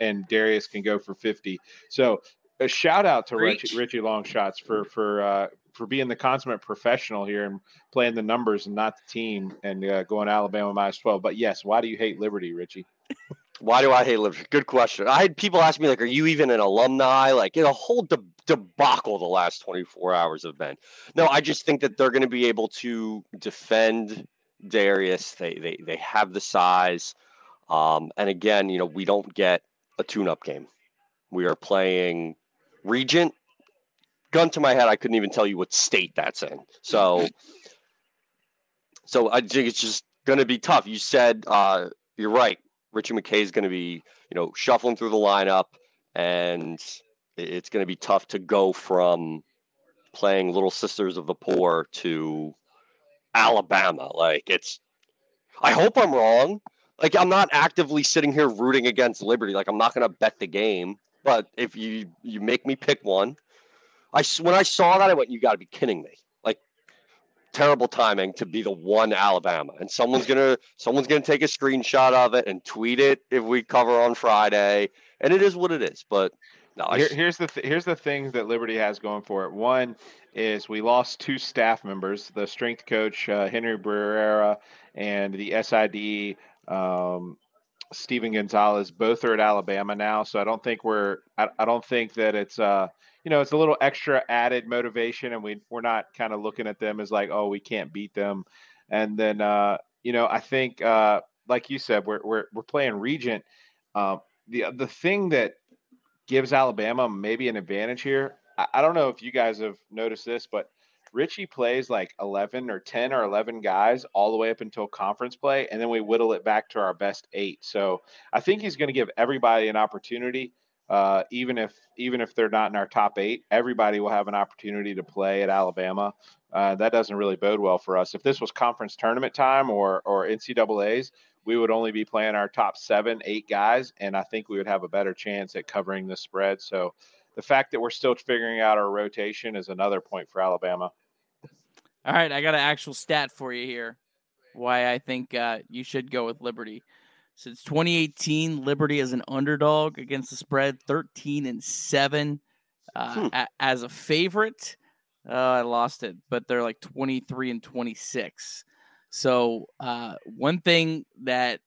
and Darius can go for fifty. So a shout out to Preach. Richie, Richie Longshots for for uh, for being the consummate professional here and playing the numbers and not the team and uh, going Alabama minus twelve. But yes, why do you hate Liberty, Richie? Why do I hate Liberty? Good question. I had people ask me like, "Are you even an alumni?" Like, you know, whole de- debacle the last 24 hours have been. No, I just think that they're going to be able to defend Darius. They they they have the size, um, and again, you know, we don't get a tune-up game. We are playing Regent. Gun to my head, I couldn't even tell you what state that's in. So, so I think it's just going to be tough. You said uh, you're right. Ritchie McKay is going to be, you know, shuffling through the lineup, and it's going to be tough to go from playing Little Sisters of the Poor to Alabama. Like it's, I hope I'm wrong. Like I'm not actively sitting here rooting against Liberty. Like I'm not going to bet the game. But if you you make me pick one, I when I saw that I went, you got to be kidding me. Like terrible timing to be the one Alabama, and someone's gonna someone's gonna take a screenshot of it and tweet it if we cover on Friday, and it is what it is. But no, Here, here's the th- here's the things that Liberty has going for it. One is we lost two staff members, the strength coach uh, Henry Barrera and the SID um, Stephen Gonzalez. Both are at Alabama now, so I don't think we're I, I don't think that it's uh you know it's a little extra added motivation, and we we're not kind of looking at them as like oh we can't beat them, and then uh you know I think uh like you said we're we're we're playing Regent. Um, the the thing that gives Alabama maybe an advantage here. I, I don't know if you guys have noticed this, but Richie plays like 11 or 10 or 11 guys all the way up until conference play, and then we whittle it back to our best eight. So I think he's going to give everybody an opportunity, uh, even if even if they're not in our top eight. Everybody will have an opportunity to play at Alabama. Uh, that doesn't really bode well for us. If this was conference tournament time or or NCAA's, we would only be playing our top seven, eight guys, and I think we would have a better chance at covering the spread. So the fact that we're still figuring out our rotation is another point for Alabama. All right, I got an actual stat for you here. Why I think uh, you should go with Liberty. Since 2018, Liberty is an underdog against the spread, 13 and seven. Uh, Hmm. a- as a favorite, uh, I lost it, but they're like 23 and 26. So uh, one thing that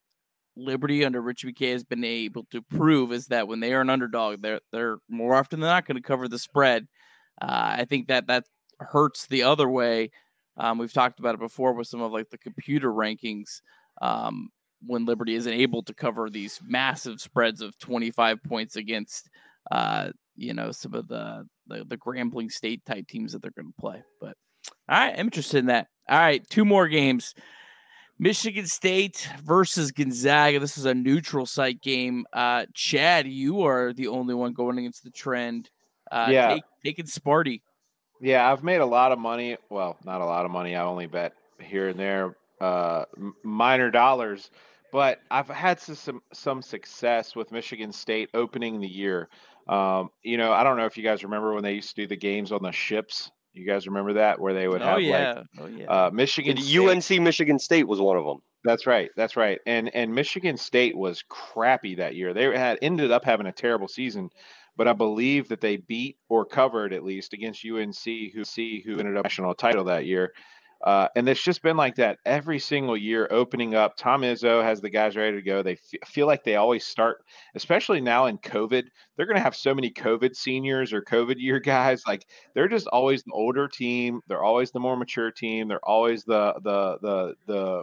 Liberty under Rich McKay has been able to prove is that when they are an underdog, they're they're more often than not going to cover the spread. Uh, I think that that hurts the other way. Um, we've talked about it before with some of like the computer rankings. Um, when Liberty isn't able to cover these massive spreads of 25 points against, uh, you know, some of the, the the Grambling State type teams that they're going to play. But all right, I'm interested in that. All right, two more games. Michigan State versus Gonzaga. This is a neutral site game. Uh, Chad, you are the only one going against the trend. Uh, Yeah. take, taking Sparty. Yeah, I've made a lot of money. Well, not a lot of money. I only bet here and there, uh, minor dollars. But I've had some some success with Michigan State opening the year. Um, you know, I don't know if you guys remember when they used to do the games on the ships. You guys remember that where they would Oh have yeah, like oh yeah. uh, Michigan And State. UNC Michigan State was one of them. That's right. That's right. And and Michigan State was crappy that year. They had ended up having a terrible season, but I believe that they beat or covered at least against UNC, who see who ended up national title that year. Uh, and it's just been like that every single year. Opening up, Tom Izzo has the guys ready to go. They f- feel like they always start, especially now in COVID. They're going to have so many COVID seniors or COVID year guys. Like they're just always the older team. They're always the more mature team. They're always the the the the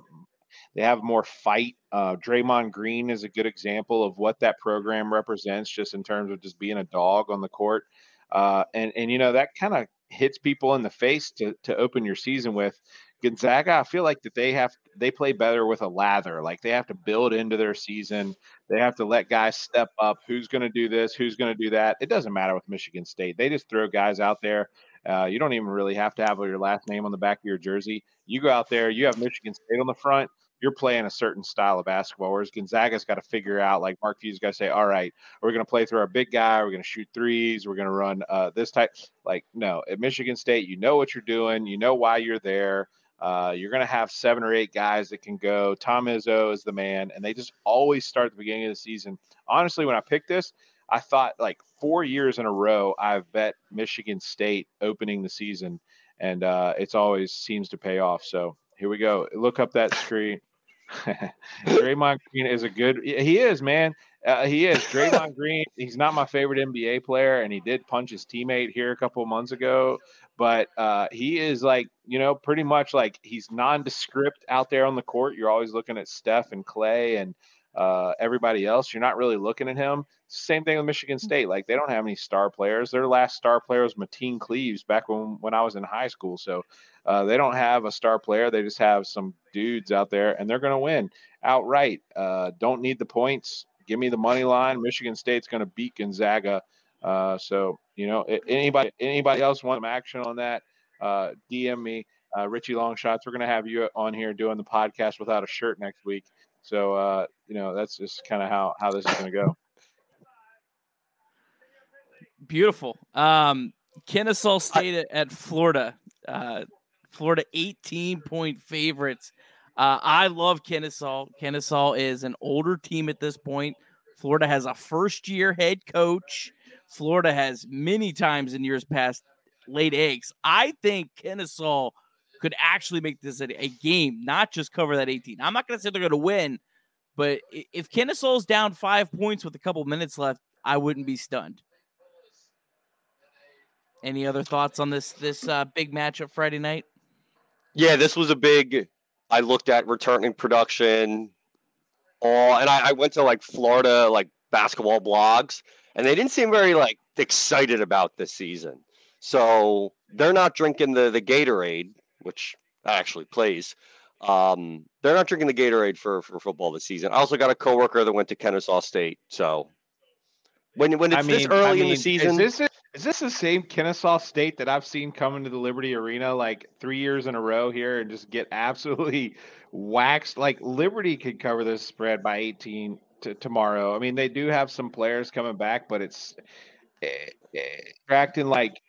they have more fight. Uh, Draymond Green is a good example of what that program represents, just in terms of just being a dog on the court. Uh, and and you know that kind of hits people in the face to to open your season with. Gonzaga, I feel like that they have they play better with a lather. Like they have to build into their season. They have to let guys step up. Who's going to do this? Who's going to do that? It doesn't matter with Michigan State. They just throw guys out there. Uh, you don't even really have to have your last name on the back of your jersey. You go out there. You have Michigan State on the front you're playing a certain style of basketball. Whereas Gonzaga's got to figure out, like Mark Few's got to say, all right, we're going to play through our big guy. We're going to shoot threes. We're going to run uh, this type. Like, no, at Michigan State, you know what you're doing. You know why you're there. Uh, you're going to have seven or eight guys that can go. Tom Izzo is the man, and they just always start at the beginning of the season. Honestly, when I picked this, I thought like four years in a row, I've bet Michigan State opening the season, and uh, it's always seems to pay off. So here we go. Look up that screen. Draymond Green is a good. He is, man. Uh, he is. Draymond Green. He's not my favorite NBA player, and he did punch his teammate here a couple of months ago. But uh, he is like, you know, pretty much like he's nondescript out there on the court. You're always looking at Steph and Clay and uh, everybody else. You're not really looking at him. Same thing with Michigan State. Like they don't have any star players. Their last star player was Mateen Cleaves back when when I was in high school. So uh, they don't have a star player. They just have some dudes out there, and they're going to win outright. Uh, don't need the points. Give me the money line. Michigan State's going to beat Gonzaga. Uh, so you know, anybody anybody else want some action on that? Uh, DM me, uh, Richie Longshots. We're going to have you on here doing the podcast without a shirt next week. So uh, you know, that's just kind of how how this is going to go. Beautiful. Um, Kennesaw State I, at Florida. Uh, Florida 18 point favorites. Uh, I love Kennesaw. Kennesaw is an older team at this point. Florida has a first year head coach. Florida has many times in years past laid eggs. I think Kennesaw could actually make this a, a game, not just cover that 18. I'm not going to say they're going to win, but if Kennesaw's down five points with a couple minutes left, I wouldn't be stunned. Any other thoughts on this this uh, big matchup Friday night? Yeah, this was a big. I looked at returning production, all, and I, I went to like Florida like basketball blogs, and they didn't seem very like excited about this season. So they're not drinking the the Gatorade, which actually plays. Um, they're not drinking the Gatorade for for football this season. I also got a coworker that went to Kennesaw State, so when when it's I mean, this early I mean, in the season, is this is this the same Kennesaw State that I've seen coming to the Liberty Arena like three years in a row here and just get absolutely waxed? Like Liberty could cover this spread by 18 to tomorrow. I mean, they do have some players coming back, but it's eh, eh, acting like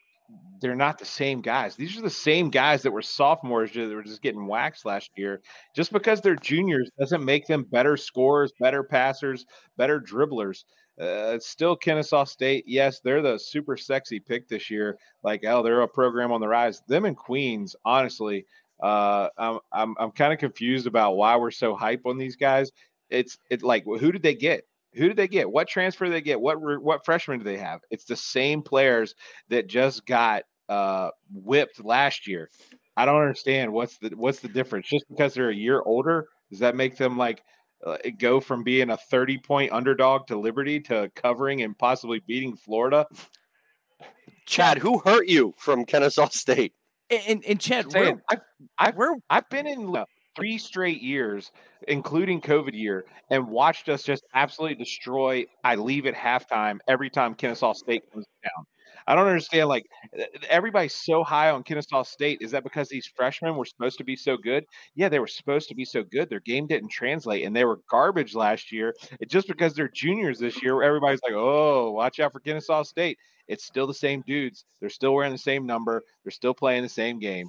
they're not the same guys. These are the same guys that were sophomores that were just getting waxed last year. Just because they're juniors doesn't make them better scorers, better passers, better dribblers. Uh, still Kennesaw State. Yes, they're the super sexy pick this year. Like, oh, they're a program on the rise. Them and Queens, honestly, uh, I'm I'm, I'm kind of confused about why we're so hype on these guys. It's it's like who did they get? Who did they get? What transfer did they get? What what freshmen do they have? It's the same players that just got uh, whipped last year. I don't understand what's the what's the difference. Just because they're a year older, does that make them like uh, go from being a 30 point underdog to Liberty to covering and possibly beating Florida? Chad, who hurt you from Kennesaw State? And, and Chad, Saying, I've, I've, I've been in three straight years, including COVID year, and watched us just absolutely destroy. I leave at halftime every time Kennesaw State comes down. I don't understand. Like everybody's so high on Kennesaw State. Is that because these freshmen were supposed to be so good? Yeah, they were supposed to be so good. Their game didn't translate, and they were garbage last year. It, just because they're juniors this year, everybody's like, "Oh, watch out for Kennesaw State." It's still the same dudes. They're still wearing the same number. They're still playing the same game.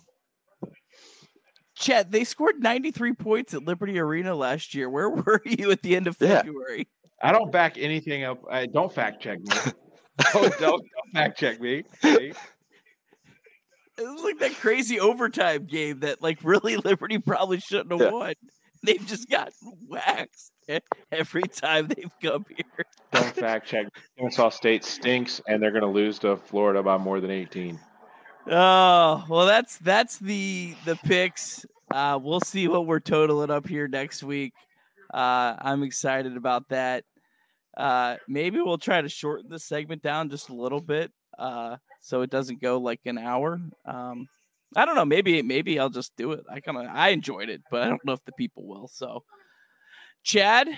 Chad, they scored 93 points at Liberty Arena last year. Where were you at the end of February? Yeah. I don't back anything up. I don't fact check me. don't, don't, don't fact check me. It was like that crazy overtime game that, like, really Liberty probably shouldn't have yeah. won. They've just gotten waxed every time they've come here. Don't fact check. Kennesaw State stinks, and they're going to lose to Florida by more than 18. Oh well, that's that's the the picks. Uh, we'll see what we're totaling up here next week. Uh, I'm excited about that. Uh, maybe we'll try to shorten the segment down just a little bit, uh, so it doesn't go like an hour. Um, I don't know. Maybe maybe I'll just do it. I kind of I enjoyed it, but I don't know if the people will. So, Chad,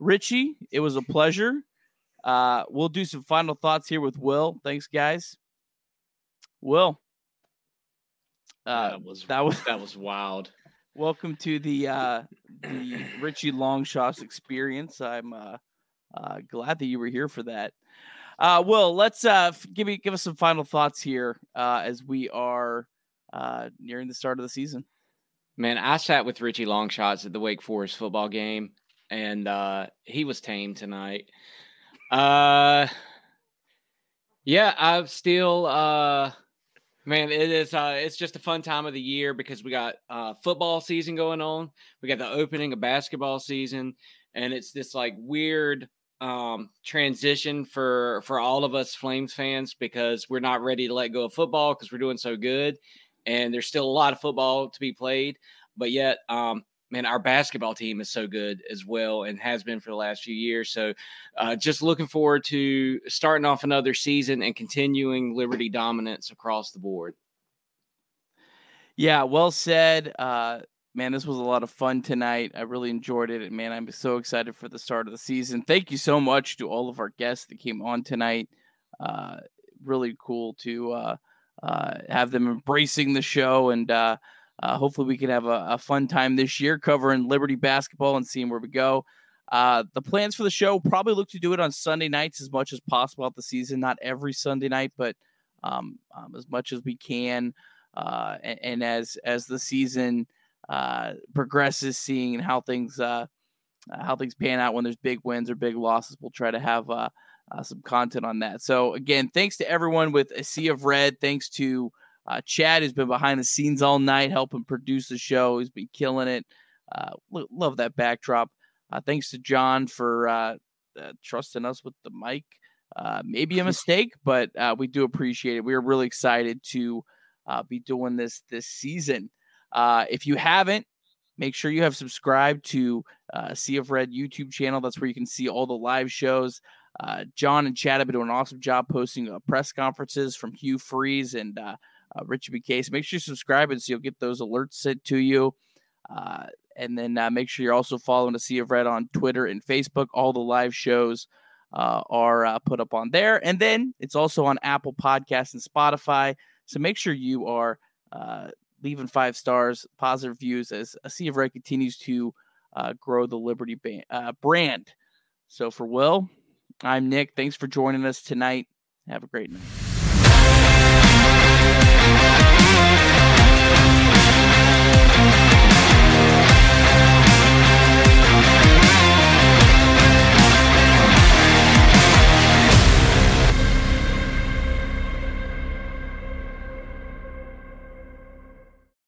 Richie, it was a pleasure. Uh, we'll do some final thoughts here with Will. Thanks, guys. Will. Uh, that was that was that was wild. Welcome to the uh, the Richie Longshots experience. I'm uh, uh, glad that you were here for that. Uh, Will, let's uh, give me give us some final thoughts here uh, as we are uh, nearing the start of the season. Man, I sat with Richie Longshots at the Wake Forest football game, and uh, he was tame tonight. Uh, Yeah, I've still uh man, it is uh it's just a fun time of the year because we got uh football season going on. We got the opening of basketball season and it's this like weird um transition for for all of us Flames fans because we're not ready to let go of football because we're doing so good and there's still a lot of football to be played, but yet um man, our basketball team is so good as well and has been for the last few years. So, uh, just looking forward to starting off another season and continuing Liberty dominance across the board. Yeah, well said. Uh, man, this was a lot of fun tonight. I really enjoyed it. And man, I'm so excited for the start of the season. Thank you so much to all of our guests that came on tonight. Uh, really cool to uh, uh have them embracing the show and uh, uh, hopefully, we can have a, a, fun time this year covering Liberty basketball and seeing where we go. Uh, the plans for the show probably look to do it on Sunday nights as much as possible out the season. Not every Sunday night, but um, um, as much as we can. And, and, as as the season uh, progresses, seeing how things uh, how things pan out when there's big wins or big losses, we'll try to have uh, some content on that. So again, thanks to everyone with a sea of red. Thanks to uh, Chad has been behind the scenes all night helping produce the show. He's been killing it. Uh, love that backdrop. Uh, thanks to John for uh, uh, trusting us with the mic. Uh, maybe a mistake, but uh we do appreciate it. We are really excited to uh be doing this this season. If you haven't, make sure you have subscribed to uh, Sea of Red YouTube channel. That's where you can see all the live shows. Uh, John and Chad have been doing an awesome job posting uh, press conferences from Hugh Freeze and uh, Ritchie McKay. Make sure you subscribe and so you'll get those alerts sent to you. Uh, and then uh, make sure you're also following the Sea of Red on Twitter and Facebook. All the live shows uh, are uh, put up on there. And then it's also on Apple Podcasts and Spotify. So make sure you are uh, leaving five stars, positive views as a Sea of Red continues to uh, grow the Liberty ba- brand. So for Will, I'm Nick. Thanks for joining us tonight. Have a great night.